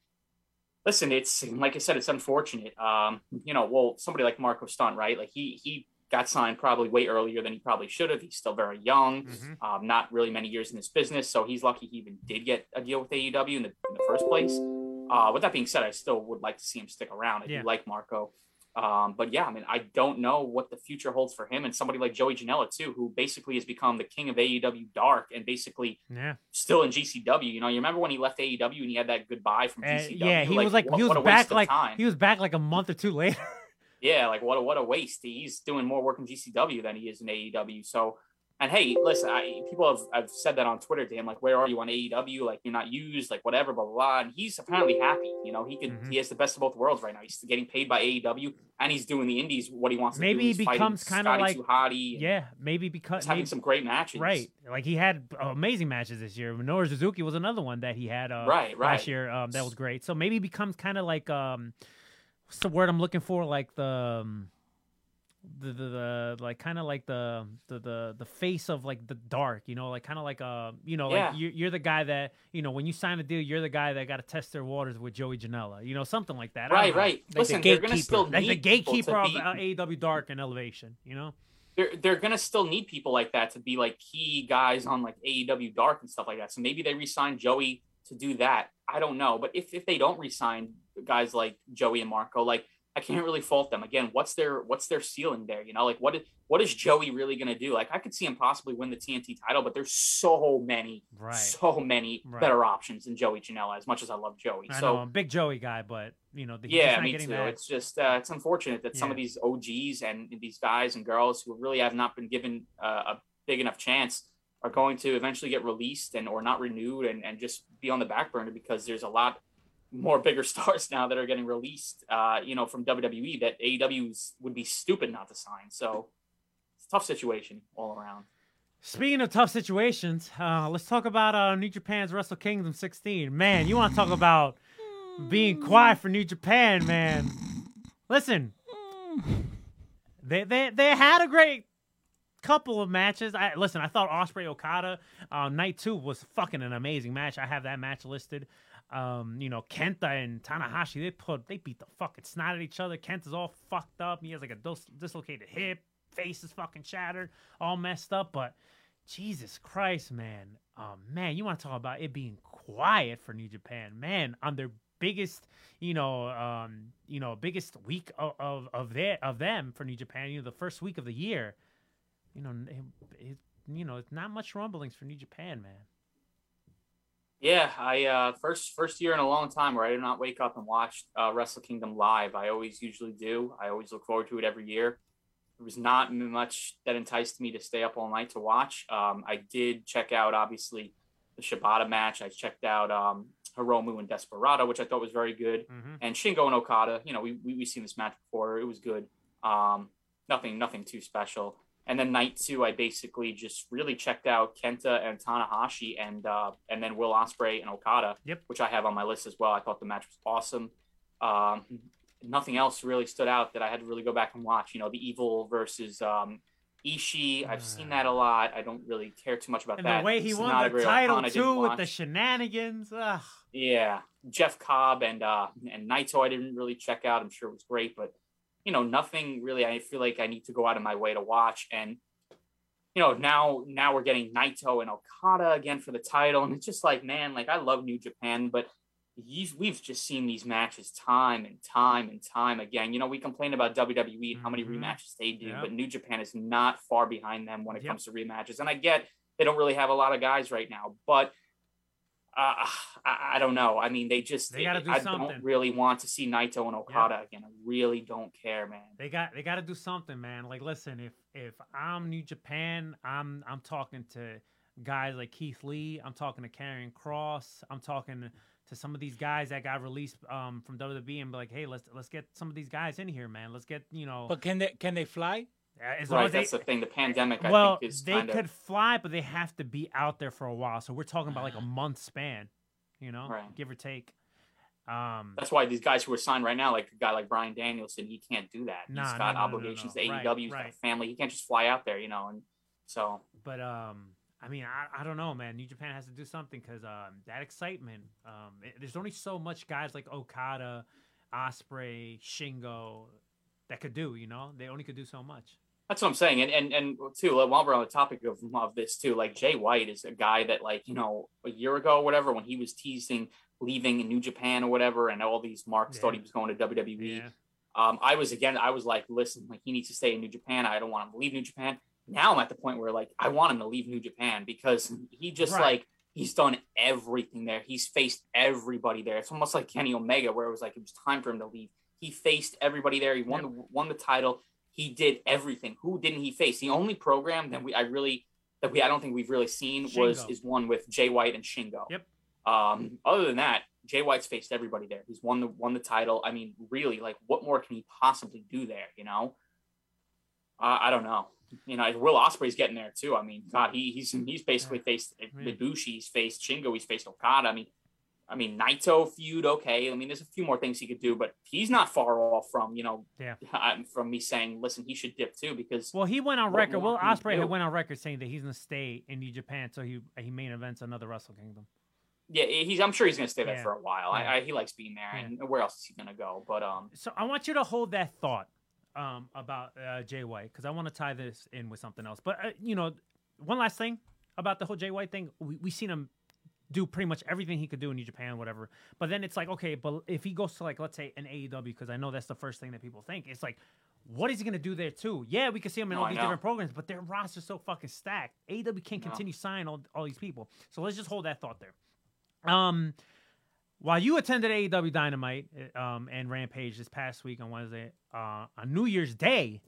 Listen, it's like I said, it's unfortunate. Um, you know, well, somebody like Marko Stunt, right? Like he he got signed probably way earlier than he probably should have. He's still very young Mhm. um, not really many years in this business, so he's lucky he even did get a deal with AEW in the, in the first place. Uh, with that being said, I still would like to see him stick around. I Yeah. do like Marko, um, but yeah, I mean, I don't know what the future holds for him and somebody like Joey Janela too, who basically has become the king of AEW Dark and basically Yeah. still in GCW. You know, you remember when he left AEW and he had that goodbye from Uh, GCW? yeah, he Like, was like what- he was back like time. he was back like a month or two later. Yeah, like what a what a waste. He's doing more work in GCW than he is in AEW. So, and hey, listen, I, people have I've said that on Twitter to him, like, where are you on AEW? Like, you're not used, like whatever, blah blah blah. And he's apparently happy. You know, he could Mhm. he has the best of both worlds right now. He's getting paid by AEW, and he's doing the Indies what he wants to do. Maybe he becomes kinda like- 2 yeah, maybe because he's having maybe- some great matches. right, like he had amazing matches this year. Minoru Suzuki was another one that he had uh, Right, right. last year. Um, that was great. So maybe he becomes kind of like um, what's the word I'm looking for? Like the um, the the, the like kind of like the, the the the face of like the dark, you know, like kind of like uh, you know, Yeah. like you're, you're the guy that you know when you sign a deal, you're the guy that got to test their waters with Joey Janela, you know, something like that. Right, right. Like the Listen, they're gonna still like the need people to gatekeeper of be- uh, AEW Dark and Elevation, you know. they're they're gonna still need people like that to be like key guys on like AEW Dark and stuff like that. So maybe they resign Joey to do that. I don't know, but if if they don't resign guys like Joey and Marko, like I can't really fault them. Again, what's their what's their ceiling there? You know, like what is what is Joey really gonna do? Like I could see him possibly win the TNT title, but there's so many, Right. so many Right. better options than Joey Janela. As much as I love Joey, I so know I'm a big Joey guy, but you know, the, yeah, not me too. that. It's just uh, it's unfortunate that some of these OGs and these guys and girls who really have not been given uh, a big enough chance are going to eventually get released and or not renewed and, and just be on the back burner because there's a lot more bigger stars now that are getting released, uh, you know, from WWE that AEW's would be stupid not to sign. So it's a tough situation all around. Speaking of tough situations, uh, let's talk about uh, New Japan's Wrestle Kingdom 16. Man, you want to talk about being quiet for New Japan, man? Listen, they they they had a great couple of matches. I listen. I thought Ospreay Okada uh, night two was fucking an amazing match. I have that match listed. Um, you know, Kenta and Tanahashi, they put they beat the fucking snot at each other. Kenta's all fucked up. He has like a dis- dislocated hip. Face is fucking shattered, all messed up. But Jesus Christ, man. Um, man, you want to talk about it being quiet for New Japan, man, on their biggest, you know, um, you know, biggest week of of of, their, of them for New Japan, you know, the first week of the year. You know, it, it, you know, it's not much rumblings for New Japan, man. Yeah, I uh, first first year in a long time where I did not wake up and watch uh, Wrestle Kingdom live. I always usually do. I always look forward to it every year. There was not much that enticed me to stay up all night to watch. Um, I did check out obviously the Shibata match. I checked out um, Hiromu and Desperado, which I thought was very good, Mhm. and Shingo and Okada. You know, we we we seen this match before. It was good. Um, nothing nothing too special. And then night two, I basically just really checked out Kenta and Tanahashi, and uh, and then Will Ospreay and Okada, Yep. which I have on my list as well. I thought the match was awesome. Um, nothing else really stood out that I had to really go back and watch. You know, the Evil versus um, Ishii. I've seen that a lot. I don't really care too much about And that. the way he It's won the title didn't too with watch. the shenanigans. Ugh. Yeah, Jeff Cobb and uh and Naito I didn't really check out. I'm sure it was great, but you know, nothing really I feel like I need to go out of my way to watch. And you know, now now we're getting Naito and Okada again for the title, and it's just like, man, like I love New Japan, but we've just seen these matches time and time and time again. You know, we complain about WWE and how many Mhm. rematches they do, Yep. but New Japan is not far behind them when it Yep. comes to rematches. And I get they don't really have a lot of guys right now, but uh, I, I don't know. I mean, they just They gotta do I something. don't really want to see Naito and Okada again. I really don't care, man. They got they got to do something, man. Like, listen, if if I'm New Japan, I'm I'm talking to guys like Keith Lee. I'm talking to Karrion Kross. I'm talking to some of these guys that got released um, from WWE and be like, hey, let's let's get some of these guys in here, man. Let's get you know. But can they can they fly? As Right, as they, that's the thing. The pandemic, I well, think, is they could of fly, but they have to be out there for a while. So we're talking about like a month span, you know, Right. give or take. Um, That's why these guys who are signed right now, like a guy like Bryan Danielson, he can't do that. Nah, He's no, got no, no, no, obligations no. to AEW. He's got a right. family. He can't just fly out there, you know. And so but um, I mean, I, I don't know, man. New Japan has to do something because um, that excitement. Um, it- there's only so much guys like Okada, Ospreay, Shingo that could do. You know, they only could do so much. That's what I'm saying. And and and too, while we're on the topic of of this too, like Jay White is a guy that like you know a year ago, or whatever, when he was teasing leaving in New Japan or whatever, and all these marks thought he was going to WWE. Yeah. Um, I was again, I was like, listen, like he needs to stay in New Japan. I don't want him to leave New Japan. Now I'm at the point where like I want him to leave New Japan because he just Right. like he's done everything there. He's faced everybody there. It's almost like Kenny Omega, where it was like it was time for him to leave. He faced everybody there. He won the won the title. He did everything. Who didn't he face? The only program that we I really that we I don't think we've really seen was is one with Jay White and Shingo. Yep. Um, other than that, Jay White's faced everybody there. He's won the won the title. I mean, really, like, what more can he possibly do there? You know, uh, I don't know. You know, Will Ospreay's getting there too. I mean, God, he he's he's basically faced Yeah. Ibushi, he's faced Shingo, he's faced Okada. I mean, I mean Naito feud. Okay, I mean, there's a few more things he could do, but he's not far off from you know, Yeah. from me saying, listen, he should dip too because Well, he went on record. Will Ospreay had went on record saying that he's gonna stay in New Japan so he he main events another Wrestle Kingdom. yeah, he's I'm sure he's gonna stay there Yeah. for a while. Yeah. I, I, he likes being there, and where else is he gonna go? But um, So I want you to hold that thought um, about uh, Jay White because I want to tie this in with something else. But uh, you know, one last thing about the whole Jay White thing, we we seen him do pretty much everything he could do in New Japan, whatever. But then it's like, okay, but if he goes to like let's say an AEW, because I know that's the first thing that people think. It's like. What is he gonna do there too? Yeah, we can see him in No, all I these know. different programs, but their roster's so fucking stacked. AEW can't No. continue signing all, all these people. So let's just hold that thought there. Um, while you attended AEW Dynamite uh, um, and Rampage this past week on Wednesday, uh, on New Year's Day,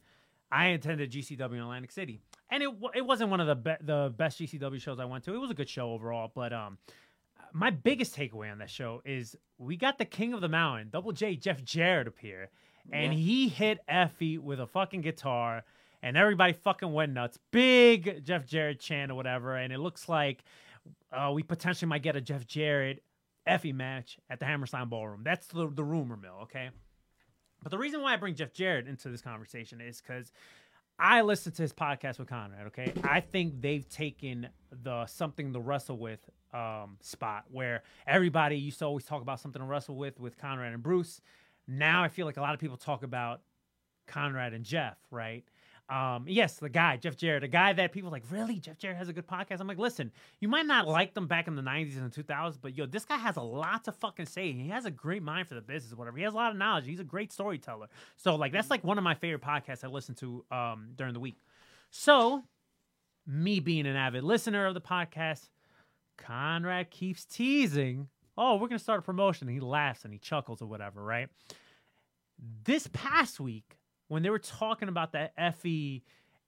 I attended GCW in Atlantic City, and it it wasn't one of the be- the best GCW shows I went to. It was a good show overall, but um, my biggest takeaway on that show is we got the King of the Mountain, Double J, Jeff Jarrett appear, and Yeah. he hit EFFY with a fucking guitar, and everybody fucking went nuts. Big Jeff Jarrett chant or whatever, and it looks like uh, we potentially might get a Jeff Jarrett EFFY match at the Hammerstein Ballroom. That's the, the rumor mill, okay? But the reason why I bring Jeff Jarrett into this conversation is because I listened to his podcast with Conrad, okay? I think they've taken the something to wrestle with um, spot where everybody used to always talk about something to wrestle with with Conrad and Bruce. Now I feel like a lot of people talk about Conrad and Jeff, right? Um, yes, the guy, Jeff Jarrett, a guy that people like, really? Jeff Jarrett has a good podcast? I'm like, listen, you might not like them back in the 90s and the 2000s, but yo, this guy has a lot to fucking say. He has a great mind for the business, whatever. He has a lot of knowledge. He's a great storyteller. So, like, that's like one of my favorite podcasts I listen to um, during the week. So, me being an avid listener of the podcast, Conrad keeps teasing, oh, we're going to start a promotion. And he laughs and he chuckles or whatever, right? This past week, when they were talking about that EFFY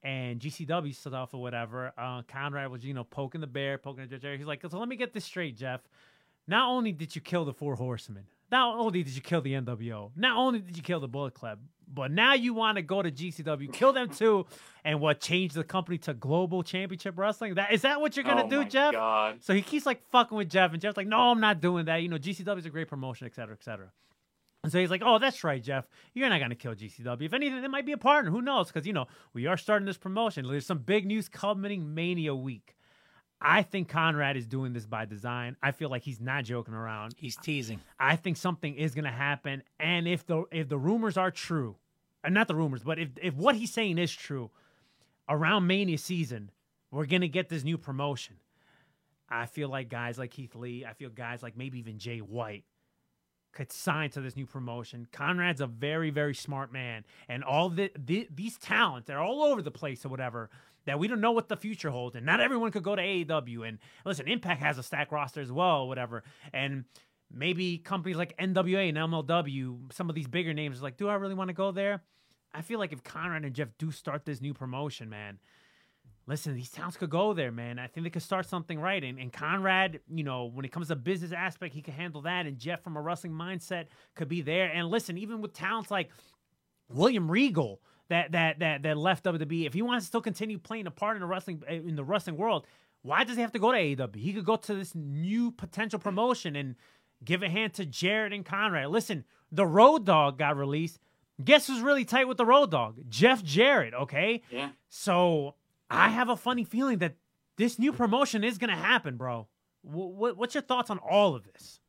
and GCW stuff or whatever, uh, Conrad was, you know, poking the bear, poking the Jerry. He's like, so let me get this straight, Jeff. Not only did you kill the Four Horsemen, not only did you kill the NWO, not only did you kill the Bullet Club, but now you want to go to GCW, kill them too, and what change the company to Global Championship Wrestling? That is that what you're gonna Oh do, Jeff? God. So he keeps like fucking with Jeff, and Jeff's like, "No, I'm not doing that." You know, GCW is a great promotion, et cetera, et cetera. And so he's like, "Oh, that's right, Jeff. You're not gonna kill GCW. If anything, it might be a partner. Who knows? Because you know we are starting this promotion. There's some big news coming Mania week. I think Conrad is doing this by design. I feel like he's not joking around. He's teasing. I think something is gonna happen, and if the if the rumors are true, and not the rumors, but if if what he's saying is true, around Mania season, we're gonna get this new promotion. I feel like guys like Keith Lee, I feel guys like maybe even Jay White could sign to this new promotion. Conrad's a very, very smart man, and all the, the these talents they're all over the place or whatever. That we don't know what the future holds, and not everyone could go to AEW. And listen, Impact has a stack roster as well, whatever. And maybe companies like NWA and MLW, some of these bigger names, like, do I really want to go there? I feel like if Conrad and Jeff do start this new promotion, man, listen, these towns could go there, man. I think they could start something right. And, and Conrad, you know, when it comes to business aspect, he can handle that. And Jeff, from a wrestling mindset, could be there. And listen, even with talents like William Regal that that that that left WWE, if he wants to still continue playing a part in the wrestling eh, in the wrestling world, why does he have to go to AEW? He could go to this new potential promotion and give a hand to Jarrett and Conrad. Listen, the Road Dog got released. Guess who's really tight with the Road Dog? Jeff Jarrett. Okay, Yeah. so I have a funny feeling that this new promotion is going to happen, bro. What, what's your thoughts on all of this?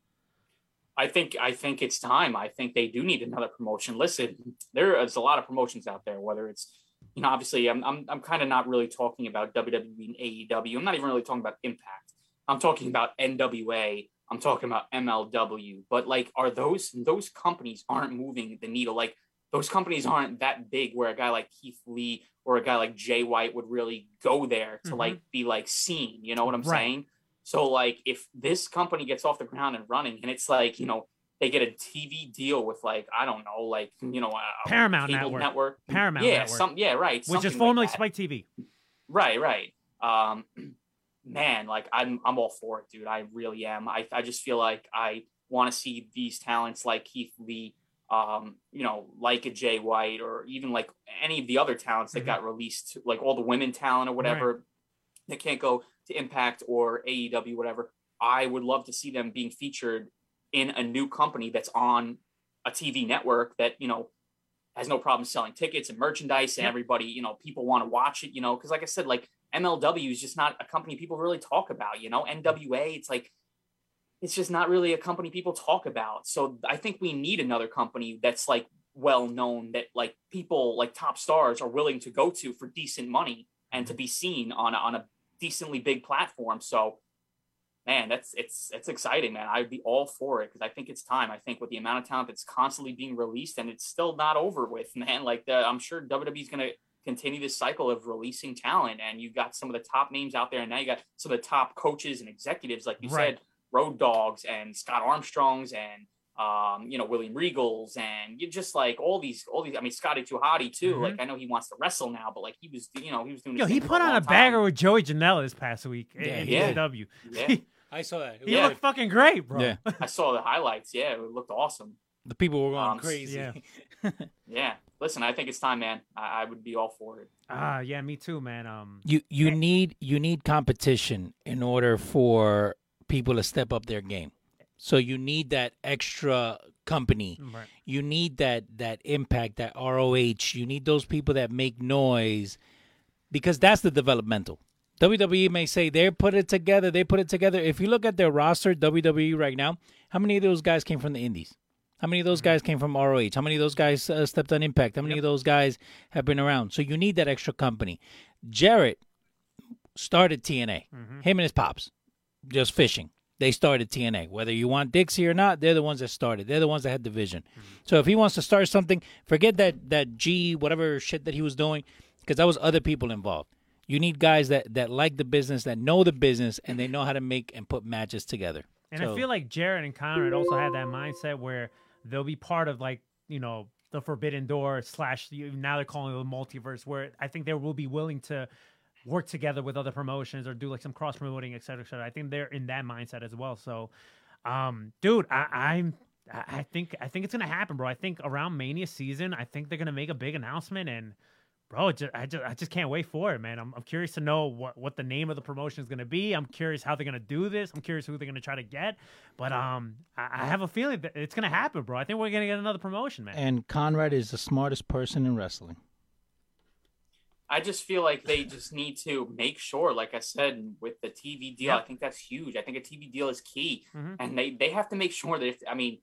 I think I think it's time. I think they do need another promotion. Listen, there is a lot of promotions out there. Whether it's you know, obviously, I'm I'm I'm kind of not really talking about WWE and AEW. I'm not even really talking about Impact. I'm talking about NWA. I'm talking about MLW. But like, are those those companies aren't moving the needle? Like those companies aren't that big where a guy like Keith Lee or a guy like Jay White would really go there to Mhm. like be like seen. You know what I'm Right. saying? So like if this company gets off the ground and running and it's like, you know, they get a TV deal with like, I don't know, like, you know, a Paramount Network. network. Paramount yeah, Network. some yeah, right. Which is formerly that. Spike TV. Right, right. Um, man, like I'm, I'm all for it, dude. I really am. I, I just feel like I want to see these talents like Keith Lee, um, you know, like a Jay White, or even like any of the other talents that Mhm. got released, like all the women talent or whatever, that can't go to Impact or AEW, whatever. I would love to see them being featured in a new company that's on a TV network that you know has no problem selling tickets and merchandise and everybody you know people want to watch it you know because like i said like mlw is just not a company people really talk about you know nwa it's like it's just not really a company people talk about so i think we need another company that's like well known that like people like top stars are willing to go to for decent money and to mm-hmm. be seen on a, on a decently big platform so man, that's it's it's exciting, man. I'd be all for it because I think it's time. I think with the amount of talent that's constantly being released and it's still not over with, man. Like the, I'm sure WWE's gonna continue this cycle of releasing talent, and you got some of the top names out there, and now you got some of the top coaches and executives, like you Right. said, Road Dogs and Scott Armstrongs and. Um, you know William Regals and you just like all these, all these. I mean, Scotty 2 Hotty too. Mhm. Like I know he wants to wrestle now, but like he was, you know, he was doing. Yo, he put on a time. bagger with Joey Janela this past week Yeah, in he did. AEW. Yeah, I saw that. It He was looked fucking great, bro. Yeah. I saw the highlights. Yeah, it looked awesome. The people were going Um, crazy. yeah. Yeah. Listen, I think it's time, man. I, I would be all for it. Ah, yeah, me too, man. Um, You you need you need competition in order for people to step up their game. So you need that extra company. right. You need that that impact, that ROH. You need those people that make noise because that's the developmental. WWE may say they put it together, they put it together. If you look at their roster, WWE right now, how many of those guys came from the indies? How many of those guys came from ROH? How many of those guys uh, stepped on Impact? How many of those guys have been around? So you need that extra company. Jarrett started TNA. Him and his pops, just fishing. They started TNA. Whether you want Dixie or not, they're the ones that started. They're the ones that had the vision. Mm-hmm. So if he wants to start something, forget that that G whatever shit that he was doing, because that was other people involved. You need guys that that like the business, that know the business, and they know how to make and put matches together. And So- I feel like Jarrett and Conrad also had that mindset where they'll be part of like you know the Forbidden Door slash now they're calling it the multiverse, where I think they will be willing to work together with other promotions or do like some cross promoting, et cetera, et cetera. I think they're in that mindset as well. So, um, dude, I, I'm. I think I think it's gonna happen, bro. I think around Mania season, I think they're gonna make a big announcement, and bro, it ju- I just I just can't wait for it, man. I'm, I'm curious to know what what the name of the promotion is gonna be. I'm curious how they're gonna do this. I'm curious who they're gonna try to get, but um, I, I have a feeling that it's gonna happen, bro. I think we're gonna get another promotion, man. And Conrad is the smartest person in wrestling. I just feel like they just need to make sure, like I said, with the TV deal, I think that's huge. I think a TV deal is key, Mhm. and they they have to make sure that if I mean,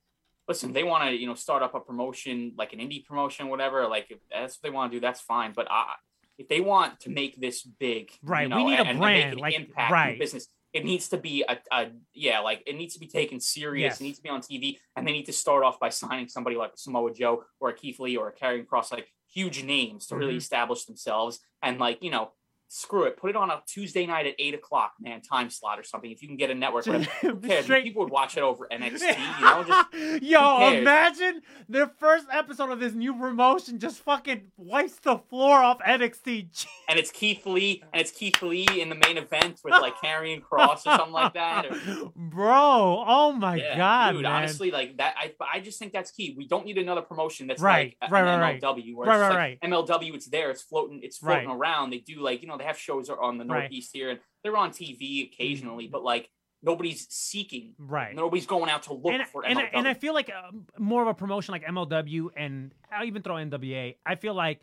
listen, they want to you know start up a promotion like an indie promotion, whatever. Like if that's what they want to do, that's fine. But I, if they want to make this big, you Right, we need a and, and brand, make an like- impact right. business. It needs to be a, a yeah, like it needs to be taken serious. Yes. It needs to be on TV, and they need to start off by signing somebody like Samoa Joe or a Keith Lee or a Karrion Kross, like huge names to really Mhm. establish themselves. And like you know, screw it, put it on a Tuesday night at eight o'clock, man, time slot or something. If you can get a network, whatever. Who cares? Straight- People would watch it over NXT. You know, just Yo, imagine the first episode of this new promotion just fucking wipes the floor off NXT. and it's Keith Lee, and it's Keith Lee in the main event with like Karrion Kross or something like that. Or, Bro, oh my Yeah, god, dude. man. Honestly, like that, I I just think that's key. We don't need another promotion that's Right, like right, right. MLW, Right, it's right, like right. MLW. It's there, it's floating, it's floating Right. around. They do like you know they have shows are on the Right. Northeast here, and they're on TV occasionally, but like nobody's seeking, Right. Nobody's going out to look and, for and, I- MLW. and I feel like uh, more of a promotion like MLW and I'll even throw NWA. I feel like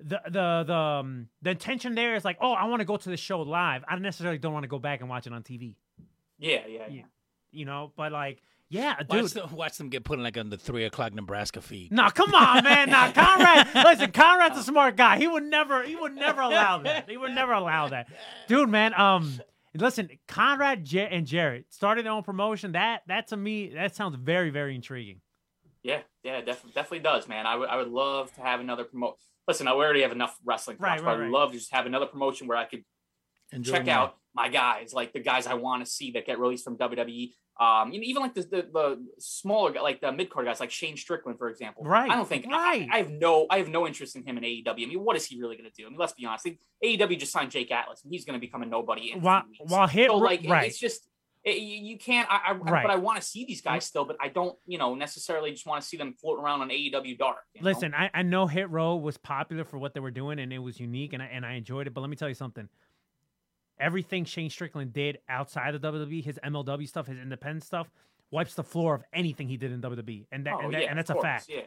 the the the um, the intention there is like, oh, I want to go to the show live. I necessarily don't want to go back and watch it on TV. yeah, yeah, yeah. Yeah. You know, but like, yeah, dude. Watch, them, watch them get put in like on the three o'clock Nebraska feed. Nah, come on, man. Nah, Conrad. listen, Conrad's a smart guy. He would never. He would never allow that. He would never allow that, dude. Man, um, listen, Conrad J- and Jarrett started their own promotion. That that to me, that sounds very, very intriguing. Yeah, yeah, def- definitely does, man. I would I would love to have another promote. Listen, I already have enough wrestling, to Right, watch, but right, I would right. love to just have another promotion where I could Enjoy check more. out my guys, like the guys I want to see that get released from WWE. Um, you know, even like the the, the smaller, like the mid card guys, like Shane Strickland, for example. Right, I don't think right. I, I have no I have no interest in him in AEW. I mean, what is he really going to do? I mean, let's be honest. AEW just signed Jake Atlas, and he's going to become a nobody. In While while hit so like right. it's just it, you, can't. I, I Right. but I want to see these guys still, but I don't you know necessarily just want to see them floating around on AEW Dark. know? Listen, I, I know Hit Row was popular for what they were doing and it was unique and I, and I enjoyed it. But let me tell you something. Everything Shane Strickland did outside of WWE, his MLW stuff, his independent stuff, wipes the floor of anything he did in WWE, and that, Oh, and, that, yeah, and that's a course, fact. Yeah.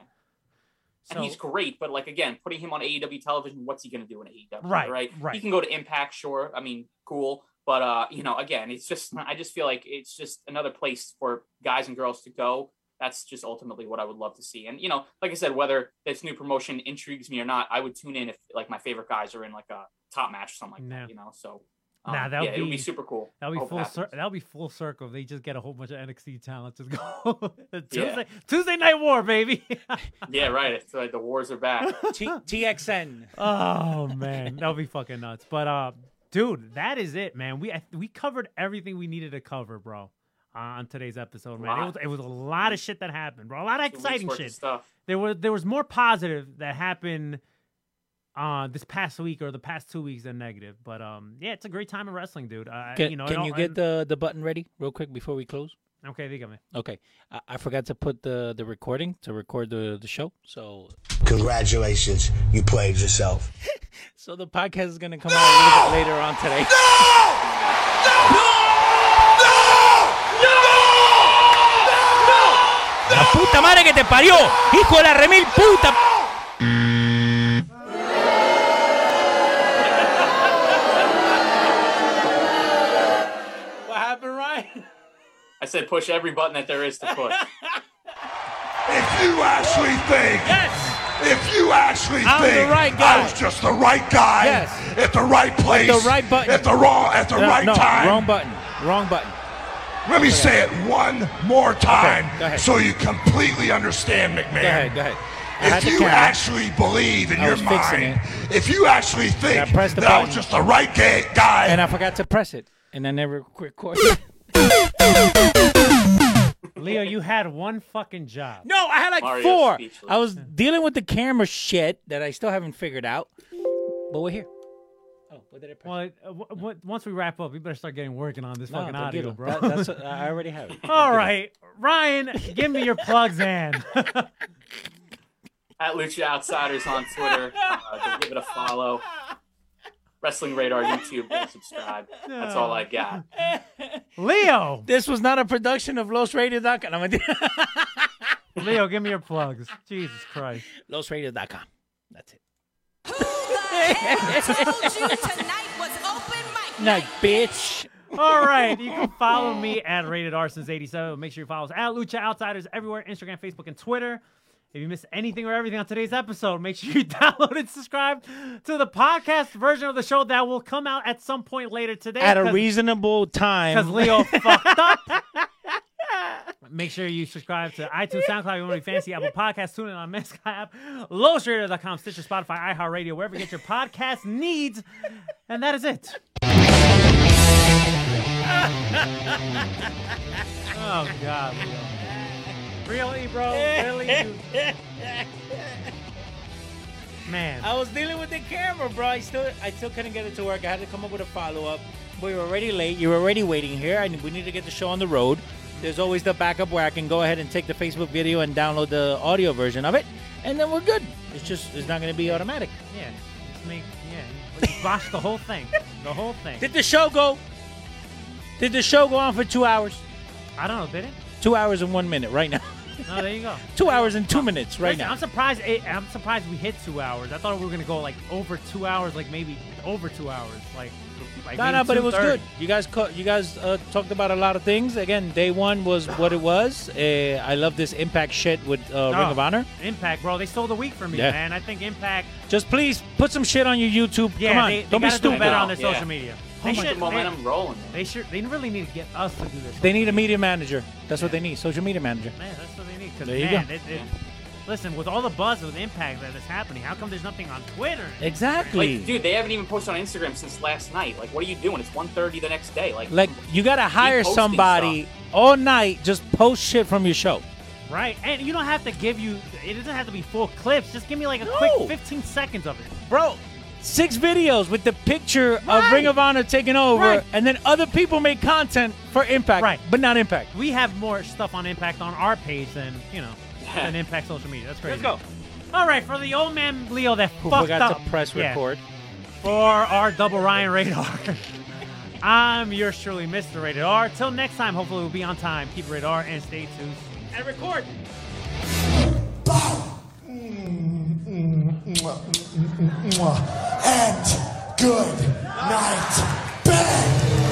So, and he's great, but like again, putting him on AEW television, what's he going to do in AEW? Right, right, right. He can go to Impact, sure. I mean, cool, but uh, you know, again, it's just I just feel like it's just another place for guys and girls to go. That's just ultimately what I would love to see. And you know, like I said, whether this new promotion intrigues me or not, I would tune in if like my favorite guys are in like a top match or something like Yeah. that. You know, so Nah, um, that would yeah, would be- be super cool. that'll be full. Cir- that'll be full circle. They just get a whole bunch of NXT talent. Just go Tuesday, Tuesday Night War, baby. Yeah, right. It's like the wars are back. T- TXN. Oh man, that'll be fucking nuts. But uh, dude, that is it, man. We we covered everything we needed to cover, bro, uh, on today's episode, man. It was it was a lot of shit that happened, bro. A lot of exciting worth of shit. stuff. There was there was more positive that happened uh this past week or the past two weeks than negative. But um, yeah, it's a great time of wrestling, dude. Uh, Can, you know, can you get and- the, the button ready real quick before we close? okay? Dígame. Okay, I, I forgot to put the, the recording to record the, the show, so Congratulations, you played yourself. so the podcast is gonna come out a little bit later on today. La puta madre que te parió, hijo de la remil puta. What happened, Ryan? I said push every button that there is to push. If you actually think, Yes. if you actually I'm the think right guy. I was just the right guy Yes. at the right place, at the right button. at the wrong, at the No, right no, time. wrong button. Wrong button. Let me say it one more time go ahead. so you completely understand, McMahon. Go ahead. Go ahead. I If you camera. actually believe in I your was fixing mind, if you actually think I pressed the that I was just the right guy, and I forgot to press it, and I never recorded. Leo, you had one fucking job. No, I had like Mario's four. speechless. I was dealing with the camera shit that I still haven't figured out, but we're here. Oh, what did I press? Well, uh, w- w- once we wrap up, we better start getting working on this No, fucking don't audio, get it. bro. That- that's what- I already have it. All right, Ryan, give me your plugs, man. At Lucha Outsiders on Twitter. Uh, just give it a follow. Wrestling Radar YouTube. Go subscribe. That's all I got. Leo, This was not a production of LosRadio.com. No, mentira. Leo, give me your plugs. Jesus Christ. LosRadio.com. That's it. Who the tonight was open mic Night, bitch. All right, you can follow me at Rated R since '87. Make sure you follow us at Lucha Outsiders everywhere: Instagram, Facebook, and Twitter. If you missed anything or everything on today's episode, make sure you download and subscribe to the podcast version of the show that will come out at some point later today. At a reasonable time. because. Leo fucked up. Make sure you subscribe to iTunes, SoundCloud, Unity Fantasy, Apple Podcasts, tune in on Mesca app, LowStrader.com, Stitcher, Spotify, iHeartRadio, wherever you get your podcast needs. And that is it. oh, God, Leo. Really, bro? Really? Man. I was dealing with the camera, bro. I still, I still couldn't get it to work. I had to come up with a follow up. We were already late. You were already waiting here. I, we need to get the show on the road. There's always the backup where I can go ahead and take the Facebook video and download the audio version of it, and then we're good. It's just, it's not going to be automatic. Yeah. Just make, yeah. Watch the whole thing. The whole thing. Did the show go? Did the show go on for two hours? I don't know, did it? Two hours and one minute right now. No, there you go. two hours and two minutes right Listen, now. I'm surprised. It, I'm surprised we hit two hours. I thought we were gonna go like over two hours, like maybe over two hours, like. like No, no, but it was good. You guys, co- you guys uh, talked about a lot of things. Again, day one was what it was. Uh, I love this Impact shit with uh, Ring Oh, of Honor. Impact, bro. They stole the week from me, Yeah. man. I think Impact. Just please put some shit on your YouTube. Yeah, Come on, they, they don't be gotta do stupid. better on their Yeah. social media. They my should. Keep the momentum rolling. They, they should. They really need to get us to do this. They need a media manager. That's what they need. Social media manager. Man, that's what they need. 'cause, There you man, go. It, it, listen, with all the buzz with Impact that is happening, how come there's nothing on Twitter? Exactly. Like, dude, they haven't even posted on Instagram since last night. Like, what are you doing? It's 1.30 the next day. Like, Like you gotta hire posting somebody all night. Just post shit from your show. Right, and you don't have to give you. It doesn't have to be full clips. Just give me like a No. quick 15 seconds of it. Bro, six videos with the picture of Ring of Honor taking over, Right. and then other people make content for Impact, Right. but not Impact. We have more stuff on Impact on our page than you know than Impact social media. That's crazy. Let's go. All right, for the old man Leo that Who fucked forgot up to press Yeah. record? for our double Ryan radar. I'm yours truly, Mr. Rated R. Till next time, hopefully we'll be on time. Keep it rated R and stay tuned. And record. Mm and good night, bed.